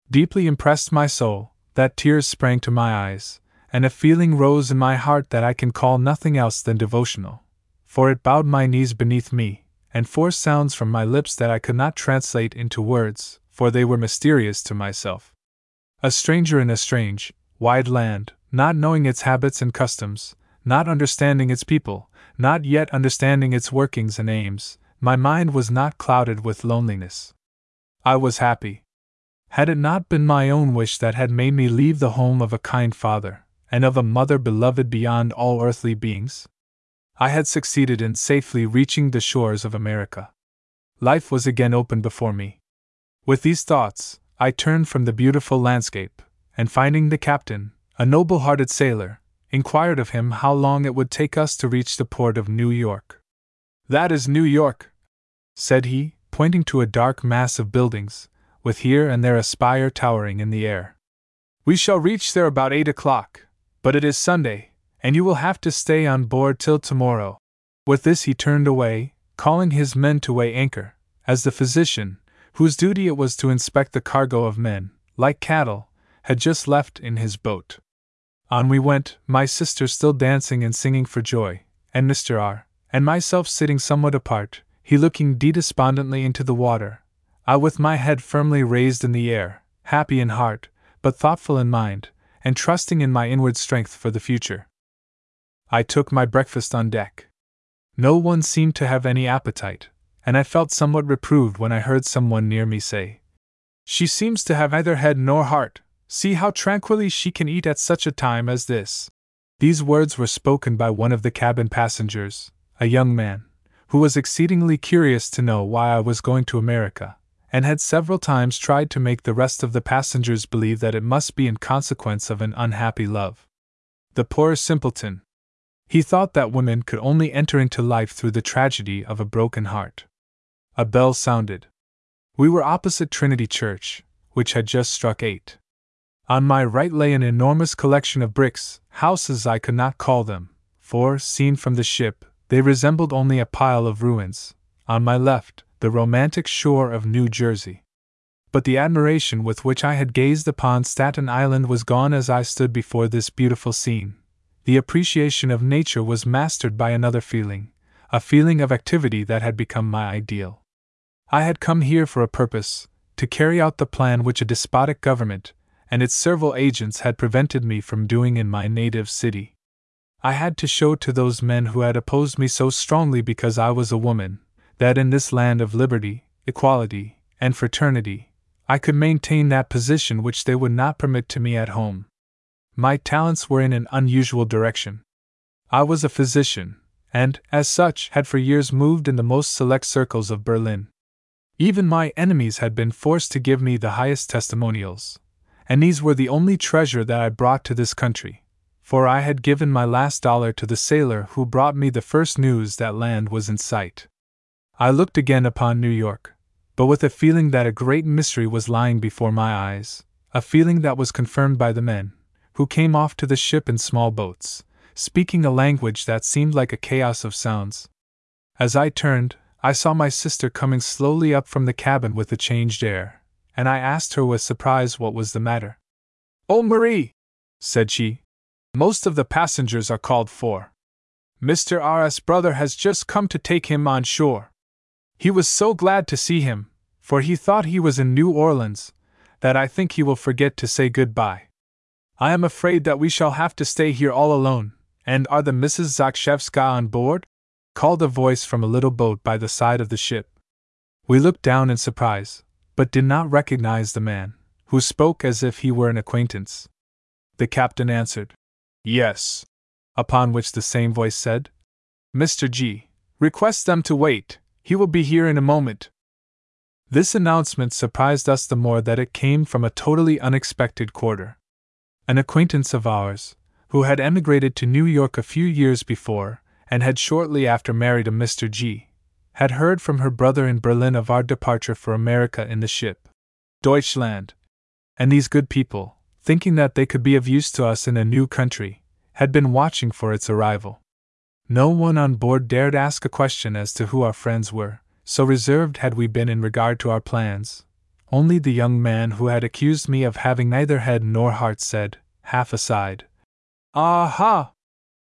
deeply impressed my soul that tears sprang to my eyes, and a feeling rose in my heart that I can call nothing else than devotional. For it bowed my knees beneath me, and forced sounds from my lips that I could not translate into words, for they were mysterious to myself. A stranger in a strange, wide land, not knowing its habits and customs, not understanding its people, not yet understanding its workings and aims, my mind was not clouded with loneliness. I was happy. Had it not been my own wish that had made me leave the home of a kind father, and of a mother beloved beyond all earthly beings? I had succeeded in safely reaching the shores of America. Life was again open before me. With these thoughts, I turned from the beautiful landscape, and finding the captain, a noble hearted sailor, inquired of him how long it would take us to reach the port of New York. That is New York, said he, pointing to a dark mass of buildings, with here and there a spire towering in the air. We shall reach there about eight o'clock, but it is Sunday, and you will have to stay on board till tomorrow. With this, he turned away, calling his men to weigh anchor, as the physician, whose duty it was to inspect the cargo of men, like cattle, had just left in his boat. On we went, my sister still dancing and singing for joy, and Mr. R. and myself sitting somewhat apart, he looking despondently into the water, I with my head firmly raised in the air, happy in heart, but thoughtful in mind, and trusting in my inward strength for the future. I took my breakfast on deck. No one seemed to have any appetite, and I felt somewhat reproved when I heard someone near me say, She seems to have neither head nor heart, See how tranquilly she can eat at such a time as this. These words were spoken by one of the cabin passengers, a young man, who was exceedingly curious to know why I was going to America, and had several times tried to make the rest of the passengers believe that it must be in consequence of an unhappy love. The poor simpleton! He thought that women could only enter into life through the tragedy of a broken heart. A bell sounded. We were opposite Trinity Church, which had just struck eight. On my right lay an enormous collection of bricks, houses I could not call them, for, seen from the ship, they resembled only a pile of ruins. On my left, the romantic shore of New Jersey. But the admiration with which I had gazed upon Staten Island was gone as I stood before this beautiful scene. The appreciation of nature was mastered by another feeling, a feeling of activity that had become my ideal. I had come here for a purpose to carry out the plan which a despotic government, and its servile agents had prevented me from doing in my native city. I had to show to those men who had opposed me so strongly because I was a woman, that in this land of liberty, equality, and fraternity, I could maintain that position which they would not permit to me at home. My talents were in an unusual direction. I was a physician, and, as such, had for years moved in the most select circles of Berlin. Even my enemies had been forced to give me the highest testimonials and these were the only treasure that I brought to this country, for I had given my last dollar to the sailor who brought me the first news that land was in sight. I looked again upon New York, but with a feeling that a great mystery was lying before my eyes, a feeling that was confirmed by the men, who came off to the ship in small boats, speaking a language that seemed like a chaos of sounds. As I turned, I saw my sister coming slowly up from the cabin with a changed air and I asked her with surprise what was the matter. Oh, Marie, said she, most of the passengers are called for. Mr. R.'s brother has just come to take him on shore. He was so glad to see him, for he thought he was in New Orleans, that I think he will forget to say goodbye. I am afraid that we shall have to stay here all alone, and are the Misses Zakrzewska on board? called a voice from a little boat by the side of the ship. We looked down in surprise, but did not recognize the man, who spoke as if he were an acquaintance. The captain answered, Yes. Upon which the same voice said, Mr. G. Request them to wait, he will be here in a moment. This announcement surprised us the more that it came from a totally unexpected quarter. An acquaintance of ours, who had emigrated to New York a few years before, and had shortly after married a Mr. G had heard from her brother in Berlin of our departure for America in the ship Deutschland. And these good people, thinking that they could be of use to us in a new country, had been watching for its arrival. No one on board dared ask a question as to who our friends were, so reserved had we been in regard to our plans. Only the young man who had accused me of having neither head nor heart said, half aside, Aha!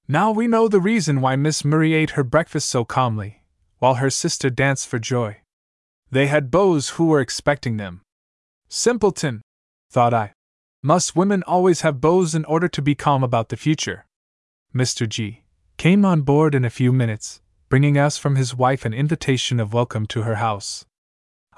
Now we know the reason why Miss Murray ate her breakfast so calmly while her sister danced for joy. They had beaux who were expecting them. Simpleton! thought I. Must women always have beaux in order to be calm about the future? Mr. G. came on board in a few minutes, bringing us from his wife an invitation of welcome to her house.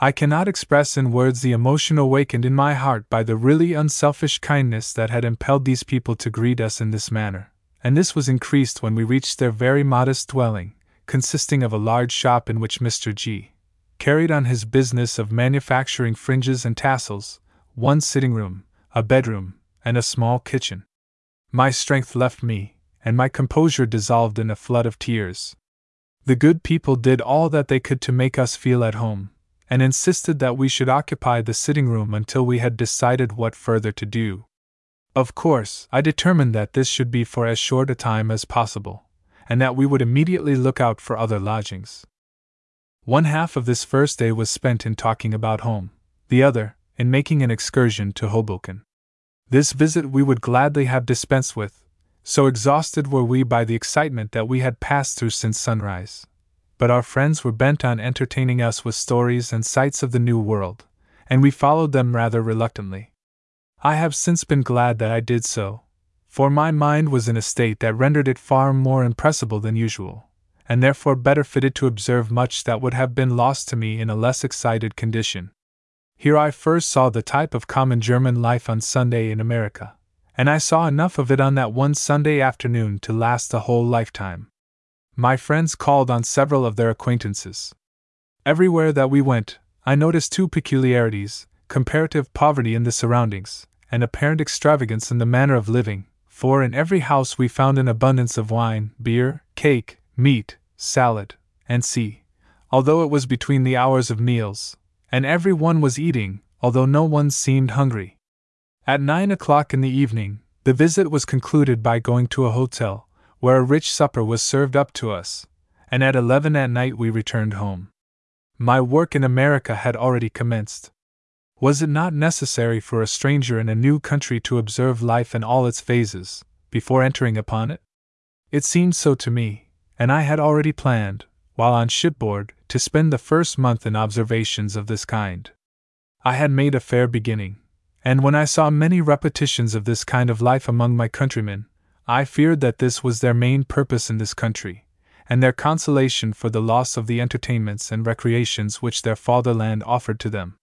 I cannot express in words the emotion awakened in my heart by the really unselfish kindness that had impelled these people to greet us in this manner, and this was increased when we reached their very modest dwelling, consisting of a large shop in which Mr. G. carried on his business of manufacturing fringes and tassels, one sitting room, a bedroom, and a small kitchen. My strength left me, and my composure dissolved in a flood of tears. The good people did all that they could to make us feel at home, and insisted that we should occupy the sitting room until we had decided what further to do. Of course, I determined that this should be for as short a time as possible and that we would immediately look out for other lodgings. One half of this first day was spent in talking about home, the other, in making an excursion to Hoboken. This visit we would gladly have dispensed with, so exhausted were we by the excitement that we had passed through since sunrise. But our friends were bent on entertaining us with stories and sights of the New World, and we followed them rather reluctantly. I have since been glad that I did so, for my mind was in a state that rendered it far more impressible than usual, and therefore better fitted to observe much that would have been lost to me in a less excited condition. Here I first saw the type of common German life on Sunday in America, and I saw enough of it on that one Sunday afternoon to last a whole lifetime. My friends called on several of their acquaintances. Everywhere that we went, I noticed two peculiarities comparative poverty in the surroundings, and apparent extravagance in the manner of living, for in every house we found an abundance of wine, beer, cake, meat, salad, and sea, although it was between the hours of meals, and every one was eating, although no one seemed hungry. At nine o'clock in the evening, the visit was concluded by going to a hotel, where a rich supper was served up to us, and at eleven at night we returned home. My work in America had already commenced. Was it not necessary for a stranger in a new country to observe life in all its phases, before entering upon it? It seemed so to me, and I had already planned, while on shipboard, to spend the first month in observations of this kind. I had made a fair beginning, and when I saw many repetitions of this kind of life among my countrymen, I feared that this was their main purpose in this country, and their consolation for the loss of the entertainments and recreations which their fatherland offered to them.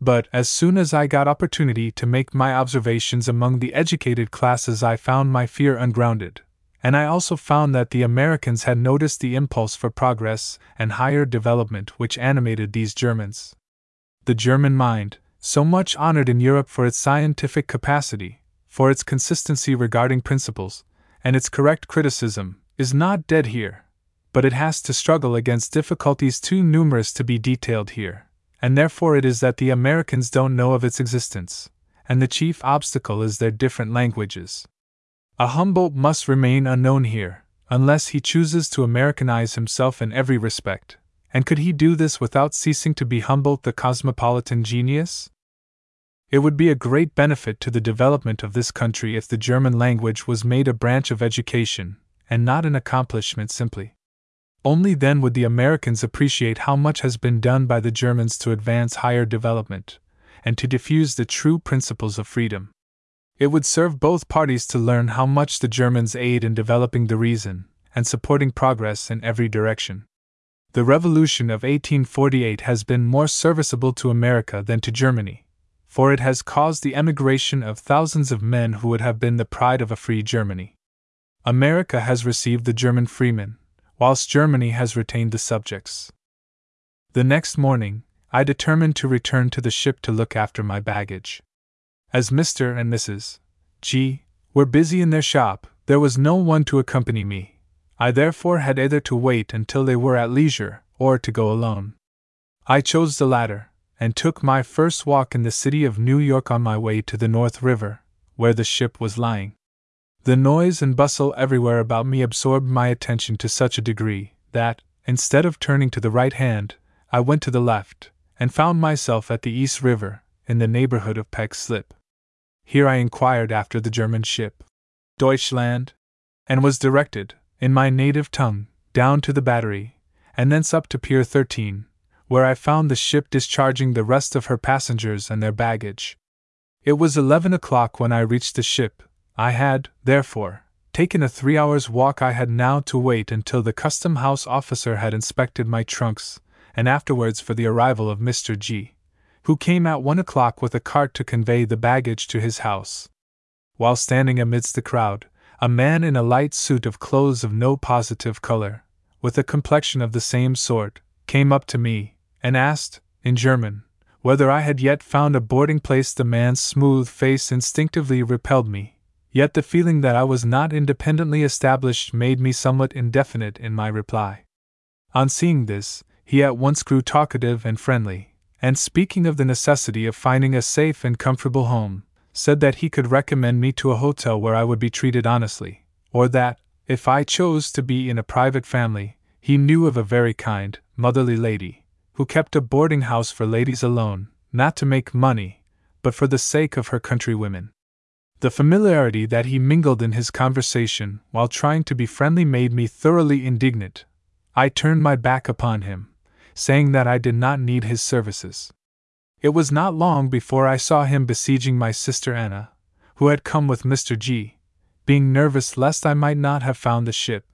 But as soon as I got opportunity to make my observations among the educated classes, I found my fear ungrounded, and I also found that the Americans had noticed the impulse for progress and higher development which animated these Germans. The German mind, so much honored in Europe for its scientific capacity, for its consistency regarding principles, and its correct criticism, is not dead here, but it has to struggle against difficulties too numerous to be detailed here, and therefore it is that the Americans don't know of its existence, and the chief obstacle is their different languages. A Humboldt must remain unknown here, unless he chooses to Americanize himself in every respect. And could he do this without ceasing to be Humboldt the cosmopolitan genius? It would be a great benefit to the development of this country if the German language was made a branch of education, and not an accomplishment simply. Only then would the Americans appreciate how much has been done by the Germans to advance higher development, and to diffuse the true principles of freedom. It would serve both parties to learn how much the Germans aid in developing the reason and supporting progress in every direction. The Revolution of 1848 has been more serviceable to America than to Germany for it has caused the emigration of thousands of men who would have been the pride of a free Germany. America has received the German freemen, whilst Germany has retained the subjects. The next morning, I determined to return to the ship to look after my baggage. As Mr. and Mrs. G were busy in their shop, there was no one to accompany me. I therefore had either to wait until they were at leisure or to go alone. I chose the latter, and took my first walk in the city of New York on my way to the North River, where the ship was lying. The noise and bustle everywhere about me absorbed my attention to such a degree that, instead of turning to the right hand, I went to the left, and found myself at the East River, in the neighborhood of Peck's Slip. Here I inquired after the German ship, Deutschland, and was directed, in my native tongue, down to the battery, and thence up to Pier 13, where I found the ship discharging the rest of her passengers and their baggage. It was eleven o'clock when I reached the ship. I had, therefore, taken a three hours' walk. I had now to wait until the custom house officer had inspected my trunks, and afterwards for the arrival of Mr. G, who came at one o'clock with a cart to convey the baggage to his house. While standing amidst the crowd, a man in a light suit of clothes of no positive color, with a complexion of the same sort, came up to me, and asked, in German, whether I had yet found a boarding place. The man's smooth face instinctively repelled me, yet the feeling that I was not independently established made me somewhat indefinite in my reply. On seeing this, he at once grew talkative and friendly, and speaking of the necessity of finding a safe and comfortable home, said that he could recommend me to a hotel where I would be treated honestly, or that, if I chose to be in a private family, he knew of a very kind, motherly lady who kept a boarding house for ladies alone, not to make money, but for the sake of her countrywomen. The familiarity that he mingled in his conversation while trying to be friendly made me thoroughly indignant. I turned my back upon him, saying that I did not need his services. It was not long before I saw him besieging my sister Anna, who had come with Mr. G, being nervous lest I might not have found the ship.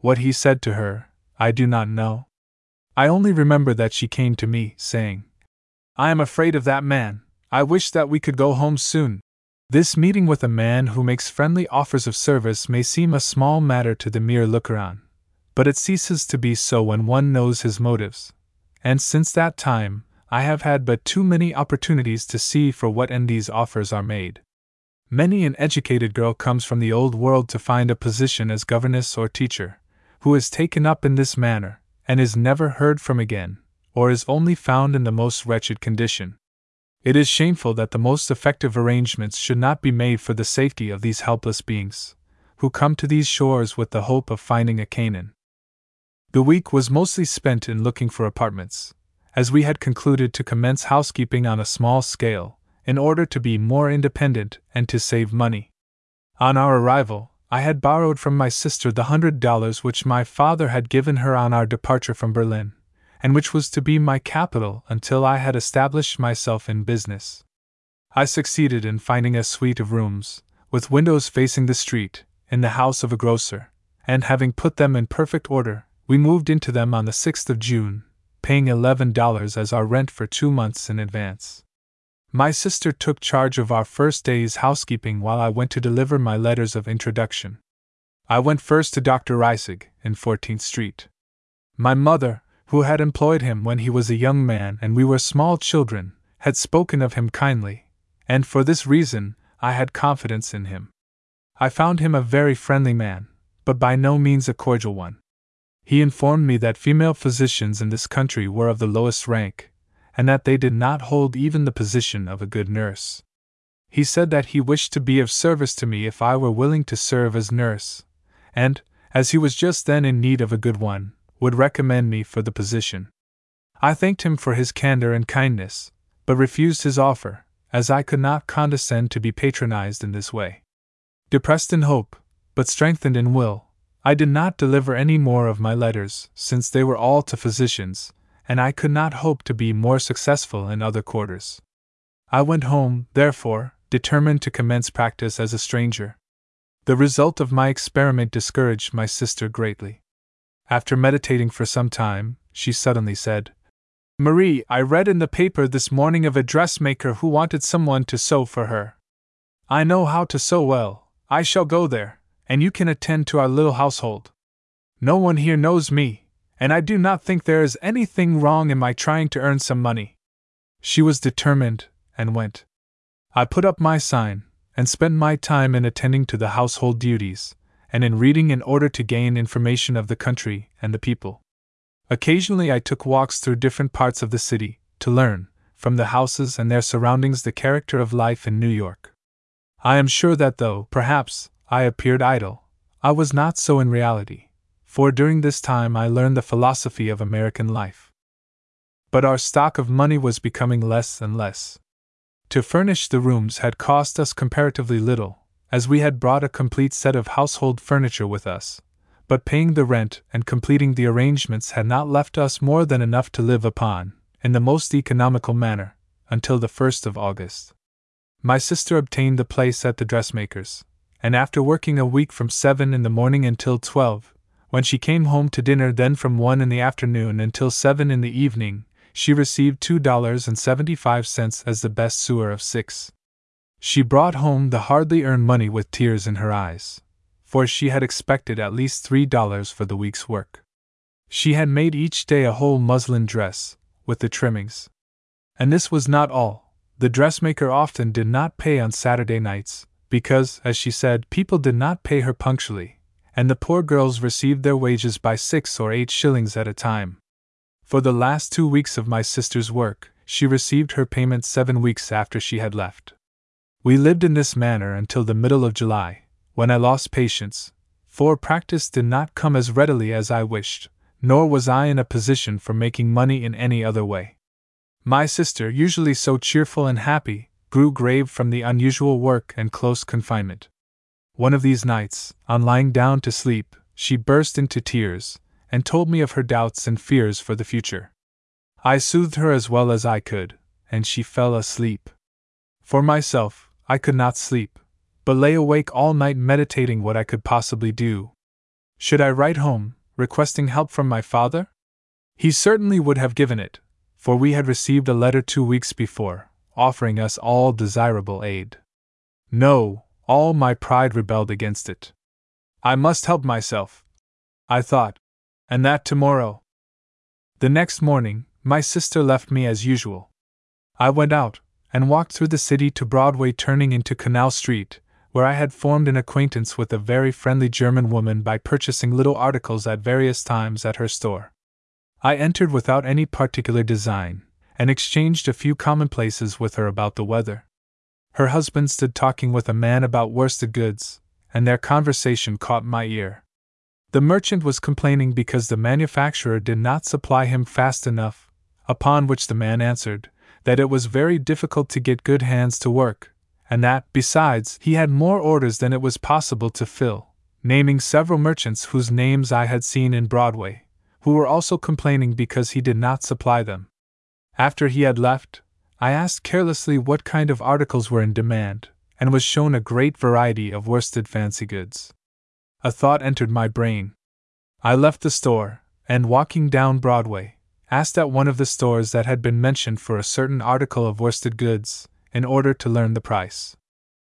What he said to her, I do not know, I only remember that she came to me, saying, I am afraid of that man. I wish that we could go home soon. This meeting with a man who makes friendly offers of service may seem a small matter to the mere looker on, but it ceases to be so when one knows his motives. And since that time, I have had but too many opportunities to see for what end these offers are made. Many an educated girl comes from the old world to find a position as governess or teacher, who is taken up in this manner, and is never heard from again, or is only found in the most wretched condition. It is shameful that the most effective arrangements should not be made for the safety of these helpless beings, who come to these shores with the hope of finding a Canaan. The week was mostly spent in looking for apartments, as we had concluded to commence housekeeping on a small scale, in order to be more independent and to save money. On our arrival, I had borrowed from my sister the hundred dollars which my father had given her on our departure from Berlin and which was to be my capital until I had established myself in business. I succeeded in finding a suite of rooms, with windows facing the street, in the house of a grocer, and having put them in perfect order, we moved into them on the 6th of June, paying $11 as our rent for two months in advance. My sister took charge of our first day's housekeeping while I went to deliver my letters of introduction. I went first to Dr. Reisig, in 14th Street. My mother, who had employed him when he was a young man and we were small children, had spoken of him kindly, and for this reason I had confidence in him. I found him a very friendly man, but by no means a cordial one. He informed me that female physicians in this country were of the lowest rank, and that they did not hold even the position of a good nurse. He said that he wished to be of service to me if I were willing to serve as nurse, and, as he was just then in need of a good one, would recommend me for the position. I thanked him for his candor and kindness, but refused his offer, as I could not condescend to be patronized in this way. Depressed in hope, but strengthened in will, I did not deliver any more of my letters, since they were all to physicians, and I could not hope to be more successful in other quarters. I went home, therefore, determined to commence practice as a stranger. The result of my experiment discouraged my sister greatly. After meditating for some time, she suddenly said, Marie, I read in the paper this morning of a dressmaker who wanted someone to sew for her. I know how to sew well, I shall go there, and you can attend to our little household. No one here knows me, and I do not think there is anything wrong in my trying to earn some money. She was determined, and went. I put up my sign, and spent my time in attending to the household duties, and in reading in order to gain information of the country and the people. Occasionally, I took walks through different parts of the city, to learn, from the houses and their surroundings, the character of life in New York. I am sure that though, perhaps, I appeared idle, I was not so in reality, for during this time I learned the philosophy of American life. But our stock of money was becoming less and less. To furnish the rooms had cost us comparatively little, as we had brought a complete set of household furniture with us, but paying the rent and completing the arrangements had not left us more than enough to live upon, in the most economical manner, until the 1st of August. My sister obtained the place at the dressmaker's, and after working a week from 7 in the morning until 12, when she came home to dinner, then from 1 in the afternoon until 7 in the evening, she received $2.75 as the best sewer of six. She brought home the hardly earned money with tears in her eyes, for she had expected at least three dollars for the week's work. She had made each day a whole muslin dress, with the trimmings. And this was not all. The dressmaker often did not pay on Saturday nights, because, as she said, people did not pay her punctually, and the poor girls received their wages by six or eight shillings at a time. For the last two weeks of my sister's work, she received her payment seven weeks after she had left. We lived in this manner until the middle of July, when I lost patience, for practice did not come as readily as I wished, nor was I in a position for making money in any other way. My sister, usually so cheerful and happy, grew grave from the unusual work and close confinement. One of these nights, on lying down to sleep, she burst into tears, and told me of her doubts and fears for the future. I soothed her as well as I could, and she fell asleep. For myself, I could not sleep, but lay awake all night meditating what I could possibly do. Should I write home, requesting help from my father? He certainly would have given it, for we had received a letter two weeks before, offering us all desirable aid. No, all my pride rebelled against it. I must help myself, I thought, and that tomorrow. The next morning, my sister left me as usual. I went out and walked through the city to Broadway, turning into Canal Street, where I had formed an acquaintance with a very friendly German woman by purchasing little articles at various times at her store. I entered without any particular design, and exchanged a few commonplaces with her about the weather. Her husband stood talking with a man about worsted goods, and their conversation caught my ear. The merchant was complaining because the manufacturer did not supply him fast enough, upon which the man answered that it was very difficult to get good hands to work, and that, besides, he had more orders than it was possible to fill, naming several merchants whose names I had seen in Broadway, who were also complaining because he did not supply them. After he had left, I asked carelessly what kind of articles were in demand, and was shown a great variety of worsted fancy goods. A thought entered my brain. I left the store, and walking down Broadway, asked at one of the stores that had been mentioned for a certain article of worsted goods, in order to learn the price.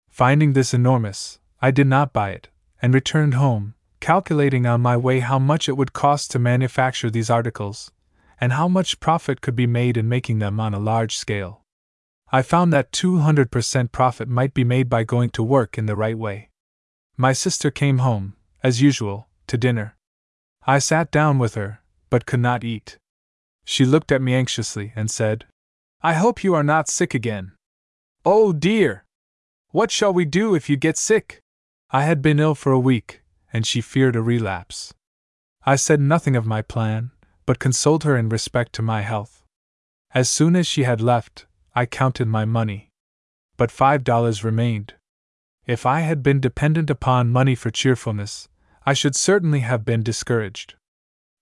Finding this enormous, I did not buy it, and returned home, calculating on my way how much it would cost to manufacture these articles, and how much profit could be made in making them on a large scale. I found that 200% profit might be made by going to work in the right way. My sister came home, as usual, to dinner. I sat down with her, but could not eat. She looked at me anxiously and said, I hope you are not sick again. Oh dear! What shall we do if you get sick? I had been ill for a week, and she feared a relapse. I said nothing of my plan, but consoled her in respect to my health. As soon as she had left, I counted my money. But five dollars remained. If I had been dependent upon money for cheerfulness, I should certainly have been discouraged.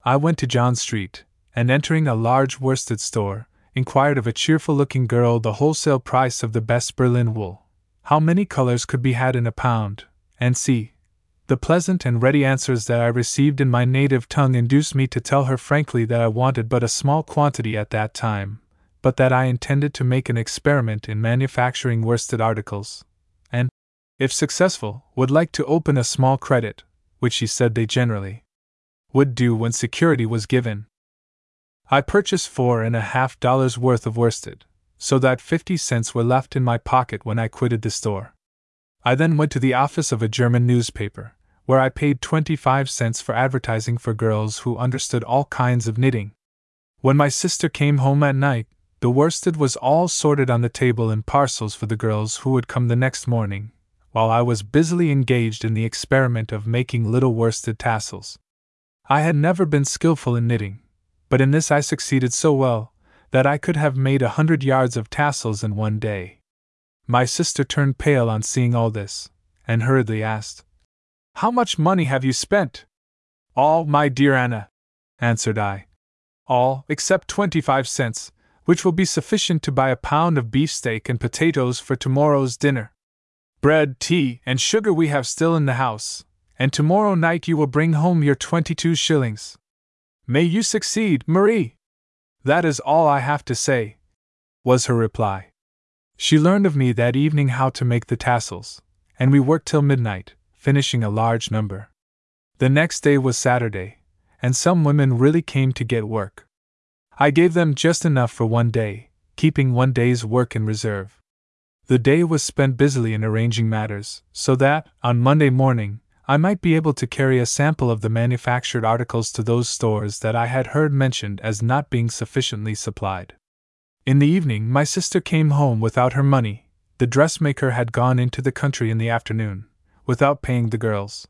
I went to John Street, and entering a large worsted store, inquired of a cheerful looking girl the wholesale price of the best Berlin wool, how many colors could be had in a pound, and see, the pleasant and ready answers that I received in my native tongue induced me to tell her frankly that I wanted but a small quantity at that time, but that I intended to make an experiment in manufacturing worsted articles, and, if successful, would like to open a small credit, which she said they generally would do when security was given. I purchased four and a half dollars worth of worsted, so that fifty cents were left in my pocket when I quitted the store. I then went to the office of a German newspaper, where I paid 25 cents for advertising for girls who understood all kinds of knitting. When my sister came home at night, the worsted was all sorted on the table in parcels for the girls who would come the next morning, while I was busily engaged in the experiment of making little worsted tassels. I had never been skillful in knitting, but in this I succeeded so well that I could have made a hundred yards of tassels in one day. My sister turned pale on seeing all this, and hurriedly asked, How much money have you spent? All, my dear Anna, answered I. All, except twenty five cents, which will be sufficient to buy a pound of beefsteak and potatoes for tomorrow's dinner. Bread, tea, and sugar we have still in the house, and tomorrow night you will bring home your twenty two shillings. May you succeed, Marie! That is all I have to say, was her reply. She learned of me that evening how to make the tassels, and we worked till midnight, finishing a large number. The next day was Saturday, and some women really came to get work. I gave them just enough for one day, keeping one day's work in reserve. The day was spent busily in arranging matters, so that, on Monday morning, I might be able to carry a sample of the manufactured articles to those stores that I had heard mentioned as not being sufficiently supplied. In the evening, my sister came home without her money. The dressmaker had gone into the country in the afternoon, without paying the girls.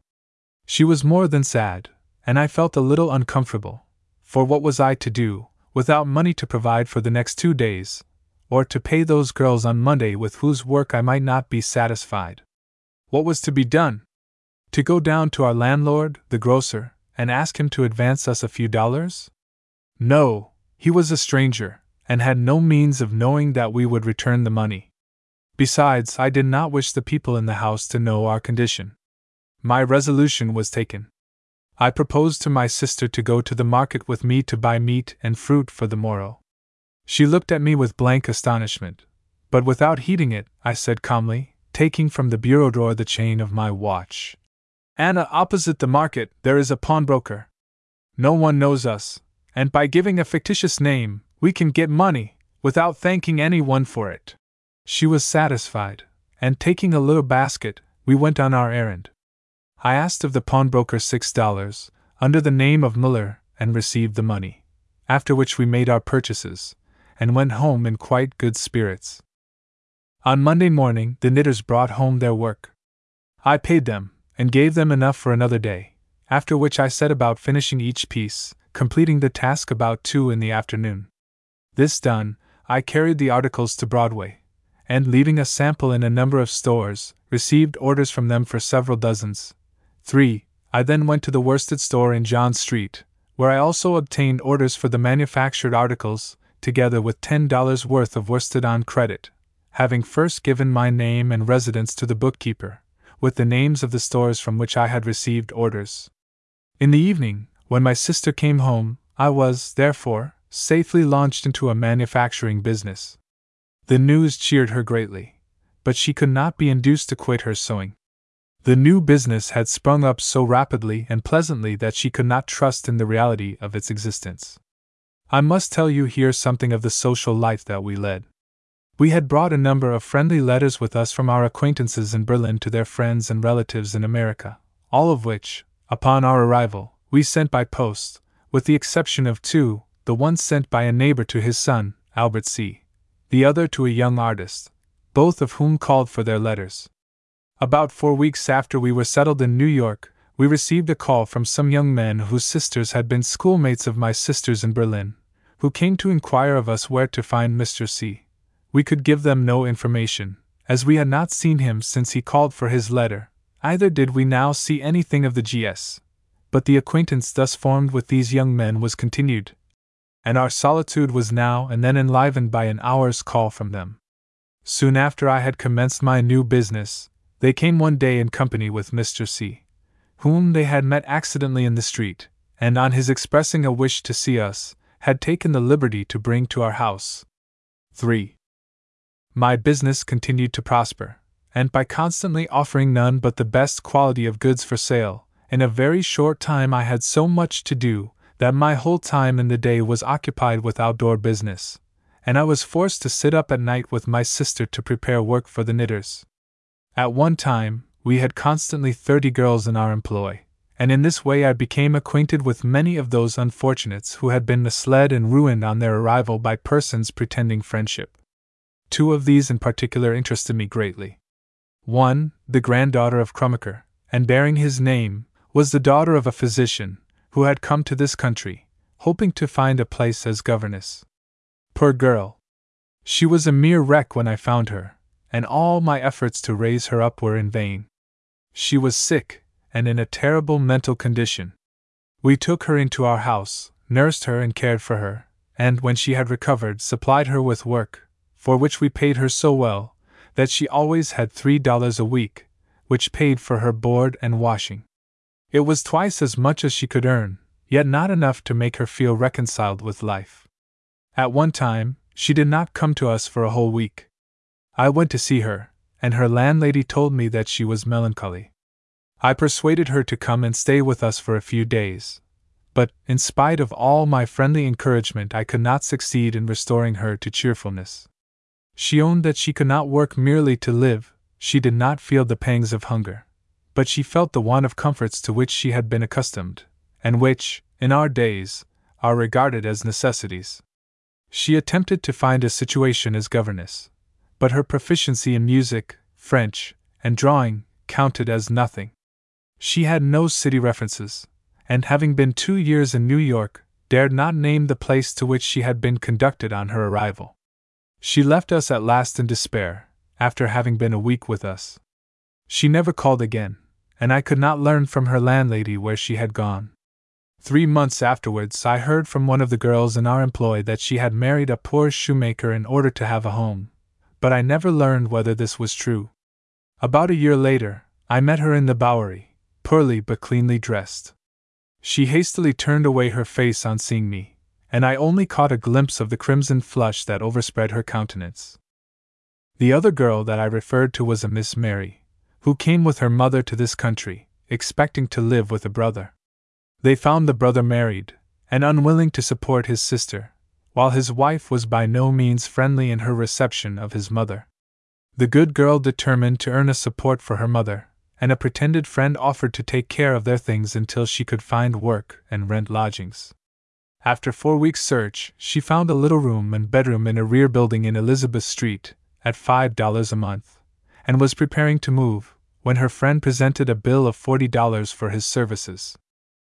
She was more than sad, and I felt a little uncomfortable, for what was I to do, without money to provide for the next two days, or to pay those girls on Monday with whose work I might not be satisfied? What was to be done? To go down to our landlord, the grocer, and ask him to advance us a few dollars? No, he was a stranger, and had no means of knowing that we would return the money. Besides, I did not wish the people in the house to know our condition. My resolution was taken. I proposed to my sister to go to the market with me to buy meat and fruit for the morrow. She looked at me with blank astonishment, but without heeding it, I said calmly, taking from the bureau drawer the chain of my watch. Anna, uh, opposite the market, there is a pawnbroker. No one knows us, and by giving a fictitious name, we can get money, without thanking anyone for it. She was satisfied, and taking a little basket, we went on our errand. I asked of the pawnbroker six dollars, under the name of Muller, and received the money, after which we made our purchases, and went home in quite good spirits. On Monday morning, the knitters brought home their work. I paid them, and gave them enough for another day, after which I set about finishing each piece, completing the task about two in the afternoon. This done, I carried the articles to Broadway, and leaving a sample in a number of stores, received orders from them for several dozens. 3. I then went to the worsted store in John Street, where I also obtained orders for the manufactured articles, together with $10 worth of worsted on credit, having first given my name and residence to the bookkeeper, with the names of the stores from which I had received orders. In the evening, when my sister came home, I was, therefore, safely launched into a manufacturing business. The news cheered her greatly, but she could not be induced to quit her sewing. The new business had sprung up so rapidly and pleasantly that she could not trust in the reality of its existence. I must tell you here something of the social life that we led. We had brought a number of friendly letters with us from our acquaintances in Berlin to their friends and relatives in America, all of which, upon our arrival, we sent by post, with the exception of two, the one sent by a neighbor to his son, Albert C., the other to a young artist, both of whom called for their letters. About four weeks after we were settled in New York, we received a call from some young men whose sisters had been schoolmates of my sister's in Berlin, who came to inquire of us where to find Mr. C. We could give them no information, as we had not seen him since he called for his letter, either did we now see anything of the GS. But the acquaintance thus formed with these young men was continued, and our solitude was now and then enlivened by an hour's call from them. Soon after I had commenced my new business, they came one day in company with Mr. C., whom they had met accidentally in the street, and on his expressing a wish to see us, had taken the liberty to bring to our house. 3. My business continued to prosper, and by constantly offering none but the best quality of goods for sale, in a very short time I had so much to do that my whole time in the day was occupied with outdoor business, and I was forced to sit up at night with my sister to prepare work for the knitters. At one time, we had constantly thirty girls in our employ, and in this way I became acquainted with many of those unfortunates who had been misled and ruined on their arrival by persons pretending friendship. Two of these in particular interested me greatly. One, the granddaughter of Krummacher, and bearing his name, was the daughter of a physician, who had come to this country, hoping to find a place as governess. Poor girl! She was a mere wreck when I found her, and all my efforts to raise her up were in vain. She was sick, and in a terrible mental condition. We took her into our house, nursed her and cared for her, and when she had recovered, supplied her with work, for which we paid her so well that she always had three dollars a week, which paid for her board and washing. It was twice as much as she could earn, yet not enough to make her feel reconciled with life. At one time, she did not come to us for a whole week. I went to see her, and her landlady told me that she was melancholy. I persuaded her to come and stay with us for a few days. But, in spite of all my friendly encouragement, I could not succeed in restoring her to cheerfulness. She owned that she could not work merely to live, she did not feel the pangs of hunger. But she felt the want of comforts to which she had been accustomed, and which, in our days, are regarded as necessities. She attempted to find a situation as governess, but her proficiency in music, French, and drawing counted as nothing. She had no city references, and having been two years in New York, dared not name the place to which she had been conducted on her arrival. She left us at last in despair, after having been a week with us. She never called again, and I could not learn from her landlady where she had gone. Three months afterwards, I heard from one of the girls in our employ that she had married a poor shoemaker in order to have a home, but I never learned whether this was true. About a year later, I met her in the Bowery, poorly but cleanly dressed. She hastily turned away her face on seeing me, and I only caught a glimpse of the crimson flush that overspread her countenance. The other girl that I referred to was a Miss Mary, who came with her mother to this country, expecting to live with a brother. They found the brother married, and unwilling to support his sister, while his wife was by no means friendly in her reception of his mother. The good girl determined to earn a support for her mother, and a pretended friend offered to take care of their things until she could find work and rent lodgings. After four weeks' search, she found a little room and bedroom in a rear building in Elizabeth Street, at $5 a month, and was preparing to move, when her friend presented a bill of $40 for his services.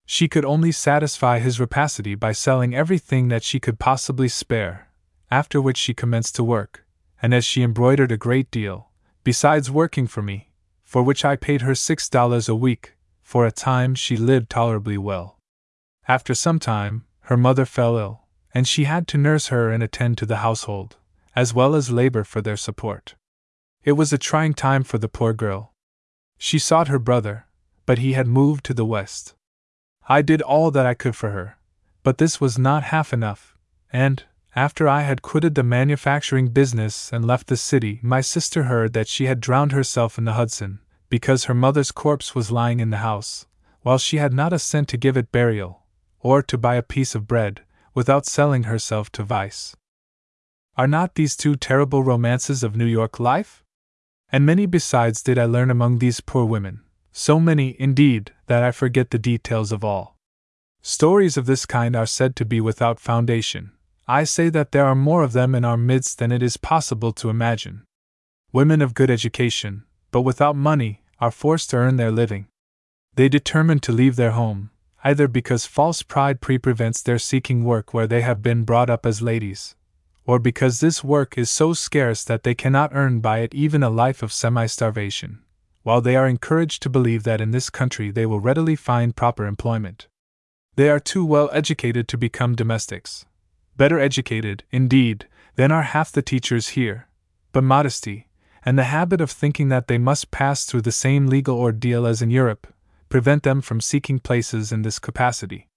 She could only satisfy his rapacity by selling everything that she could possibly spare, after which she commenced to work, and as she embroidered a great deal, besides working for me, for which I paid her six dollars a week, for a time she lived tolerably well. After some time, her mother fell ill, and she had to nurse her and attend to the household, as well as labor for their support. It was a trying time for the poor girl. She sought her brother, but he had moved to the West. I did all that I could for her, but this was not half enough, and, after I had quitted the manufacturing business and left the city, my sister heard that she had drowned herself in the Hudson, because her mother's corpse was lying in the house, while she had not a cent to give it burial, or to buy a piece of bread, without selling herself to vice. Are not these two terrible romances of New York life? And many besides did I learn among these poor women, so many, indeed, that I forget the details of all. Stories of this kind are said to be without foundation. I say that there are more of them in our midst than it is possible to imagine. Women of good education, but without money, are forced to earn their living. They determine to leave their home, either because false pride pre prevents their seeking work where they have been brought up as ladies, or because this work is so scarce that they cannot earn by it even a life of semi starvation while they are encouraged to believe that in this country they will readily find proper employment. They are too well educated to become domestics. Better educated, indeed, than are half the teachers here, but modesty, and the habit of thinking that they must pass through the same legal ordeal as in Europe, prevent them from seeking places in this capacity.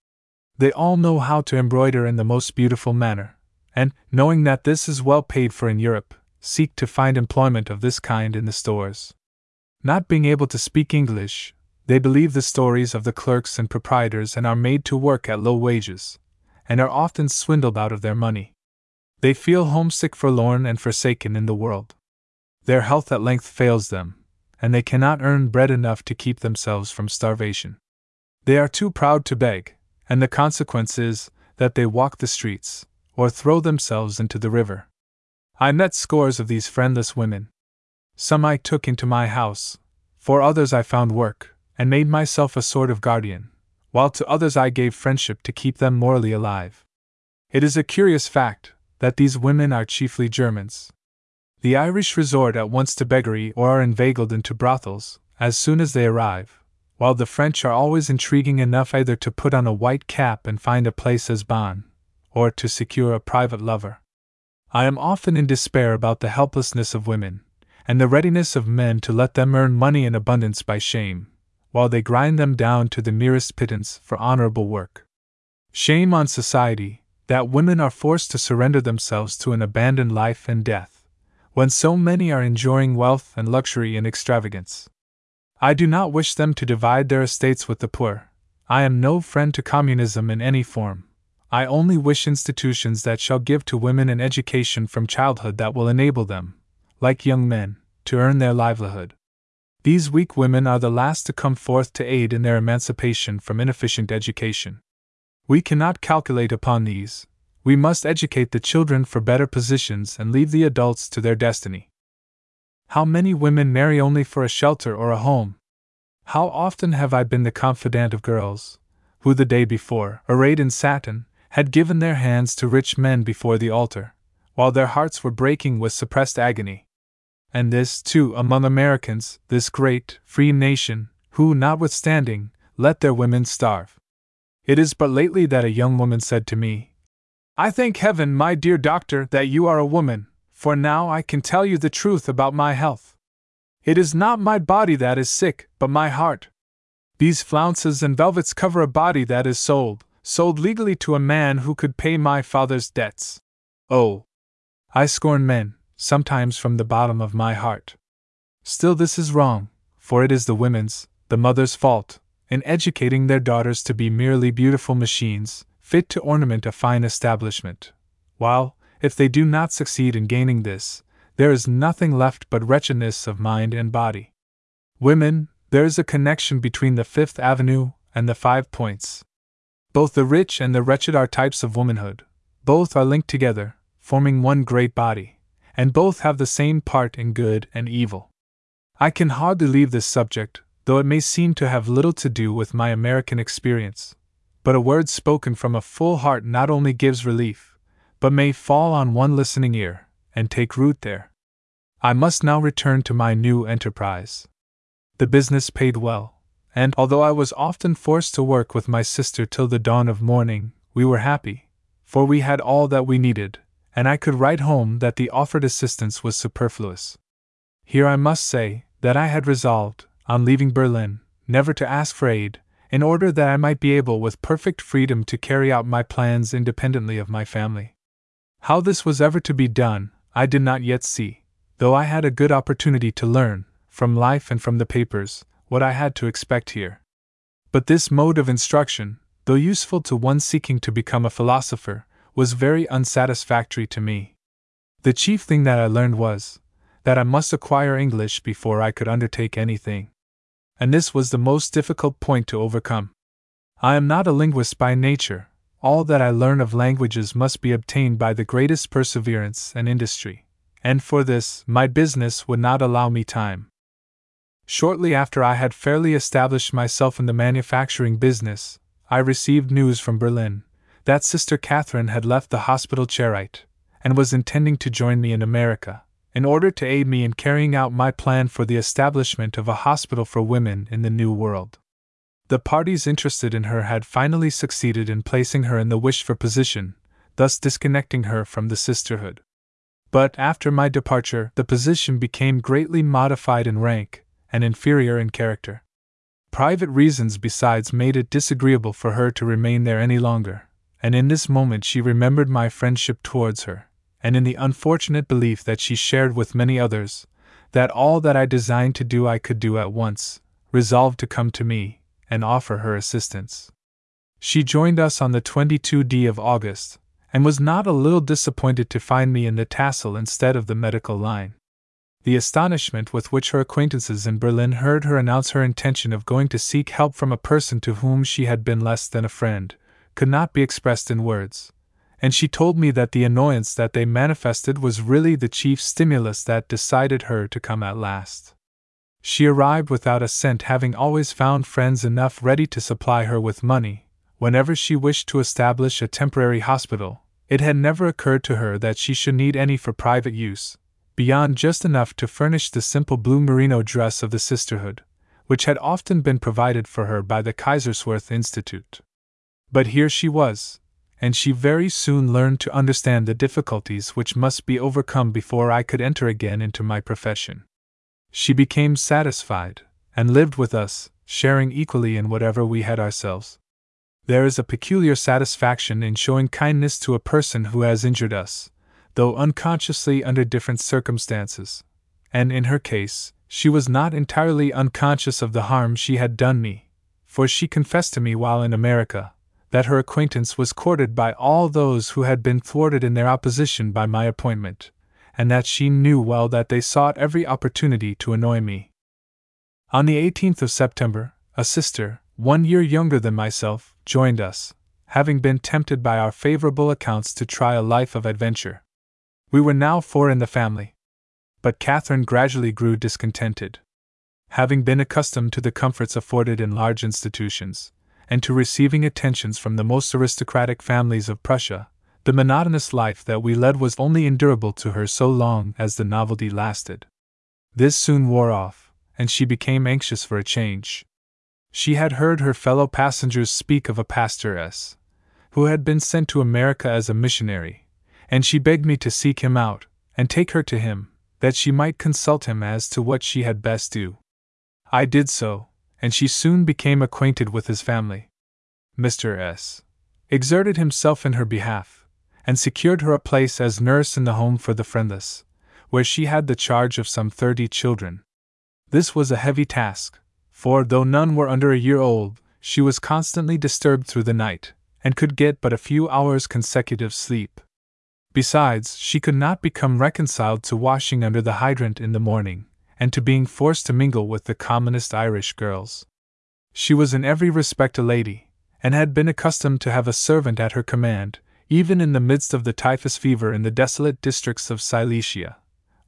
They all know how to embroider in the most beautiful manner, and, knowing that this is well paid for in Europe, seek to find employment of this kind in the stores. Not being able to speak English, they believe the stories of the clerks and proprietors and are made to work at low wages, and are often swindled out of their money. They feel homesick, forlorn, and forsaken in the world. Their health at length fails them, and they cannot earn bread enough to keep themselves from starvation. They are too proud to beg, and the consequence is that they walk the streets, or throw themselves into the river. I met scores of these friendless women, some I took into my house, for others I found work, and made myself a sort of guardian, while to others I gave friendship to keep them morally alive. It is a curious fact that these women are chiefly Germans. The Irish resort at once to beggary or are inveigled into brothels as soon as they arrive, while the French are always intriguing enough either to put on a white cap and find a place as bonne, or to secure a private lover. I am often in despair about the helplessness of women, and the readiness of men to let them earn money in abundance by shame, while they grind them down to the merest pittance for honorable work. Shame on society, that women are forced to surrender themselves to an abandoned life and death, when so many are enjoying wealth and luxury and extravagance. I do not wish them to divide their estates with the poor. I am no friend to communism in any form. I only wish institutions that shall give to women an education from childhood that will enable them, like young men, to earn their livelihood. These weak women are the last to come forth to aid in their emancipation from inefficient education. We cannot calculate upon these. We must educate the children for better positions and leave the adults to their destiny. How many women marry only for a shelter or a home? How often have I been the confidant of girls, who the day before, arrayed in satin, had given their hands to rich men before the altar, while their hearts were breaking with suppressed agony? and this, too, among Americans, this great, free nation, who, notwithstanding, let their women starve. It is but lately that a young woman said to me, I thank heaven, my dear doctor, that you are a woman, for now I can tell you the truth about my health. It is not my body that is sick, but my heart. These flounces and velvets cover a body that is sold, sold legally to a man who could pay my father's debts. Oh! I scorn men, sometimes from the bottom of my heart. Still, this is wrong, for it is the women's, the mother's fault, in educating their daughters to be merely beautiful machines, fit to ornament a fine establishment. While, if they do not succeed in gaining this, there is nothing left but wretchedness of mind and body. Women, there is a connection between the Fifth Avenue and the Five Points. Both the rich and the wretched are types of womanhood, both are linked together, forming one great body, and both have the same part in good and evil. I can hardly leave this subject, though it may seem to have little to do with my American experience. But a word spoken from a full heart not only gives relief, but may fall on one listening ear, and take root there. I must now return to my new enterprise. The business paid well, and although I was often forced to work with my sister till the dawn of morning, we were happy, for we had all that we needed, and I could write home that the offered assistance was superfluous. Here I must say that I had resolved, on leaving Berlin, never to ask for aid, in order that I might be able with perfect freedom to carry out my plans independently of my family. How this was ever to be done, I did not yet see, though I had a good opportunity to learn, from life and from the papers, what I had to expect here. But this mode of instruction, though useful to one seeking to become a philosopher, was very unsatisfactory to me. The chief thing that I learned was that I must acquire English before I could undertake anything and this was the most difficult point to overcome. I am not a linguist by nature, all that I learn of languages must be obtained by the greatest perseverance and industry, and for this, my business would not allow me time. Shortly after I had fairly established myself in the manufacturing business, I received news from Berlin that Sister Catherine had left the hospital Charite and was intending to join me in America in order to aid me in carrying out my plan for the establishment of a hospital for women in the New World. The parties interested in her had finally succeeded in placing her in the wished for position, thus disconnecting her from the sisterhood. But after my departure, the position became greatly modified in rank and inferior in character. Private reasons, besides, made it disagreeable for her to remain there any longer, and in this moment she remembered my friendship towards her and in the unfortunate belief that she shared with many others, that all that I designed to do I could do at once, resolved to come to me and offer her assistance. She joined us on the 22d of August, and was not a little disappointed to find me in the tassel instead of the medical line. The astonishment with which her acquaintances in Berlin heard her announce her intention of going to seek help from a person to whom she had been less than a friend could not be expressed in words and she told me that the annoyance that they manifested was really the chief stimulus that decided her to come at last. She arrived without a cent, having always found friends enough ready to supply her with money. Whenever she wished to establish a temporary hospital, it had never occurred to her that she should need any for private use, beyond just enough to furnish the simple blue merino dress of the sisterhood, which had often been provided for her by the Kaiserswerth Institute. But here she was, and she very soon learned to understand the difficulties which must be overcome before I could enter again into my profession. She became satisfied, and lived with us, sharing equally in whatever we had ourselves. There is a peculiar satisfaction in showing kindness to a person who has injured us, though unconsciously under different circumstances, and in her case, she was not entirely unconscious of the harm she had done me, for she confessed to me while in America that her acquaintance was courted by all those who had been thwarted in their opposition by my appointment, and that she knew well that they sought every opportunity to annoy me. On the 18th of September, a sister, one year younger than myself, joined us, having been tempted by our favorable accounts to try a life of adventure. We were now four in the family. But Catherine gradually grew discontented. Having been accustomed to the comforts afforded in large institutions, and to receiving attentions from the most aristocratic families of Prussia, the monotonous life that we led was only endurable to her so long as the novelty lasted. This soon wore off, and she became anxious for a change. She had heard her fellow passengers speak of a Pastor S., who had been sent to America as a missionary, and she begged me to seek him out and take her to him, that she might consult him as to what she had best do. I did so, and she soon became acquainted with his family. Mr. S. exerted himself in her behalf, and secured her a place as nurse in the Home for the Friendless, where she had the charge of some thirty children. This was a heavy task, for though none were under a year old, she was constantly disturbed through the night, and could get but a few hours' consecutive sleep. Besides, she could not become reconciled to washing under the hydrant in the morning, and to being forced to mingle with the commonest Irish girls. She was in every respect a lady, and had been accustomed to have a servant at her command, even in the midst of the typhus fever in the desolate districts of Silesia,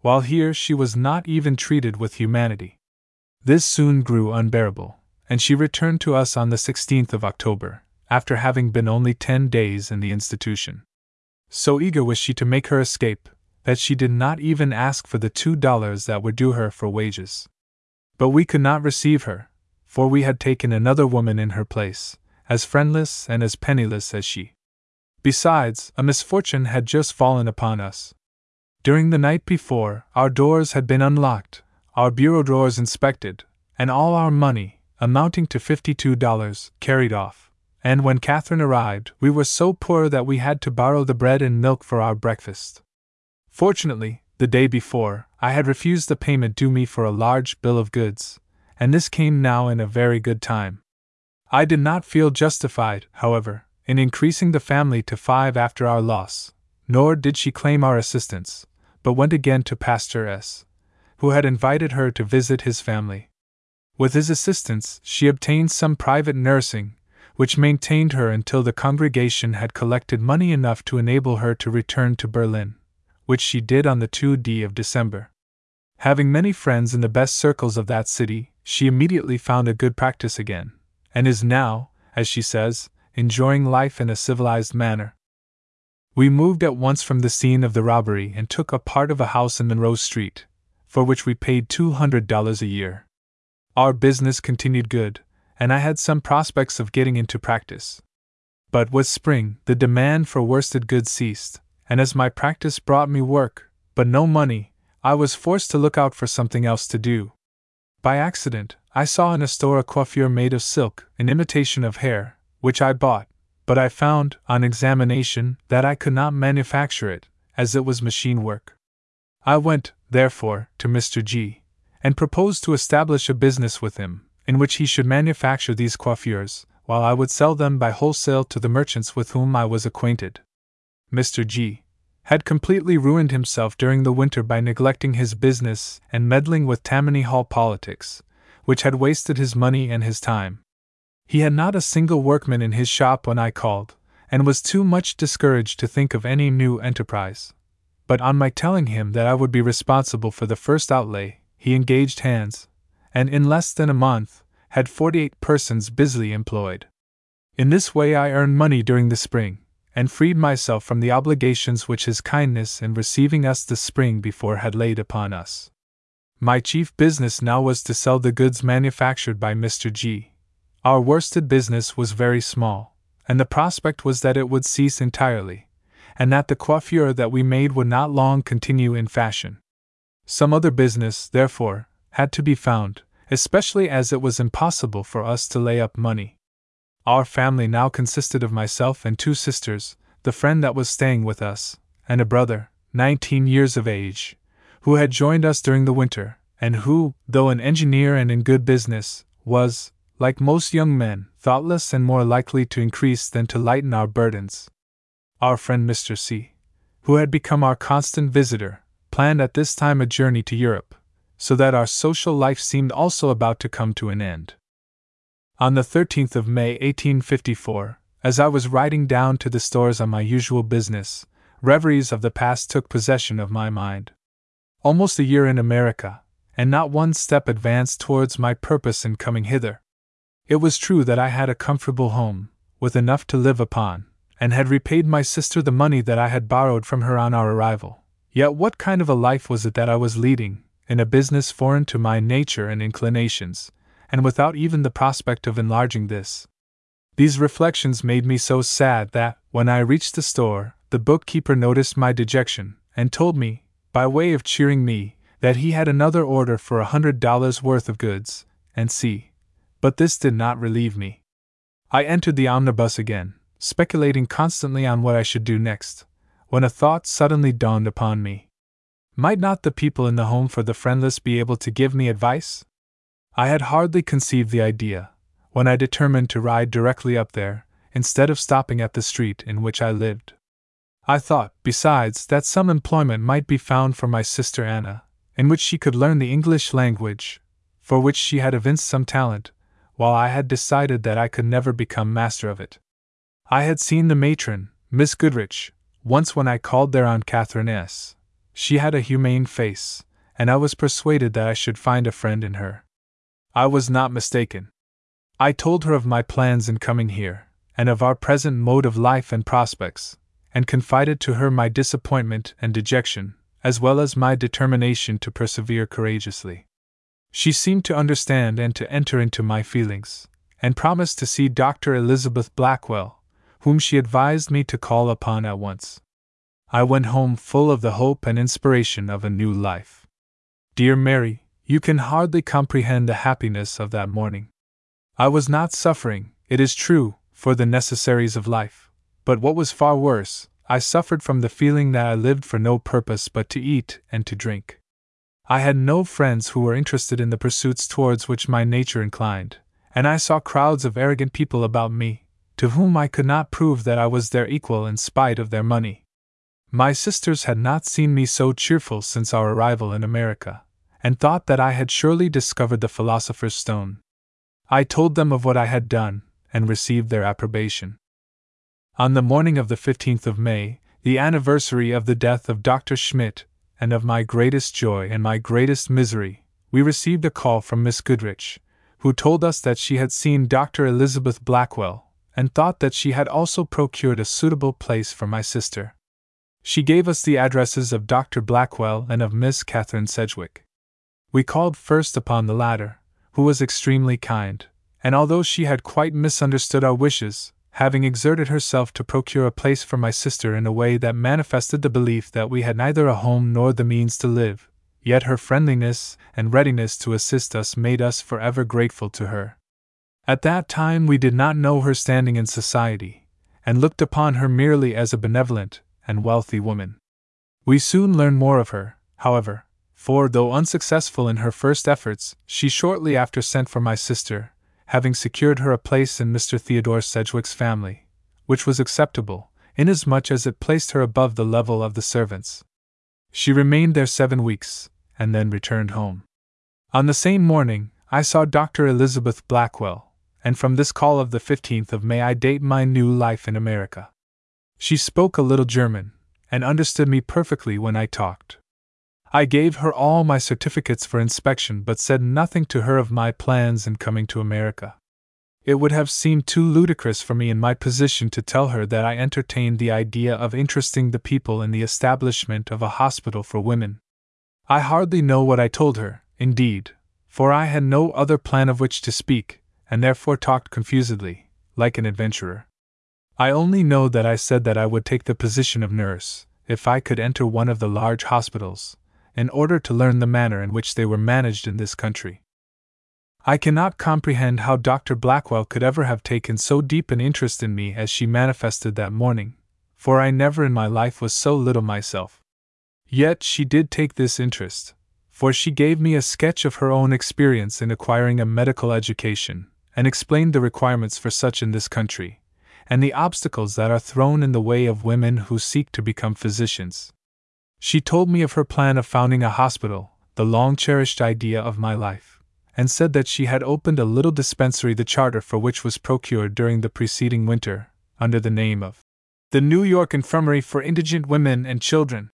while here she was not even treated with humanity. This soon grew unbearable, and she returned to us on the 16th of October, after having been only ten days in the institution. So eager was she to make her escape, that she did not even ask for the two dollars that were due her for wages. But we could not receive her, for we had taken another woman in her place, as friendless and as penniless as she. Besides, a misfortune had just fallen upon us. During the night before, our doors had been unlocked, our bureau drawers inspected, and all our money, amounting to fifty-two dollars, carried off. And when Catherine arrived, we were so poor that we had to borrow the bread and milk for our breakfast. Fortunately, the day before, I had refused the payment due me for a large bill of goods, and this came now in a very good time. I did not feel justified, however, in increasing the family to five after our loss, nor did she claim our assistance, but went again to Pastor S., who had invited her to visit his family. With his assistance, she obtained some private nursing, which maintained her until the congregation had collected money enough to enable her to return to Berlin, which she did on the 2d of December. Having many friends in the best circles of that city, she immediately found a good practice again, and is now, as she says, enjoying life in a civilized manner. We moved at once from the scene of the robbery and took a part of a house in Monroe Street, for which we paid $200 a year. Our business continued good, and I had some prospects of getting into practice. But with spring, the demand for worsted goods ceased, and as my practice brought me work, but no money, I was forced to look out for something else to do. By accident, I saw in a store a coiffure made of silk, an imitation of hair, which I bought, but I found, on examination, that I could not manufacture it, as it was machine work. I went, therefore, to Mr. G, and proposed to establish a business with him, in which he should manufacture these coiffures, while I would sell them by wholesale to the merchants with whom I was acquainted. Mr. G had completely ruined himself during the winter by neglecting his business and meddling with Tammany Hall politics, which had wasted his money and his time. He had not a single workman in his shop when I called, and was too much discouraged to think of any new enterprise. But on my telling him that I would be responsible for the first outlay, he engaged hands, and in less than a month, had 48 persons busily employed. In this way I earned money during the spring, and freed myself from the obligations which his kindness in receiving us the spring before had laid upon us. My chief business now was to sell the goods manufactured by Mr. G. Our worsted business was very small, and the prospect was that it would cease entirely, and that the coiffure that we made would not long continue in fashion. Some other business, therefore, had to be found, especially as it was impossible for us to lay up money. Our family now consisted of myself and two sisters, the friend that was staying with us, and a brother, nineteen years of age, who had joined us during the winter, and who, though an engineer and in good business, was, like most young men, thoughtless and more likely to increase than to lighten our burdens. Our friend Mr. C., who had become our constant visitor, planned at this time a journey to Europe, so that our social life seemed also about to come to an end. On the 13th of May 1854, as I was riding down to the stores on my usual business, reveries of the past took possession of my mind. Almost a year in America, and not one step advanced towards my purpose in coming hither. It was true that I had a comfortable home, with enough to live upon, and had repaid my sister the money that I had borrowed from her on our arrival. Yet what kind of a life was it that I was leading, in a business foreign to my nature and inclinations, and without even the prospect of enlarging this. These reflections made me so sad that, when I reached the store, the bookkeeper noticed my dejection, and told me, by way of cheering me, that he had another order for a hundred dollars worth of goods, and see. But this did not relieve me. I entered the omnibus again, speculating constantly on what I should do next, when a thought suddenly dawned upon me. Might not the people in the home for the friendless be able to give me advice? I had hardly conceived the idea, when I determined to ride directly up there, instead of stopping at the street in which I lived. I thought, besides, that some employment might be found for my sister Anna, in which she could learn the English language, for which she had evinced some talent, while I had decided that I could never become master of it. I had seen the matron, Miss Goodrich, once when I called there on Catherine S. She had a humane face, and I was persuaded that I should find a friend in her. I was not mistaken. I told her of my plans in coming here, and of our present mode of life and prospects, and confided to her my disappointment and dejection, as well as my determination to persevere courageously. She seemed to understand and to enter into my feelings, and promised to see Dr. Elizabeth Blackwell, whom she advised me to call upon at once. I went home full of the hope and inspiration of a new life. Dear Mary, you can hardly comprehend the happiness of that morning. I was not suffering, it is true, for the necessaries of life, but what was far worse, I suffered from the feeling that I lived for no purpose but to eat and to drink. I had no friends who were interested in the pursuits towards which my nature inclined, and I saw crowds of arrogant people about me, to whom I could not prove that I was their equal in spite of their money. My sisters had not seen me so cheerful since our arrival in America, and thought that I had surely discovered the philosopher's stone. I told them of what I had done, and received their approbation. On the morning of the 15th of May, the anniversary of the death of Dr. Schmidt, and of my greatest joy and my greatest misery, we received a call from Miss Goodrich, who told us that she had seen Dr. Elizabeth Blackwell, and thought that she had also procured a suitable place for my sister. She gave us the addresses of Dr. Blackwell and of Miss Catherine Sedgwick. We called first upon the latter, who was extremely kind, and although she had quite misunderstood our wishes, having exerted herself to procure a place for my sister in a way that manifested the belief that we had neither a home nor the means to live, yet her friendliness and readiness to assist us made us forever grateful to her. At that time we did not know her standing in society, and looked upon her merely as a benevolent and wealthy woman. We soon learned more of her, however, for though unsuccessful in her first efforts, she shortly after sent for my sister, having secured her a place in Mr. Theodore Sedgwick's family, which was acceptable, inasmuch as it placed her above the level of the servants. She remained there seven weeks, and then returned home. On the same morning, I saw Dr. Elizabeth Blackwell, and from this call of the 15th of May I date my new life in America. She spoke a little German, and understood me perfectly when I talked. I gave her all my certificates for inspection but said nothing to her of my plans in coming to America. It would have seemed too ludicrous for me in my position to tell her that I entertained the idea of interesting the people in the establishment of a hospital for women. I hardly know what I told her, indeed, for I had no other plan of which to speak, and therefore talked confusedly, like an adventurer. I only know that I said that I would take the position of nurse, if I could enter one of the large hospitals, in order to learn the manner in which they were managed in this country. I cannot comprehend how Dr. Blackwell could ever have taken so deep an interest in me as she manifested that morning, for I never in my life was so little myself. Yet she did take this interest, for she gave me a sketch of her own experience in acquiring a medical education, and explained the requirements for such in this country, and the obstacles that are thrown in the way of women who seek to become physicians. She told me of her plan of founding a hospital, the long cherished idea of my life, and said that she had opened a little dispensary, the charter for which was procured during the preceding winter, under the name of the New York Infirmary for Indigent Women and Children,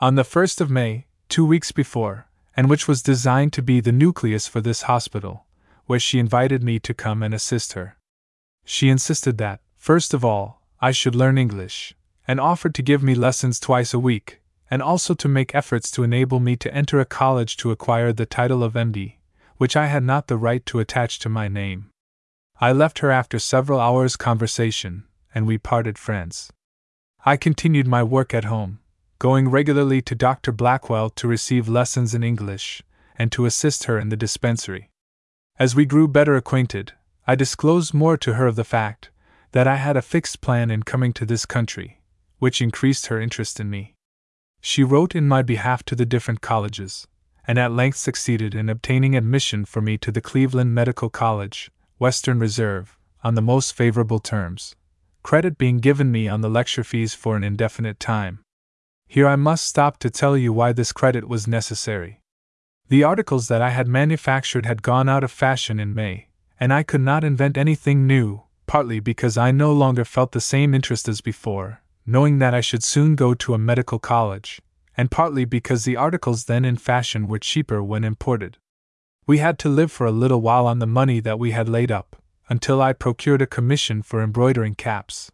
on the 1st of May, two weeks before, and which was designed to be the nucleus for this hospital, where she invited me to come and assist her. She insisted that, first of all, I should learn English, and offered to give me lessons twice a week, and also to make efforts to enable me to enter a college to acquire the title of MD, which I had not the right to attach to my name. I left her after several hours' conversation, and we parted friends. I continued my work at home, going regularly to Dr. Blackwell to receive lessons in English, and to assist her in the dispensary. As we grew better acquainted, I disclosed more to her of the fact that I had a fixed plan in coming to this country, which increased her interest in me. She wrote in my behalf to the different colleges, and at length succeeded in obtaining admission for me to the Cleveland Medical College, Western Reserve, on the most favorable terms, credit being given me on the lecture fees for an indefinite time. Here I must stop to tell you why this credit was necessary. The articles that I had manufactured had gone out of fashion in May, and I could not invent anything new, partly because I no longer felt the same interest as before, knowing that I should soon go to a medical college, and partly because the articles then in fashion were cheaper when imported. We had to live for a little while on the money that we had laid up, until I procured a commission for embroidering caps.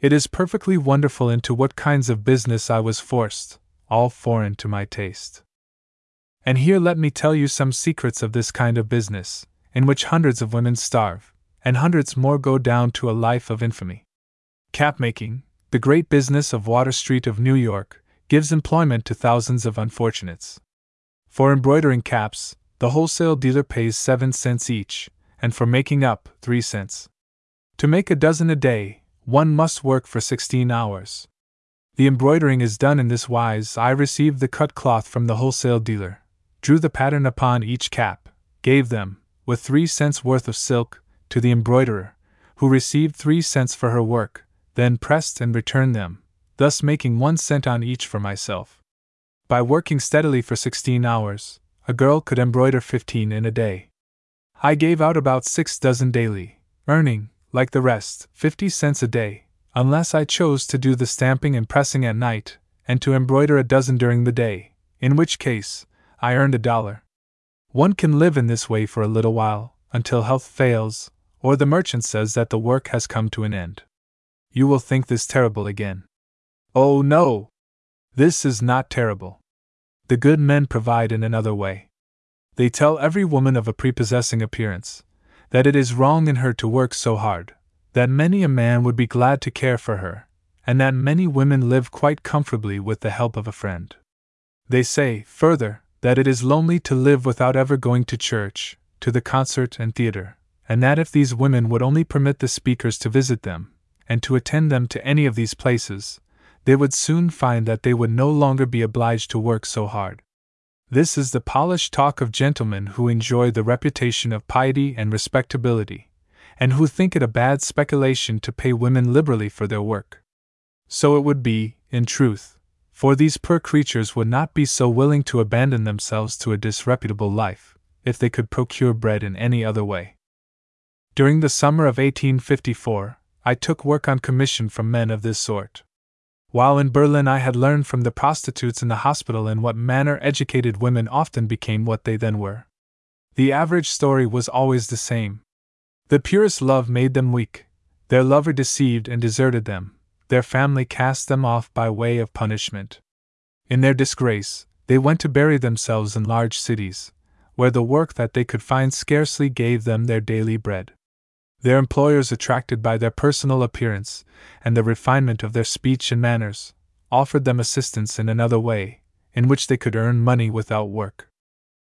It is perfectly wonderful into what kinds of business I was forced, all foreign to my taste. And here let me tell you some secrets of this kind of business, in which hundreds of women starve, and hundreds more go down to a life of infamy. Cap making, the great business of Water Street of New York, gives employment to thousands of unfortunates. For embroidering caps, the wholesale dealer pays 7 cents each, and for making up, 3 cents. To make a dozen a day, one must work for 16 hours. The embroidering is done in this wise I received the cut cloth from the wholesale dealer, drew the pattern upon each cap, gave them, with 3 cents worth of silk, to the embroiderer, who received 3 cents for her work, then pressed and returned them, thus making one cent on each for myself. By working steadily for 16 hours, a girl could embroider 15 in a day. I gave out about six dozen daily, earning, like the rest, 50 cents a day, unless I chose to do the stamping and pressing at night, and to embroider a dozen during the day, in which case, I earned a dollar. One can live in this way for a little while, until health fails, or the merchant says that the work has come to an end. You will think this terrible again. Oh, no! This is not terrible. The good men provide in another way. They tell every woman of a prepossessing appearance that it is wrong in her to work so hard, that many a man would be glad to care for her, and that many women live quite comfortably with the help of a friend. They say, further, that it is lonely to live without ever going to church, to the concert and theater, and that if these women would only permit the speakers to visit them, and to attend them to any of these places, they would soon find that they would no longer be obliged to work so hard. This is the polished talk of gentlemen who enjoy the reputation of piety and respectability, and who think it a bad speculation to pay women liberally for their work. So it would be, in truth, for these poor creatures would not be so willing to abandon themselves to a disreputable life, if they could procure bread in any other way. During the summer of 1854, I took work on commission from men of this sort. While in Berlin, I had learned from the prostitutes in the hospital in what manner educated women often became what they then were. The average story was always the same. The purest love made them weak, their lover deceived and deserted them, their family cast them off by way of punishment. In their disgrace, they went to bury themselves in large cities, where the work that they could find scarcely gave them their daily bread. Their employers, attracted by their personal appearance and the refinement of their speech and manners, offered them assistance in another way, in which they could earn money without work.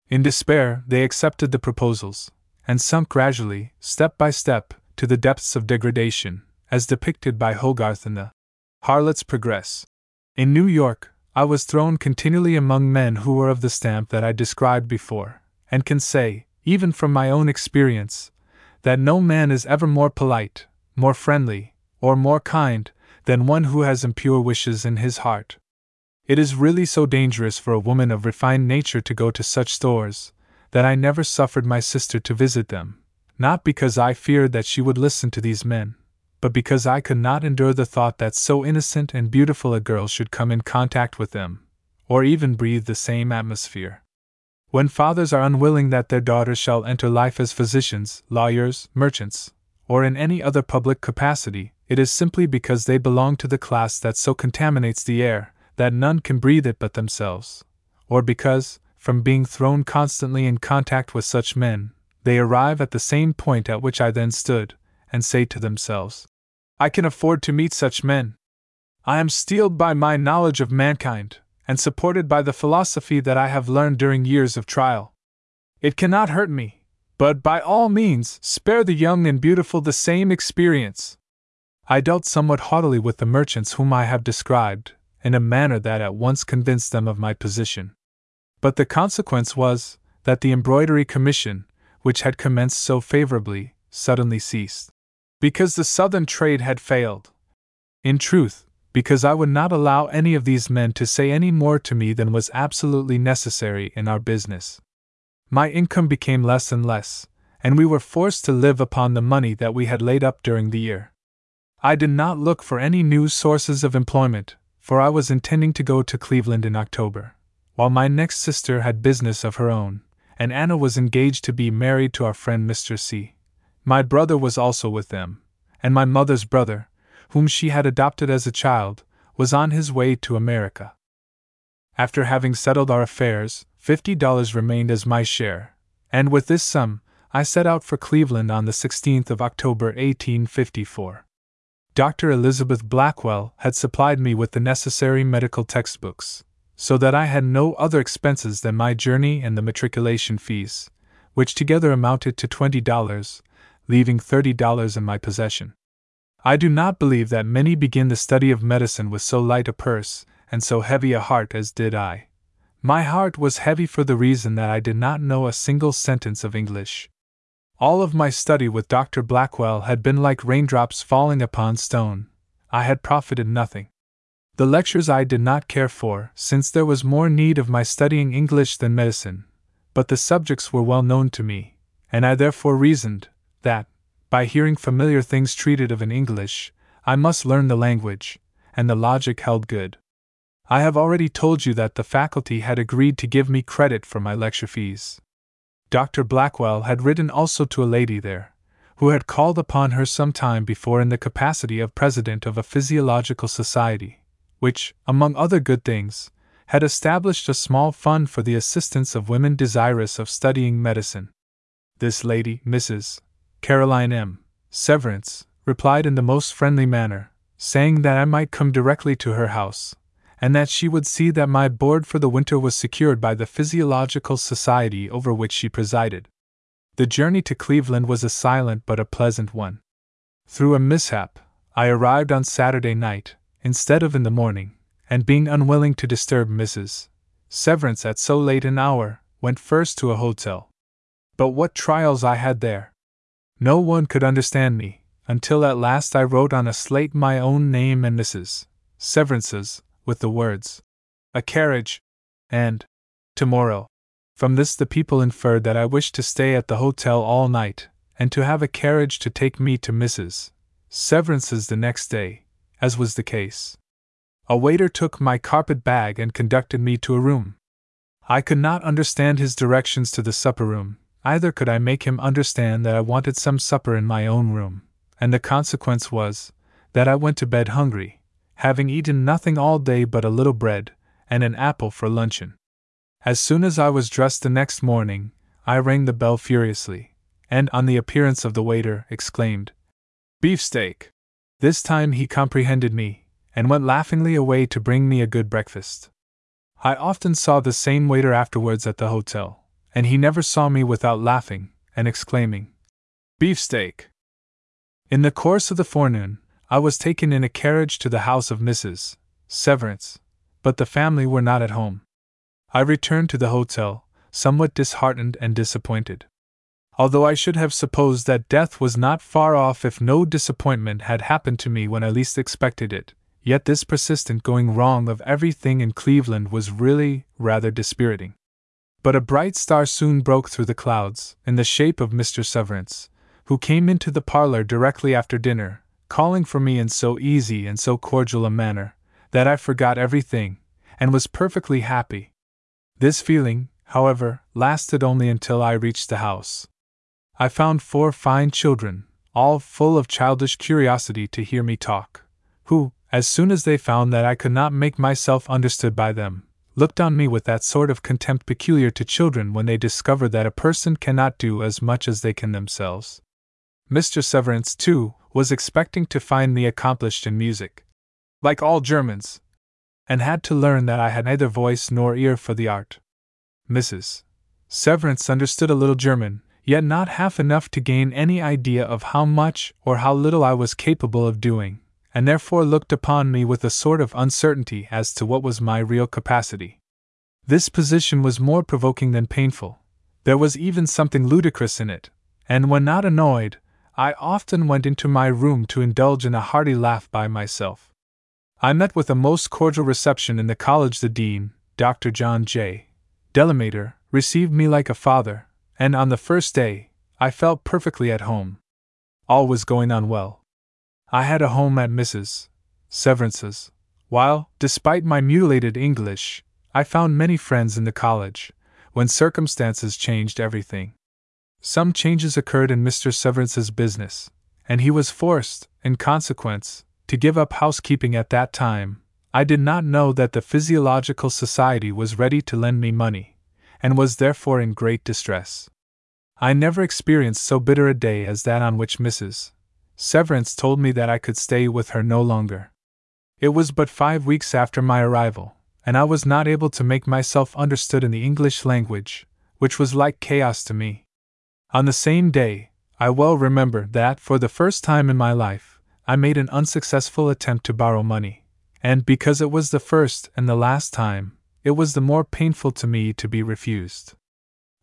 In despair, they accepted the proposals, and sunk gradually, step by step, to the depths of degradation, as depicted by Hogarth in the Harlot's Progress. In New York, I was thrown continually among men who were of the stamp that I described before, and can say, even from my own experience, that no man is ever more polite, more friendly, or more kind than one who has impure wishes in his heart. It is really so dangerous for a woman of refined nature to go to such stores that I never suffered my sister to visit them, not because I feared that she would listen to these men, but because I could not endure the thought that so innocent and beautiful a girl should come in contact with them, or even breathe the same atmosphere. When fathers are unwilling that their daughters shall enter life as physicians, lawyers, merchants, or in any other public capacity, it is simply because they belong to the class that so contaminates the air that none can breathe it but themselves, or because, from being thrown constantly in contact with such men, they arrive at the same point at which I then stood, and say to themselves, I can afford to meet such men. I am steeled by my knowledge of mankind, and supported by the philosophy that I have learned during years of trial. It cannot hurt me, but by all means spare the young and beautiful the same experience. I dealt somewhat haughtily with the merchants whom I have described, in a manner that at once convinced them of my position. But the consequence was that the embroidery commission, which had commenced so favorably, suddenly ceased. Because the southern trade had failed. In truth, because I would not allow any of these men to say any more to me than was absolutely necessary in our business. My income became less and less, and we were forced to live upon the money that we had laid up during the year. I did not look for any new sources of employment, for I was intending to go to Cleveland in October, while my next sister had business of her own, and Anna was engaged to be married to our friend Mr. C. My brother was also with them, and my mother's brother, whom she had adopted as a child, was on his way to America. After having settled our affairs, fifty dollars remained as my share, and with this sum, I set out for Cleveland on the 16th of October 1854. Dr. Elizabeth Blackwell had supplied me with the necessary medical textbooks, so that I had no other expenses than my journey and the matriculation fees, which together amounted to twenty dollars, leaving thirty dollars in my possession. I do not believe that many begin the study of medicine with so light a purse and so heavy a heart as did I. My heart was heavy for the reason that I did not know a single sentence of English. All of my study with Dr. Blackwell had been like raindrops falling upon stone. I had profited nothing. The lectures I did not care for, since there was more need of my studying English than medicine, but the subjects were well known to me, and I therefore reasoned that, by hearing familiar things treated of in English, I must learn the language, and the logic held good. I have already told you that the faculty had agreed to give me credit for my lecture fees. Dr. Blackwell had written also to a lady there, who had called upon her some time before in the capacity of president of a physiological society, which, among other good things, had established a small fund for the assistance of women desirous of studying medicine. This lady, Mrs. Caroline M. Severance, replied in the most friendly manner, saying that I might come directly to her house, and that she would see that my board for the winter was secured by the Physiological Society over which she presided. The journey to Cleveland was a silent but a pleasant one. Through a mishap, I arrived on Saturday night, instead of in the morning, and being unwilling to disturb Mrs. Severance at so late an hour, went first to a hotel. But what trials I had there! No one could understand me, until at last I wrote on a slate my own name and Mrs. Severance's, with the words, A carriage, and Tomorrow. From this, the people inferred that I wished to stay at the hotel all night, and to have a carriage to take me to Mrs. Severance's the next day, as was the case. A waiter took my carpet bag and conducted me to a room. I could not understand his directions to the supper room, Either could I make him understand that I wanted some supper in my own room, and the consequence was that I went to bed hungry, having eaten nothing all day but a little bread and an apple for luncheon. As soon as I was dressed the next morning, I rang the bell furiously, and on the appearance of the waiter, exclaimed, Beefsteak! This time he comprehended me, and went laughingly away to bring me a good breakfast. I often saw the same waiter afterwards at the hotel and he never saw me without laughing and exclaiming, Beefsteak! In the course of the forenoon, I was taken in a carriage to the house of Mrs. Severance, but the family were not at home. I returned to the hotel, somewhat disheartened and disappointed. Although I should have supposed that death was not far off if no disappointment had happened to me when I least expected it, yet this persistent going wrong of everything in Cleveland was really rather dispiriting. But a bright star soon broke through the clouds, in the shape of Mr. Severance, who came into the parlor directly after dinner, calling for me in so easy and so cordial a manner, that I forgot everything, and was perfectly happy. This feeling, however, lasted only until I reached the house. I found four fine children, all full of childish curiosity to hear me talk, who, as soon as they found that I could not make myself understood by them, looked on me with that sort of contempt peculiar to children when they discover that a person cannot do as much as they can themselves. Mr. Severance, too, was expecting to find me accomplished in music, like all Germans, and had to learn that I had neither voice nor ear for the art. Mrs. Severance understood a little German, yet not half enough to gain any idea of how much or how little I was capable of doing, and therefore looked upon me with a sort of uncertainty as to what was my real capacity. This position was more provoking than painful. There was even something ludicrous in it, and when not annoyed, I often went into my room to indulge in a hearty laugh by myself. I met with a most cordial reception in the college. The dean, Dr. John J. Delamater, received me like a father, and on the first day, I felt perfectly at home. All was going on well. I had a home at Mrs. Severance's, while, despite my mutilated English, I found many friends in the college, when circumstances changed everything. Some changes occurred in Mr. Severance's business, and he was forced, in consequence, to give up housekeeping at that time. I did not know that the Physiological Society was ready to lend me money, and was therefore in great distress. I never experienced so bitter a day as that on which Mrs. Severance told me that I could stay with her no longer. It was but five weeks after my arrival, and I was not able to make myself understood in the English language, which was like chaos to me. On the same day, I well remember that for the first time in my life, I made an unsuccessful attempt to borrow money, and because it was the first and the last time, it was the more painful to me to be refused.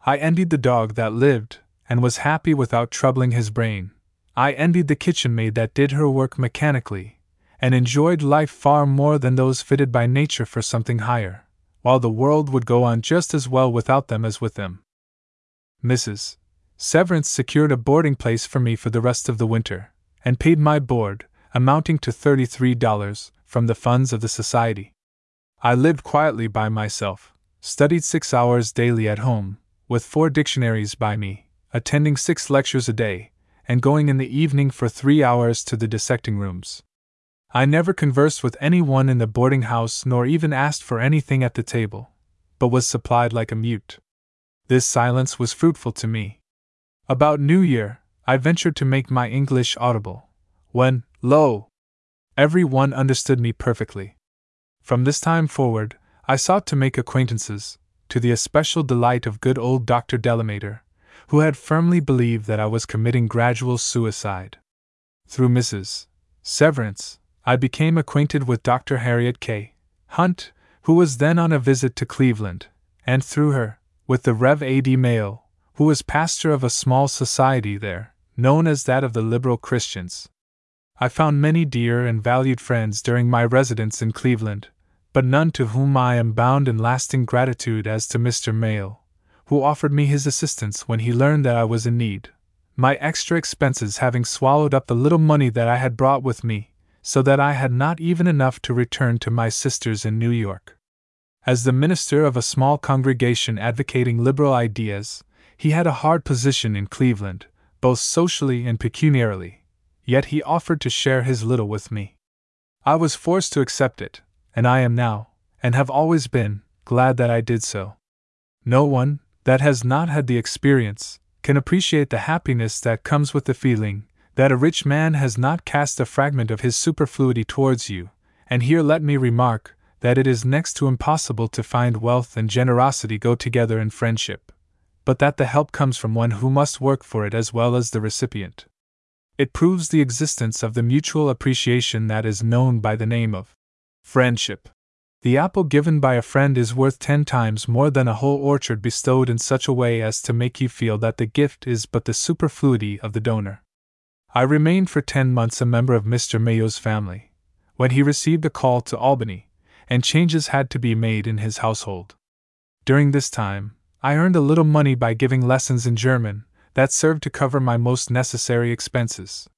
I envied the dog that lived, and was happy without troubling his brain. I envied the kitchen maid that did her work mechanically, and enjoyed life far more than those fitted by nature for something higher, while the world would go on just as well without them as with them. Mrs. Severance secured a boarding place for me for the rest of the winter, and paid my board, amounting to $33, from the funds of the society. I lived quietly by myself, studied six hours daily at home, with four dictionaries by me, attending six lectures a day, and going in the evening for three hours to the dissecting rooms. I never conversed with any one in the boarding house nor even asked for anything at the table, but was supplied like a mute. This silence was fruitful to me. About New Year, I ventured to make my English audible, when, lo! every one understood me perfectly. From this time forward, I sought to make acquaintances, to the especial delight of good old Dr. Delamater, who had firmly believed that I was committing gradual suicide. Through Mrs. Severance, I became acquainted with Dr. Harriet K. Hunt, who was then on a visit to Cleveland, and through her, with the Rev. A. D. Mayo, who was pastor of a small society there, known as that of the Liberal Christians. I found many dear and valued friends during my residence in Cleveland, but none to whom I am bound in lasting gratitude as to Mr. Mayo, who offered me his assistance when he learned that I was in need, my extra expenses having swallowed up the little money that I had brought with me, so that I had not even enough to return to my sisters in New York. As the minister of a small congregation advocating liberal ideas, he had a hard position in Cleveland, both socially and pecuniarily, yet he offered to share his little with me. I was forced to accept it, and I am now, and have always been, glad that I did so. No one, that has not had the experience, can appreciate the happiness that comes with the feeling that a rich man has not cast a fragment of his superfluity towards you, and here let me remark that it is next to impossible to find wealth and generosity go together in friendship, but that the help comes from one who must work for it as well as the recipient. It proves the existence of the mutual appreciation that is known by the name of friendship. The apple given by a friend is worth ten times more than a whole orchard bestowed in such a way as to make you feel that the gift is but the superfluity of the donor. I remained for ten months a member of Mr. Mayo's family, when he received a call to Albany, and changes had to be made in his household. During this time, I earned a little money by giving lessons in German that served to cover my most necessary expenses.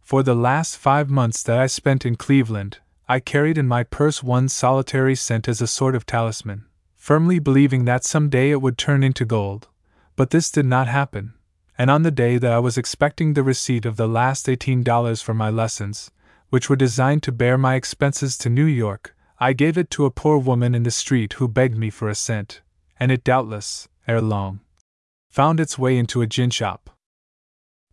For the last five months that I spent in Cleveland, I carried in my purse one solitary cent as a sort of talisman, firmly believing that some day it would turn into gold. But this did not happen, and on the day that I was expecting the receipt of the last $18 for my lessons, which were designed to bear my expenses to New York, I gave it to a poor woman in the street who begged me for a cent, and it doubtless, ere long, found its way into a gin shop.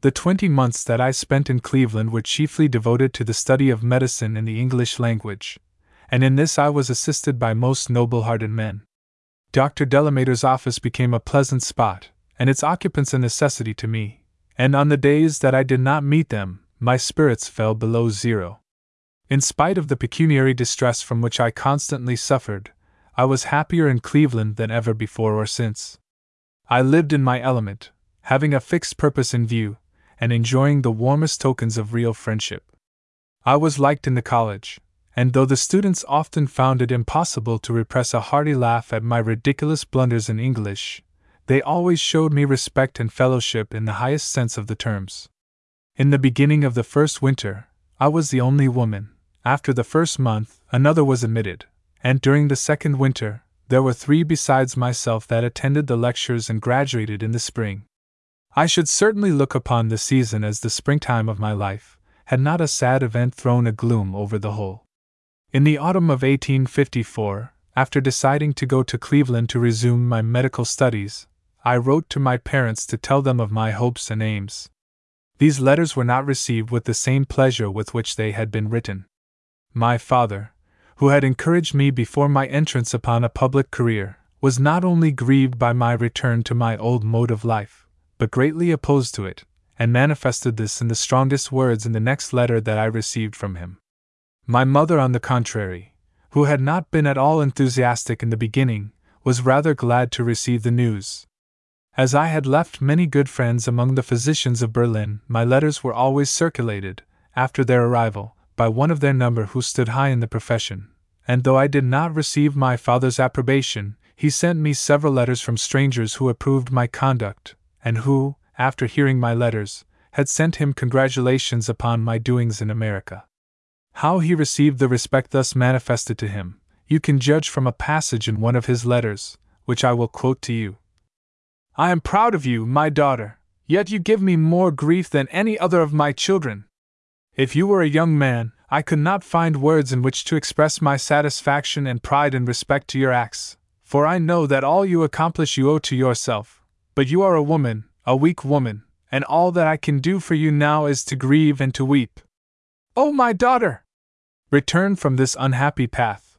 The twenty months that I spent in Cleveland were chiefly devoted to the study of medicine and the English language, and in this I was assisted by most noble hearted men. Dr. Delamater's office became a pleasant spot, and its occupants a necessity to me, and on the days that I did not meet them, my spirits fell below zero. In spite of the pecuniary distress from which I constantly suffered, I was happier in Cleveland than ever before or since. I lived in my element, having a fixed purpose in view, and enjoying the warmest tokens of real friendship. I was liked in the college, and though the students often found it impossible to repress a hearty laugh at my ridiculous blunders in English, they always showed me respect and fellowship in the highest sense of the terms. In the beginning of the first winter, I was the only woman, after the first month, another was admitted, and during the second winter, there were three besides myself that attended the lectures and graduated in the spring. I should certainly look upon the season as the springtime of my life, had not a sad event thrown a gloom over the whole. In the autumn of 1854, after deciding to go to Cleveland to resume my medical studies, I wrote to my parents to tell them of my hopes and aims. These letters were not received with the same pleasure with which they had been written. My father, who had encouraged me before my entrance upon a public career, was not only grieved by my return to my old mode of life, but greatly opposed to it, and manifested this in the strongest words in the next letter that I received from him. My mother, on the contrary, who had not been at all enthusiastic in the beginning, was rather glad to receive the news. As I had left many good friends among the physicians of Berlin, my letters were always circulated, after their arrival, by one of their number who stood high in the profession, and though I did not receive my father's approbation, he sent me several letters from strangers who approved my conduct, and who, after hearing my letters, had sent him congratulations upon my doings in America. How he received the respect thus manifested to him, you can judge from a passage in one of his letters, which I will quote to you. I am proud of you, my daughter, yet you give me more grief than any other of my children. If you were a young man, I could not find words in which to express my satisfaction and pride in respect to your acts, for I know that all you accomplish you owe to yourself. But you are a woman, a weak woman, and all that I can do for you now is to grieve and to weep. Oh, my daughter! Return from this unhappy path.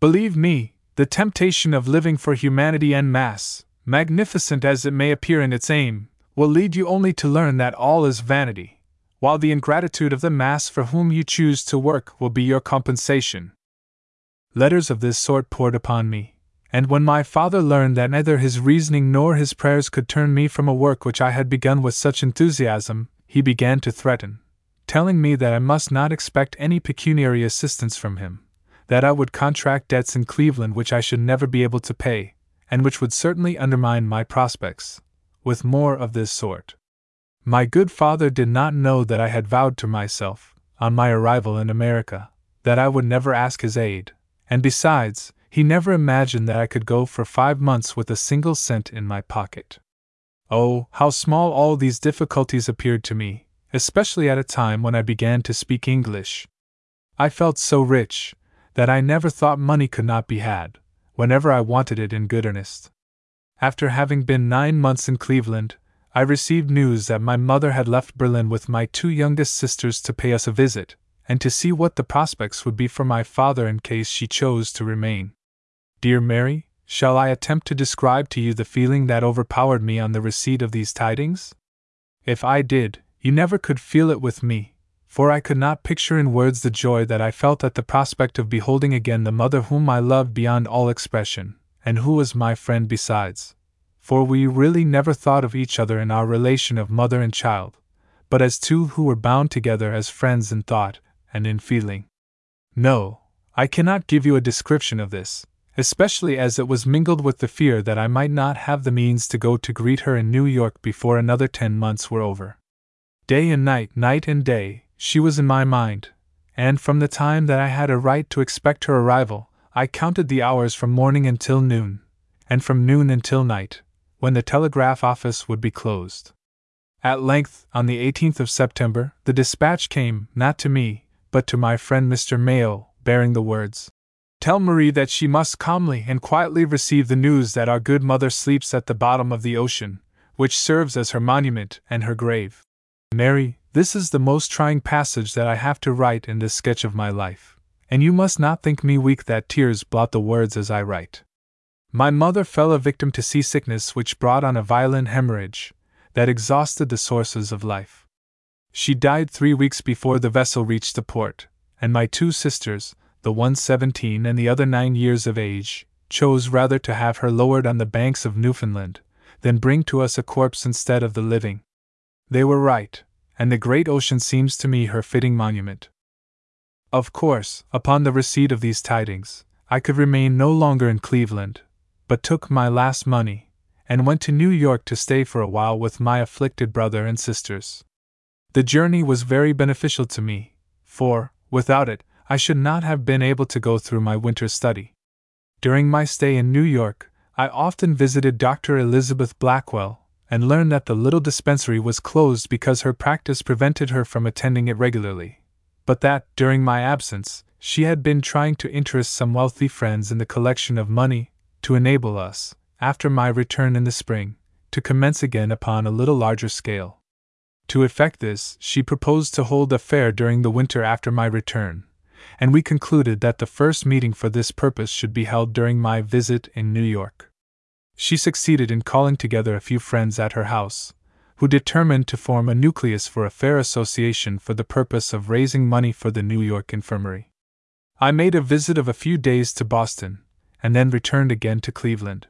Believe me, the temptation of living for humanity en masse, magnificent as it may appear in its aim, will lead you only to learn that all is vanity while the ingratitude of the mass for whom you choose to work will be your compensation. Letters of this sort poured upon me, and when my father learned that neither his reasoning nor his prayers could turn me from a work which I had begun with such enthusiasm, he began to threaten, telling me that I must not expect any pecuniary assistance from him, that I would contract debts in Cleveland which I should never be able to pay, and which would certainly undermine my prospects, with more of this sort. My good father did not know that I had vowed to myself, on my arrival in America, that I would never ask his aid, and besides, he never imagined that I could go for five months with a single cent in my pocket. Oh, how small all these difficulties appeared to me, especially at a time when I began to speak English. I felt so rich that I never thought money could not be had, whenever I wanted it in good earnest. After having been nine months in Cleveland, I received news that my mother had left Berlin with my two youngest sisters to pay us a visit, and to see what the prospects would be for my father in case she chose to remain. Dear Mary, shall I attempt to describe to you the feeling that overpowered me on the receipt of these tidings? If I did, you never could feel it with me, for I could not picture in words the joy that I felt at the prospect of beholding again the mother whom I loved beyond all expression, and who was my friend besides for we really never thought of each other in our relation of mother and child, but as two who were bound together as friends in thought and in feeling. No, I cannot give you a description of this, especially as it was mingled with the fear that I might not have the means to go to greet her in New York before another ten months were over. Day and night, night and day, she was in my mind, and from the time that I had a right to expect her arrival, I counted the hours from morning until noon, and from noon until night, when the telegraph office would be closed. At length, on the 18th of September, the dispatch came, not to me, but to my friend Mr. Mayo, bearing the words Tell Marie that she must calmly and quietly receive the news that our good mother sleeps at the bottom of the ocean, which serves as her monument and her grave. Mary, this is the most trying passage that I have to write in this sketch of my life, and you must not think me weak that tears blot the words as I write. My mother fell a victim to seasickness, which brought on a violent hemorrhage that exhausted the sources of life. She died three weeks before the vessel reached the port, and my two sisters, the one seventeen and the other nine years of age, chose rather to have her lowered on the banks of Newfoundland than bring to us a corpse instead of the living. They were right, and the great ocean seems to me her fitting monument. Of course, upon the receipt of these tidings, I could remain no longer in Cleveland, but took my last money, and went to New York to stay for a while with my afflicted brother and sisters. The journey was very beneficial to me, for, without it, I should not have been able to go through my winter study. During my stay in New York, I often visited Dr. Elizabeth Blackwell, and learned that the little dispensary was closed because her practice prevented her from attending it regularly, but that, during my absence, she had been trying to interest some wealthy friends in the collection of money to enable us, after my return in the spring, to commence again upon a little larger scale. To effect this, she proposed to hold a fair during the winter after my return, and we concluded that the first meeting for this purpose should be held during my visit in New York. She succeeded in calling together a few friends at her house, who determined to form a nucleus for a fair association for the purpose of raising money for the New York Infirmary. I made a visit of a few days to Boston, and then returned again to Cleveland.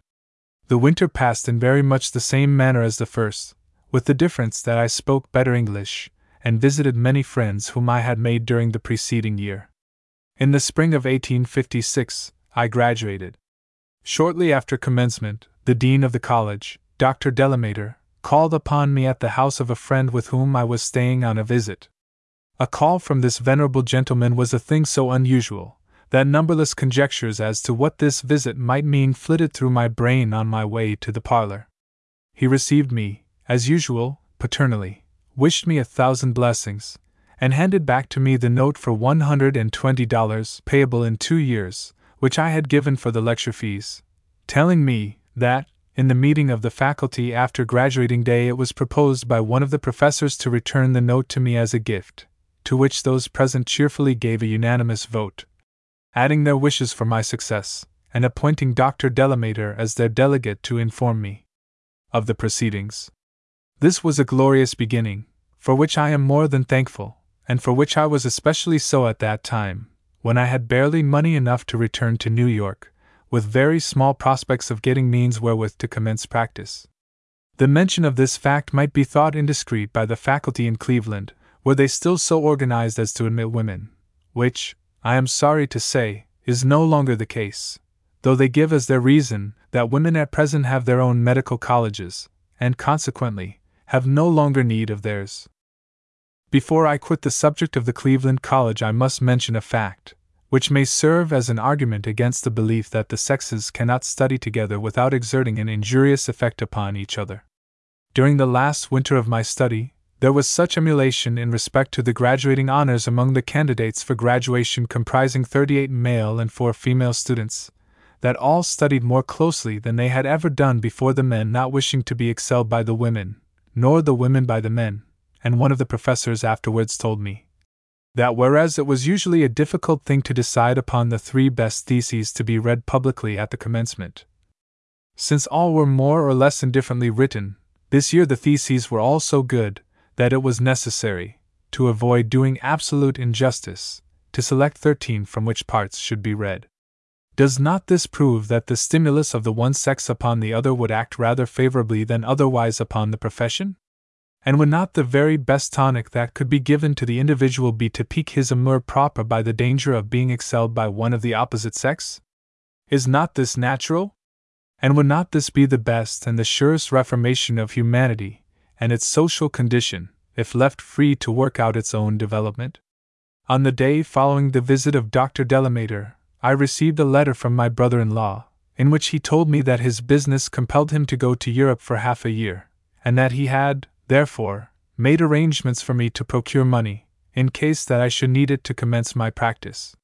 The winter passed in very much the same manner as the first, with the difference that I spoke better English, and visited many friends whom I had made during the preceding year. In the spring of 1856, I graduated. Shortly after commencement, the dean of the college, Dr. Delamater, called upon me at the house of a friend with whom I was staying on a visit. A call from this venerable gentleman was a thing so unusual that numberless conjectures as to what this visit might mean flitted through my brain on my way to the parlor. He received me, as usual, paternally, wished me a thousand blessings, and handed back to me the note for $120 payable in two years, which I had given for the lecture fees, telling me that, in the meeting of the faculty after graduating day, it was proposed by one of the professors to return the note to me as a gift, to which those present cheerfully gave a unanimous vote, adding their wishes for my success, and appointing Dr. Delamater as their delegate to inform me of the proceedings. This was a glorious beginning, for which I am more than thankful, and for which I was especially so at that time, when I had barely money enough to return to New York, with very small prospects of getting means wherewith to commence practice. The mention of this fact might be thought indiscreet by the faculty in Cleveland, were they still so organized as to admit women, which, I am sorry to say, is no longer the case, though they give as their reason that women at present have their own medical colleges, and consequently, have no longer need of theirs. Before I quit the subject of the Cleveland College, I must mention a fact, which may serve as an argument against the belief that the sexes cannot study together without exerting an injurious effect upon each other. During the last winter of my study, there was such emulation in respect to the graduating honors among the candidates for graduation comprising 38 male and 4 female students, that all studied more closely than they had ever done before the men not wishing to be excelled by the women, nor the women by the men and one of the professors afterwards told me that whereas it was usually a difficult thing to decide upon the three best theses to be read publicly at the commencement, since all were more or less indifferently written, this year the theses were all so good that it was necessary, to avoid doing absolute injustice, to select thirteen from which parts should be read. Does not this prove that the stimulus of the one sex upon the other would act rather favorably than otherwise upon the profession? And would not the very best tonic that could be given to the individual be to pique his amour propre by the danger of being excelled by one of the opposite sex? Is not this natural? And would not this be the best and the surest reformation of humanity and its social condition, if left free to work out its own development? On the day following the visit of Dr. Delamater, I received a letter from my brother in law, in which he told me that his business compelled him to go to Europe for half a year, and that he had, therefore, made arrangements for me to procure money, in case that I should need it to commence my practice.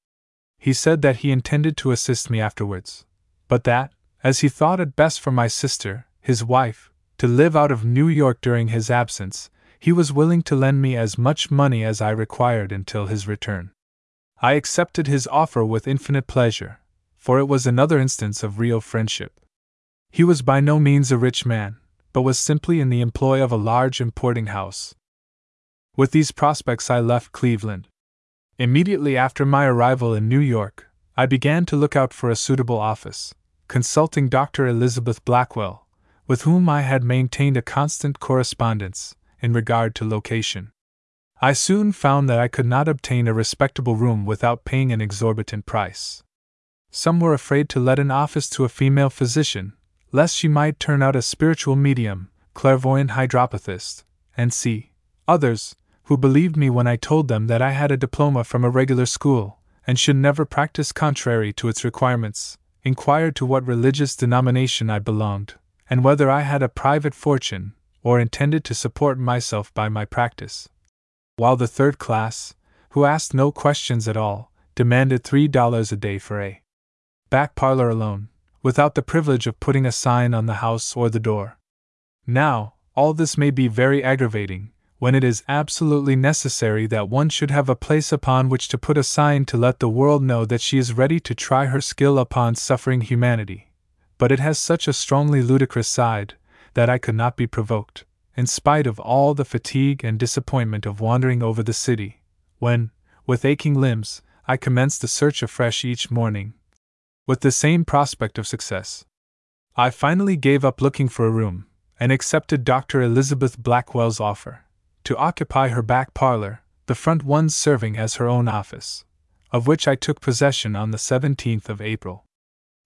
He said that he intended to assist me afterwards, but that, as he thought it best for my sister, his wife, to live out of New York during his absence, he was willing to lend me as much money as I required until his return. I accepted his offer with infinite pleasure, for it was another instance of real friendship. He was by no means a rich man, but was simply in the employ of a large importing house. With these prospects, I left Cleveland. Immediately after my arrival in New York, I began to look out for a suitable office, consulting Dr. Elizabeth Blackwell, with whom I had maintained a constant correspondence in regard to location. I soon found that I could not obtain a respectable room without paying an exorbitant price. Some were afraid to let an office to a female physician, lest she might turn out a spiritual medium, clairvoyant hydropathist, and see. Others, who believed me when I told them that I had a diploma from a regular school, and should never practice contrary to its requirements, inquired to what religious denomination I belonged, and whether I had a private fortune, or intended to support myself by my practice. While the third class, who asked no questions at all, demanded three dollars a day for a back parlor alone, without the privilege of putting a sign on the house or the door. Now, all this may be very aggravating, when it is absolutely necessary that one should have a place upon which to put a sign to let the world know that she is ready to try her skill upon suffering humanity. But it has such a strongly ludicrous side that I could not be provoked, in spite of all the fatigue and disappointment of wandering over the city, when, with aching limbs, I commenced the search afresh each morning with the same prospect of success. I finally gave up looking for a room, and accepted Dr. Elizabeth Blackwell's offer to occupy her back parlor, the front one serving as her own office, of which I took possession on the 17th of April.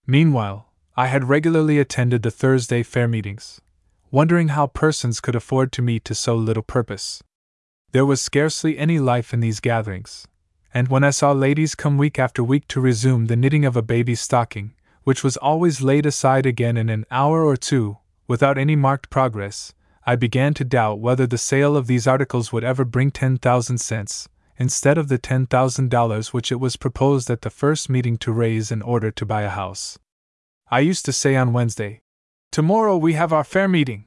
Meanwhile, I had regularly attended the Thursday fair meetings, wondering how persons could afford to meet to so little purpose. There was scarcely any life in these gatherings, and when I saw ladies come week after week to resume the knitting of a baby's stocking, which was always laid aside again in an hour or two, without any marked progress, I began to doubt whether the sale of these articles would ever bring 10,000 cents, instead of the $10,000 which it was proposed at the first meeting to raise in order to buy a house. I used to say on Wednesday, Tomorrow we have our fair meeting.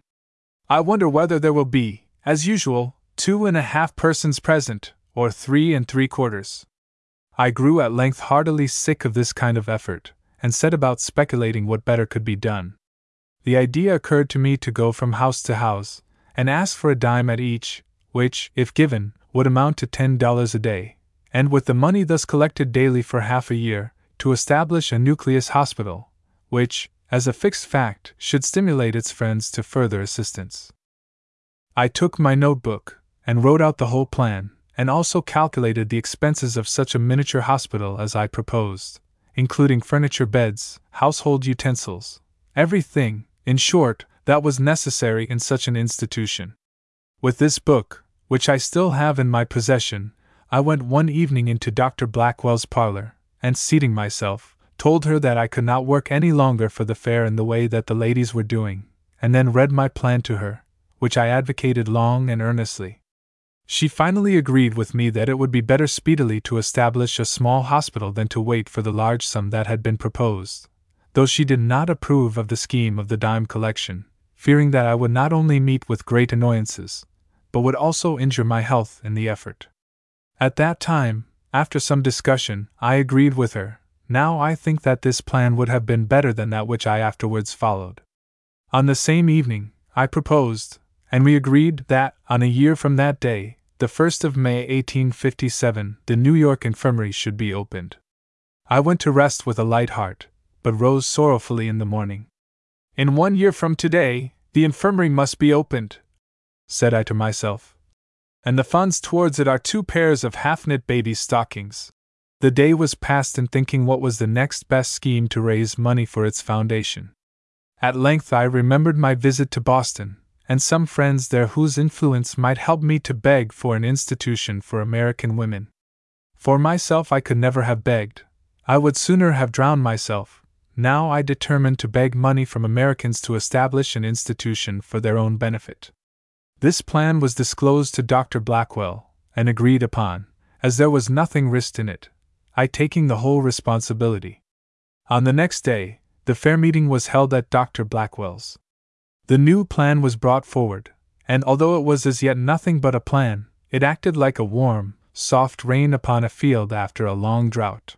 I wonder whether there will be, as usual, two and a half persons present, or three and three quarters. I grew at length heartily sick of this kind of effort, and set about speculating what better could be done. The idea occurred to me to go from house to house, and ask for a dime at each, which, if given, would amount to ten dollars a day, and with the money thus collected daily for half a year, to establish a nucleus hospital, which, as a fixed fact, should stimulate its friends to further assistance. I took my notebook, and wrote out the whole plan, and also calculated the expenses of such a miniature hospital as I proposed, including furniture, beds, household utensils, everything, in short, that was necessary in such an institution. With this book, which I still have in my possession, I went one evening into Dr. Blackwell's parlor, and seating myself, told her that I could not work any longer for the fair in the way that the ladies were doing, and then read my plan to her, which I advocated long and earnestly. She finally agreed with me that it would be better speedily to establish a small hospital than to wait for the large sum that had been proposed, though she did not approve of the scheme of the dime collection, fearing that I would not only meet with great annoyances, but would also injure my health in the effort. At that time, after some discussion, I agreed with her. Now I think that this plan would have been better than that which I afterwards followed. On the same evening, I proposed, and we agreed that, on a year from that day, the 1st of May 1857, the New York Infirmary should be opened. I went to rest with a light heart, but rose sorrowfully in the morning. In one year from today, the infirmary must be opened, said I to myself. And the funds towards it are two pairs of half knit baby stockings. The day was passed in thinking what was the next best scheme to raise money for its foundation. At length I remembered my visit to Boston, and some friends there whose influence might help me to beg for an institution for American women. For myself, I could never have begged. I would sooner have drowned myself. Now I determined to beg money from Americans to establish an institution for their own benefit. This plan was disclosed to Dr. Blackwell, and agreed upon, as there was nothing risked in it, I taking the whole responsibility. On the next day, the fair meeting was held at Dr. Blackwell's. The new plan was brought forward, and although it was as yet nothing but a plan, it acted like a warm, soft rain upon a field after a long drought.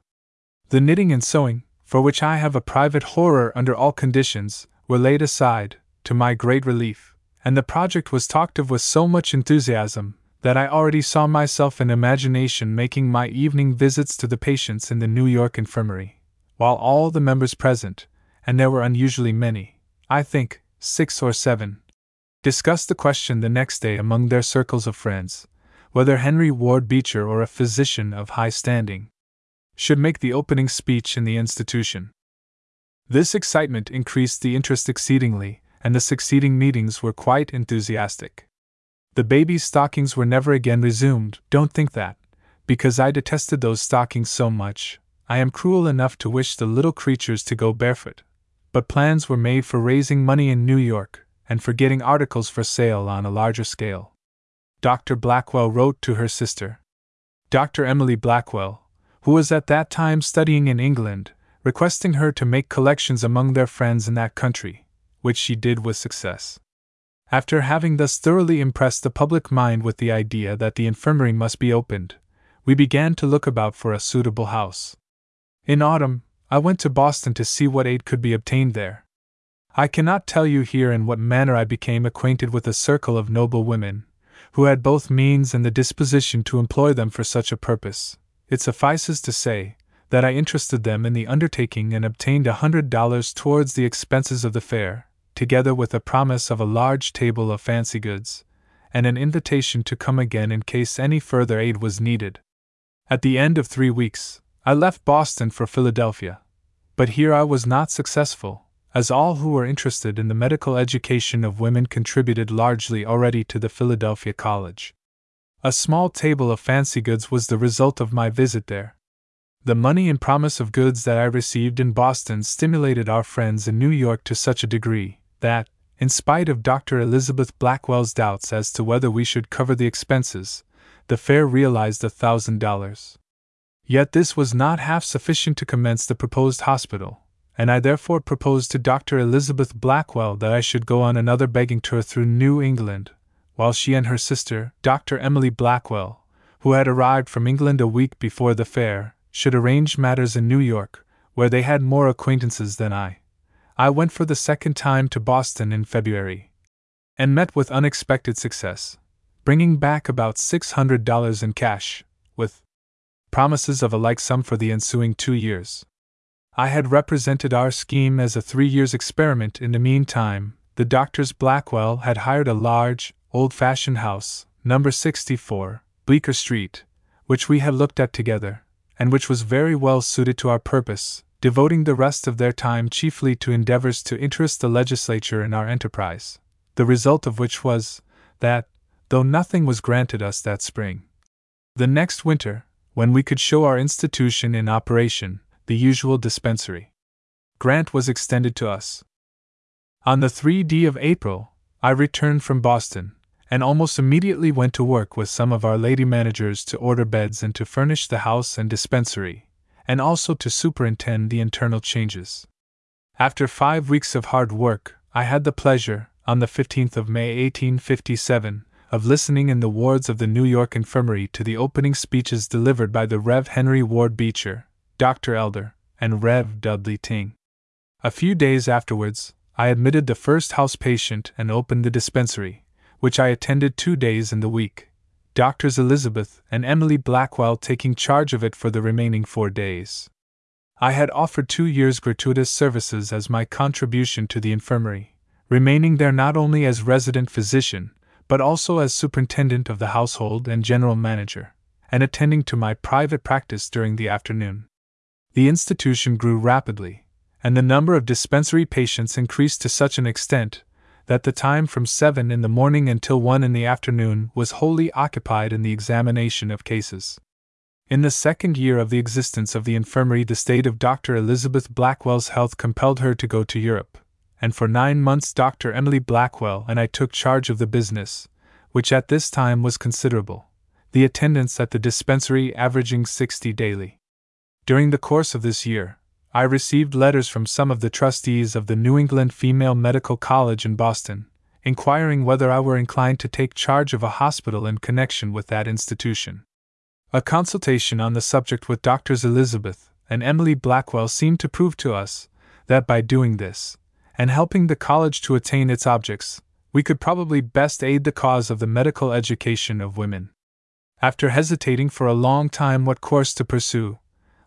The knitting and sewing, for which I have a private horror under all conditions, were laid aside, to my great relief, and the project was talked of with so much enthusiasm that I already saw myself in imagination making my evening visits to the patients in the New York infirmary, while all the members present, and there were unusually many, I think, six or seven, discussed the question the next day among their circles of friends whether Henry Ward Beecher or a physician of high standing should make the opening speech in the institution. This excitement increased the interest exceedingly, and the succeeding meetings were quite enthusiastic. The baby's stockings were never again resumed, don't think that, because I detested those stockings so much, I am cruel enough to wish the little creatures to go barefoot. But plans were made for raising money in New York, and for getting articles for sale on a larger scale. Dr. Blackwell wrote to her sister. Dr. Emily Blackwell, who was at that time studying in England, requesting her to make collections among their friends in that country, which she did with success. After having thus thoroughly impressed the public mind with the idea that the infirmary must be opened, we began to look about for a suitable house. In autumn, I went to Boston to see what aid could be obtained there. I cannot tell you here in what manner I became acquainted with a circle of noble women, who had both means and the disposition to employ them for such a purpose. It suffices to say that I interested them in the undertaking and obtained a hundred dollars towards the expenses of the fair, together with a promise of a large table of fancy goods, and an invitation to come again in case any further aid was needed. At the end of three weeks, I left Boston for Philadelphia. But here I was not successful, as all who were interested in the medical education of women contributed largely already to the Philadelphia College. A small table of fancy goods was the result of my visit there. The money and promise of goods that I received in Boston stimulated our friends in New York to such a degree that, in spite of Dr. Elizabeth Blackwell's doubts as to whether we should cover the expenses, the fair realized a thousand dollars. Yet this was not half sufficient to commence the proposed hospital, and I therefore proposed to Dr. Elizabeth Blackwell that I should go on another begging tour through New England, while she and her sister, Dr. Emily Blackwell, who had arrived from England a week before the fair, should arrange matters in New York, where they had more acquaintances than I. I went for the second time to Boston in February, and met with unexpected success, bringing back about six hundred dollars in cash, with promises of a like sum for the ensuing two years. I had represented our scheme as a three years experiment. In the meantime, the doctors Blackwell had hired a large, old fashioned house, number 64, Bleecker Street, which we had looked at together, and which was very well suited to our purpose, devoting the rest of their time chiefly to endeavors to interest the legislature in our enterprise, the result of which was that, though nothing was granted us that spring, the next winter, when we could show our institution in operation, the usual dispensary. Grant was extended to us. On the 3d of April, I returned from Boston, and almost immediately went to work with some of our lady managers to order beds and to furnish the house and dispensary, and also to superintend the internal changes. After five weeks of hard work, I had the pleasure, on the 15th of May 1857, of listening in the wards of the New York Infirmary to the opening speeches delivered by the Rev. Henry Ward Beecher, Dr. Elder, and Rev. Dudley Tyng. A few days afterwards, I admitted the first house patient and opened the dispensary, which I attended two days in the week, Doctors Elizabeth and Emily Blackwell taking charge of it for the remaining four days. I had offered two years' gratuitous services as my contribution to the infirmary, remaining there not only as resident physician, but also as superintendent of the household and general manager, and attending to my private practice during the afternoon. The institution grew rapidly, and the number of dispensary patients increased to such an extent that the time from 7 in the morning until 1 in the afternoon was wholly occupied in the examination of cases. In the second year of the existence of the infirmary, the state of Dr. Elizabeth Blackwell's health compelled her to go to Europe, and for nine months Dr. Emily Blackwell and I took charge of the business, which at this time was considerable, the attendance at the dispensary averaging 60 daily. During the course of this year, I received letters from some of the trustees of the New England Female Medical College in Boston, inquiring whether I were inclined to take charge of a hospital in connection with that institution. A consultation on the subject with Doctors Elizabeth and Emily Blackwell seemed to prove to us that by doing this, and helping the college to attain its objects, we could probably best aid the cause of the medical education of women. After hesitating for a long time what course to pursue,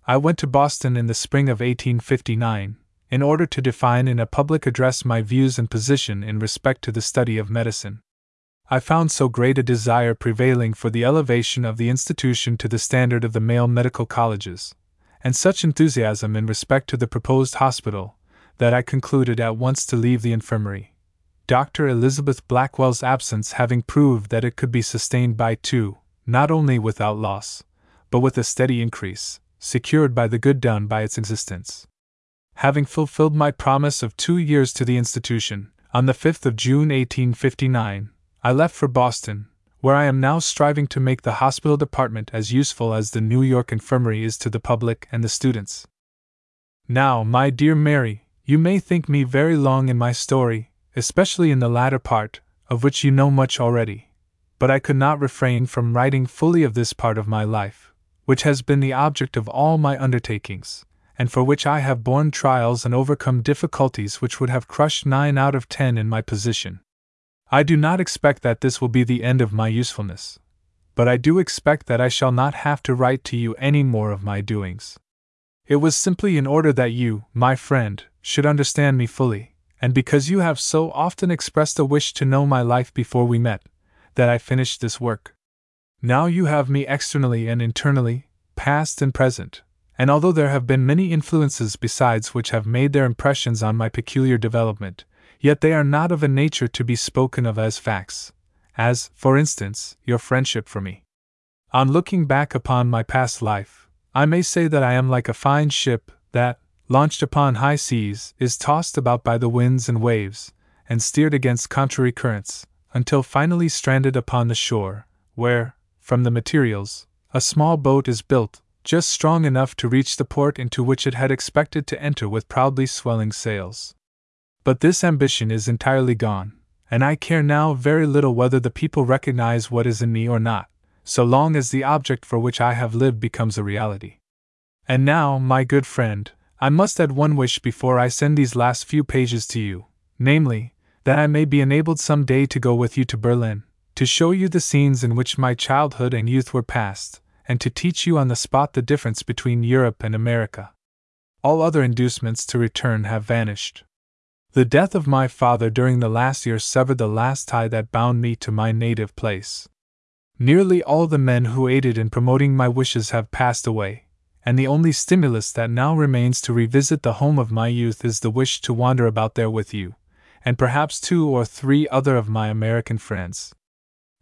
I went to Boston in the spring of 1859 in order to define in a public address my views and position in respect to the study of medicine. I found so great a desire prevailing for the elevation of the institution to the standard of the male medical colleges, and such enthusiasm in respect to the proposed hospital, that I concluded at once to leave the infirmary. Dr. Elizabeth Blackwell's absence having proved that it could be sustained by two, not only without loss, but with a steady increase, secured by the good done by its existence. Having fulfilled my promise of two years to the institution, on the 5th of June 1859, I left for Boston, where I am now striving to make the hospital department as useful as the New York Infirmary is to the public and the students. Now, my dear Mary, you may think me very long in my story, especially in the latter part, of which you know much already, but I could not refrain from writing fully of this part of my life, which has been the object of all my undertakings, and for which I have borne trials and overcome difficulties which would have crushed nine out of ten in my position. I do not expect that this will be the end of my usefulness, but I do expect that I shall not have to write to you any more of my doings. It was simply in order that you, my friend, should understand me fully, and because you have so often expressed a wish to know my life before we met, that I finished this work. Now you have me externally and internally, past and present, and although there have been many influences besides which have made their impressions on my peculiar development, yet they are not of a nature to be spoken of as facts, as, for instance, your friendship for me. On looking back upon my past life, I may say that I am like a fine ship that, launched upon high seas, is tossed about by the winds and waves, and steered against contrary currents, until finally stranded upon the shore, where, from the materials, a small boat is built, just strong enough to reach the port into which it had expected to enter with proudly swelling sails. But this ambition is entirely gone, and I care now very little whether the people recognize what is in me or not, so long as the object for which I have lived becomes a reality. And now, my good friend, I must add one wish before I send these last few pages to you, namely, that I may be enabled some day to go with you to Berlin, to show you the scenes in which my childhood and youth were passed, and to teach you on the spot the difference between Europe and America. All other inducements to return have vanished. The death of my father during the last year severed the last tie that bound me to my native place. Nearly all the men who aided in promoting my wishes have passed away, and the only stimulus that now remains to revisit the home of my youth is the wish to wander about there with you, and perhaps two or three other of my American friends.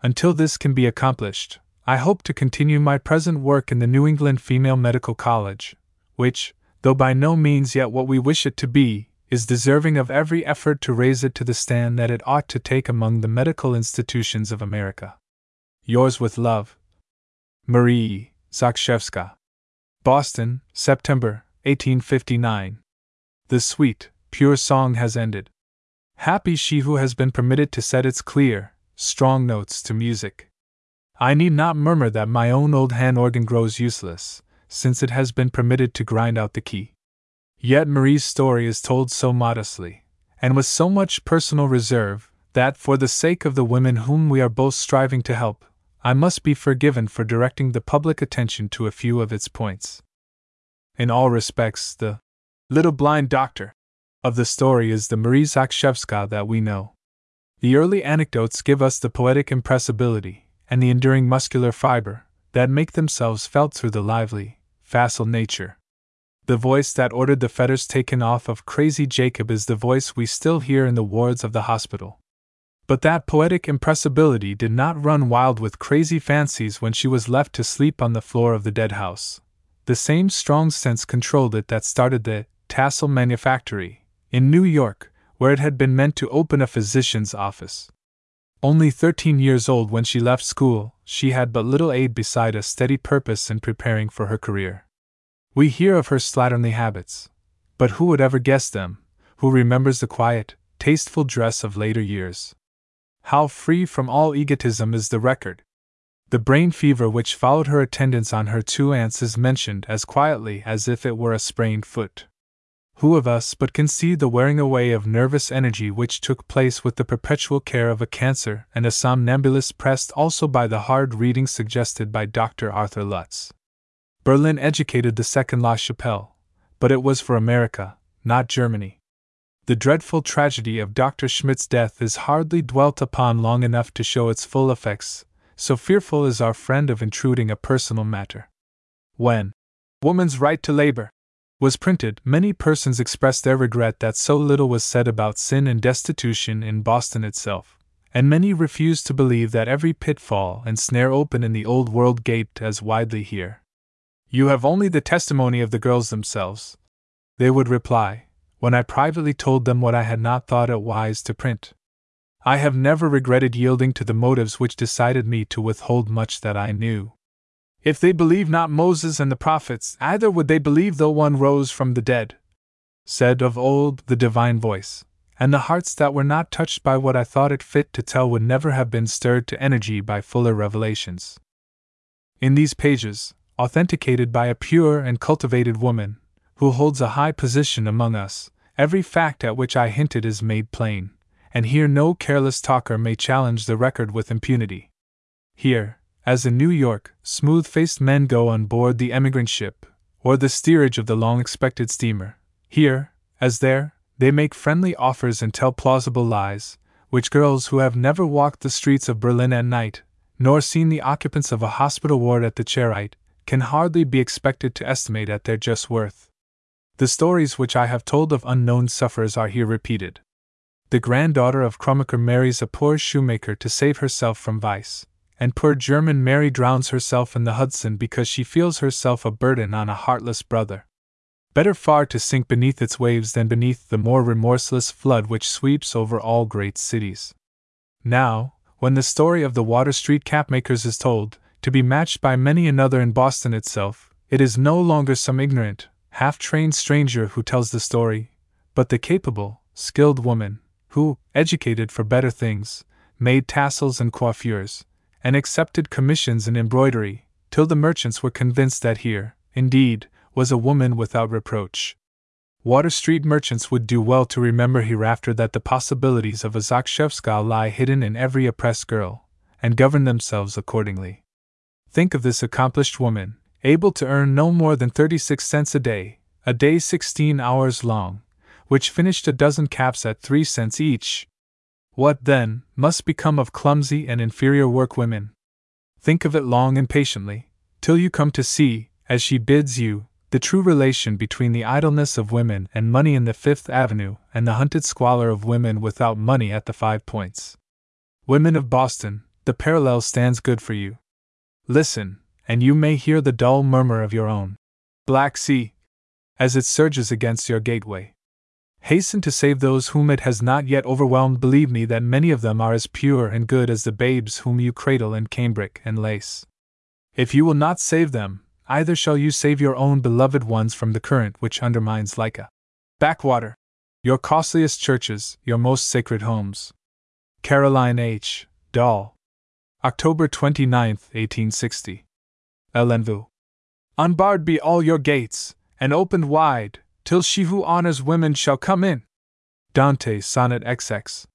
Until this can be accomplished, I hope to continue my present work in the New England Female Medical College, which, though by no means yet what we wish it to be, is deserving of every effort to raise it to the stand that it ought to take among the medical institutions of America. Yours with love, Marie Zakrzewska. Boston, September 1859. The sweet, pure song has ended. Happy she who has been permitted to set its clear, strong notes to music. I need not murmur that my own old hand organ grows useless, since it has been permitted to grind out the key. Yet Marie's story is told so modestly, and with so much personal reserve, that for the sake of the women whom we are both striving to help, I must be forgiven for directing the public attention to a few of its points. In all respects, the little blind doctor of the story is the Marie Zakrzewska that we know. The early anecdotes give us the poetic impressibility and the enduring muscular fiber that make themselves felt through the lively, facile nature the voice that ordered the fetters taken off of crazy Jacob is the voice we still hear in the wards of the hospital. But that poetic impressibility did not run wild with crazy fancies when she was left to sleep on the floor of the dead house. The same strong sense controlled it that started the Tassel Manufactory in New York, where it had been meant to open a physician's office. Only thirteen years old when she left school, she had but little aid beside a steady purpose in preparing for her career. We hear of her slatternly habits, but who would ever guess them, who remembers the quiet, tasteful dress of later years? How free from all egotism is the record! The brain fever which followed her attendance on her two aunts is mentioned as quietly as if it were a sprained foot. Who of us but can see the wearing away of nervous energy which took place with the perpetual care of a cancer and a somnambulist pressed also by the hard reading suggested by Dr. Arthur Lutze? Berlin educated the second La Chapelle, but it was for America, not Germany. The dreadful tragedy of Dr. Schmidt's death is hardly dwelt upon long enough to show its full effects, so fearful is our friend of intruding a personal matter. When Woman's Right to Labor was printed, many persons expressed their regret that so little was said about sin and destitution in Boston itself, and many refused to believe that every pitfall and snare open in the old world gaped as widely here. You have only the testimony of the girls themselves, they would reply, when I privately told them what I had not thought it wise to print. I have never regretted yielding to the motives which decided me to withhold much that I knew. If they believe not Moses and the prophets, either would they believe though one rose from the dead. Said of old the divine voice, and the hearts that were not touched by what I thought it fit to tell would never have been stirred to energy by fuller revelations. In these pages, authenticated by a pure and cultivated woman, who holds a high position among us, every fact at which I hinted is made plain, and here no careless talker may challenge the record with impunity. Here, as in New York, smooth faced men go on board the emigrant ship, or the steerage of the long expected steamer. Here, as there, they make friendly offers and tell plausible lies, which girls who have never walked the streets of Berlin at night, nor seen the occupants of a hospital ward at the Charite, can hardly be expected to estimate at their just worth. The stories which I have told of unknown sufferers are here repeated. The granddaughter of Krummacher marries a poor shoemaker to save herself from vice and poor German Mary drowns herself in the Hudson because she feels herself a burden on a heartless brother. Better far to sink beneath its waves than beneath the more remorseless flood which sweeps over all great cities. Now, when the story of the Water Street capmakers is told, to be matched by many another in Boston itself, it is no longer some ignorant, half trained stranger who tells the story, but the capable, skilled woman, who, educated for better things, made tassels and coiffures, and accepted commissions in embroidery, till the merchants were convinced that here, indeed, was a woman without reproach. Water Street merchants would do well to remember hereafter that the possibilities of a Zakrzewska lie hidden in every oppressed girl, and govern themselves accordingly. Think of this accomplished woman, able to earn no more than 36 cents a day, a day 16 hours long, which finished a dozen caps at 3 cents each, what, then, must become of clumsy and inferior workwomen? Think of it long and patiently, till you come to see, as she bids you, the true relation between the idleness of women and money in the Fifth Avenue and the hunted squalor of women without money at the Five Points. Women of Boston, the parallel stands good for you. Listen, and you may hear the dull murmur of your own Black Sea as it surges against your gateway. Hasten to save those whom it has not yet overwhelmed. Believe me that many of them are as pure and good as the babes whom you cradle in cambric and lace. If you will not save them, either shall you save your own beloved ones from the current which undermines like backwater your costliest churches, your most sacred homes. Caroline H. Dall. October 29, 1860. L'Envoi. Unbarred be all your gates, and opened wide, till she who honors women shall come in. Dante Sonnet XX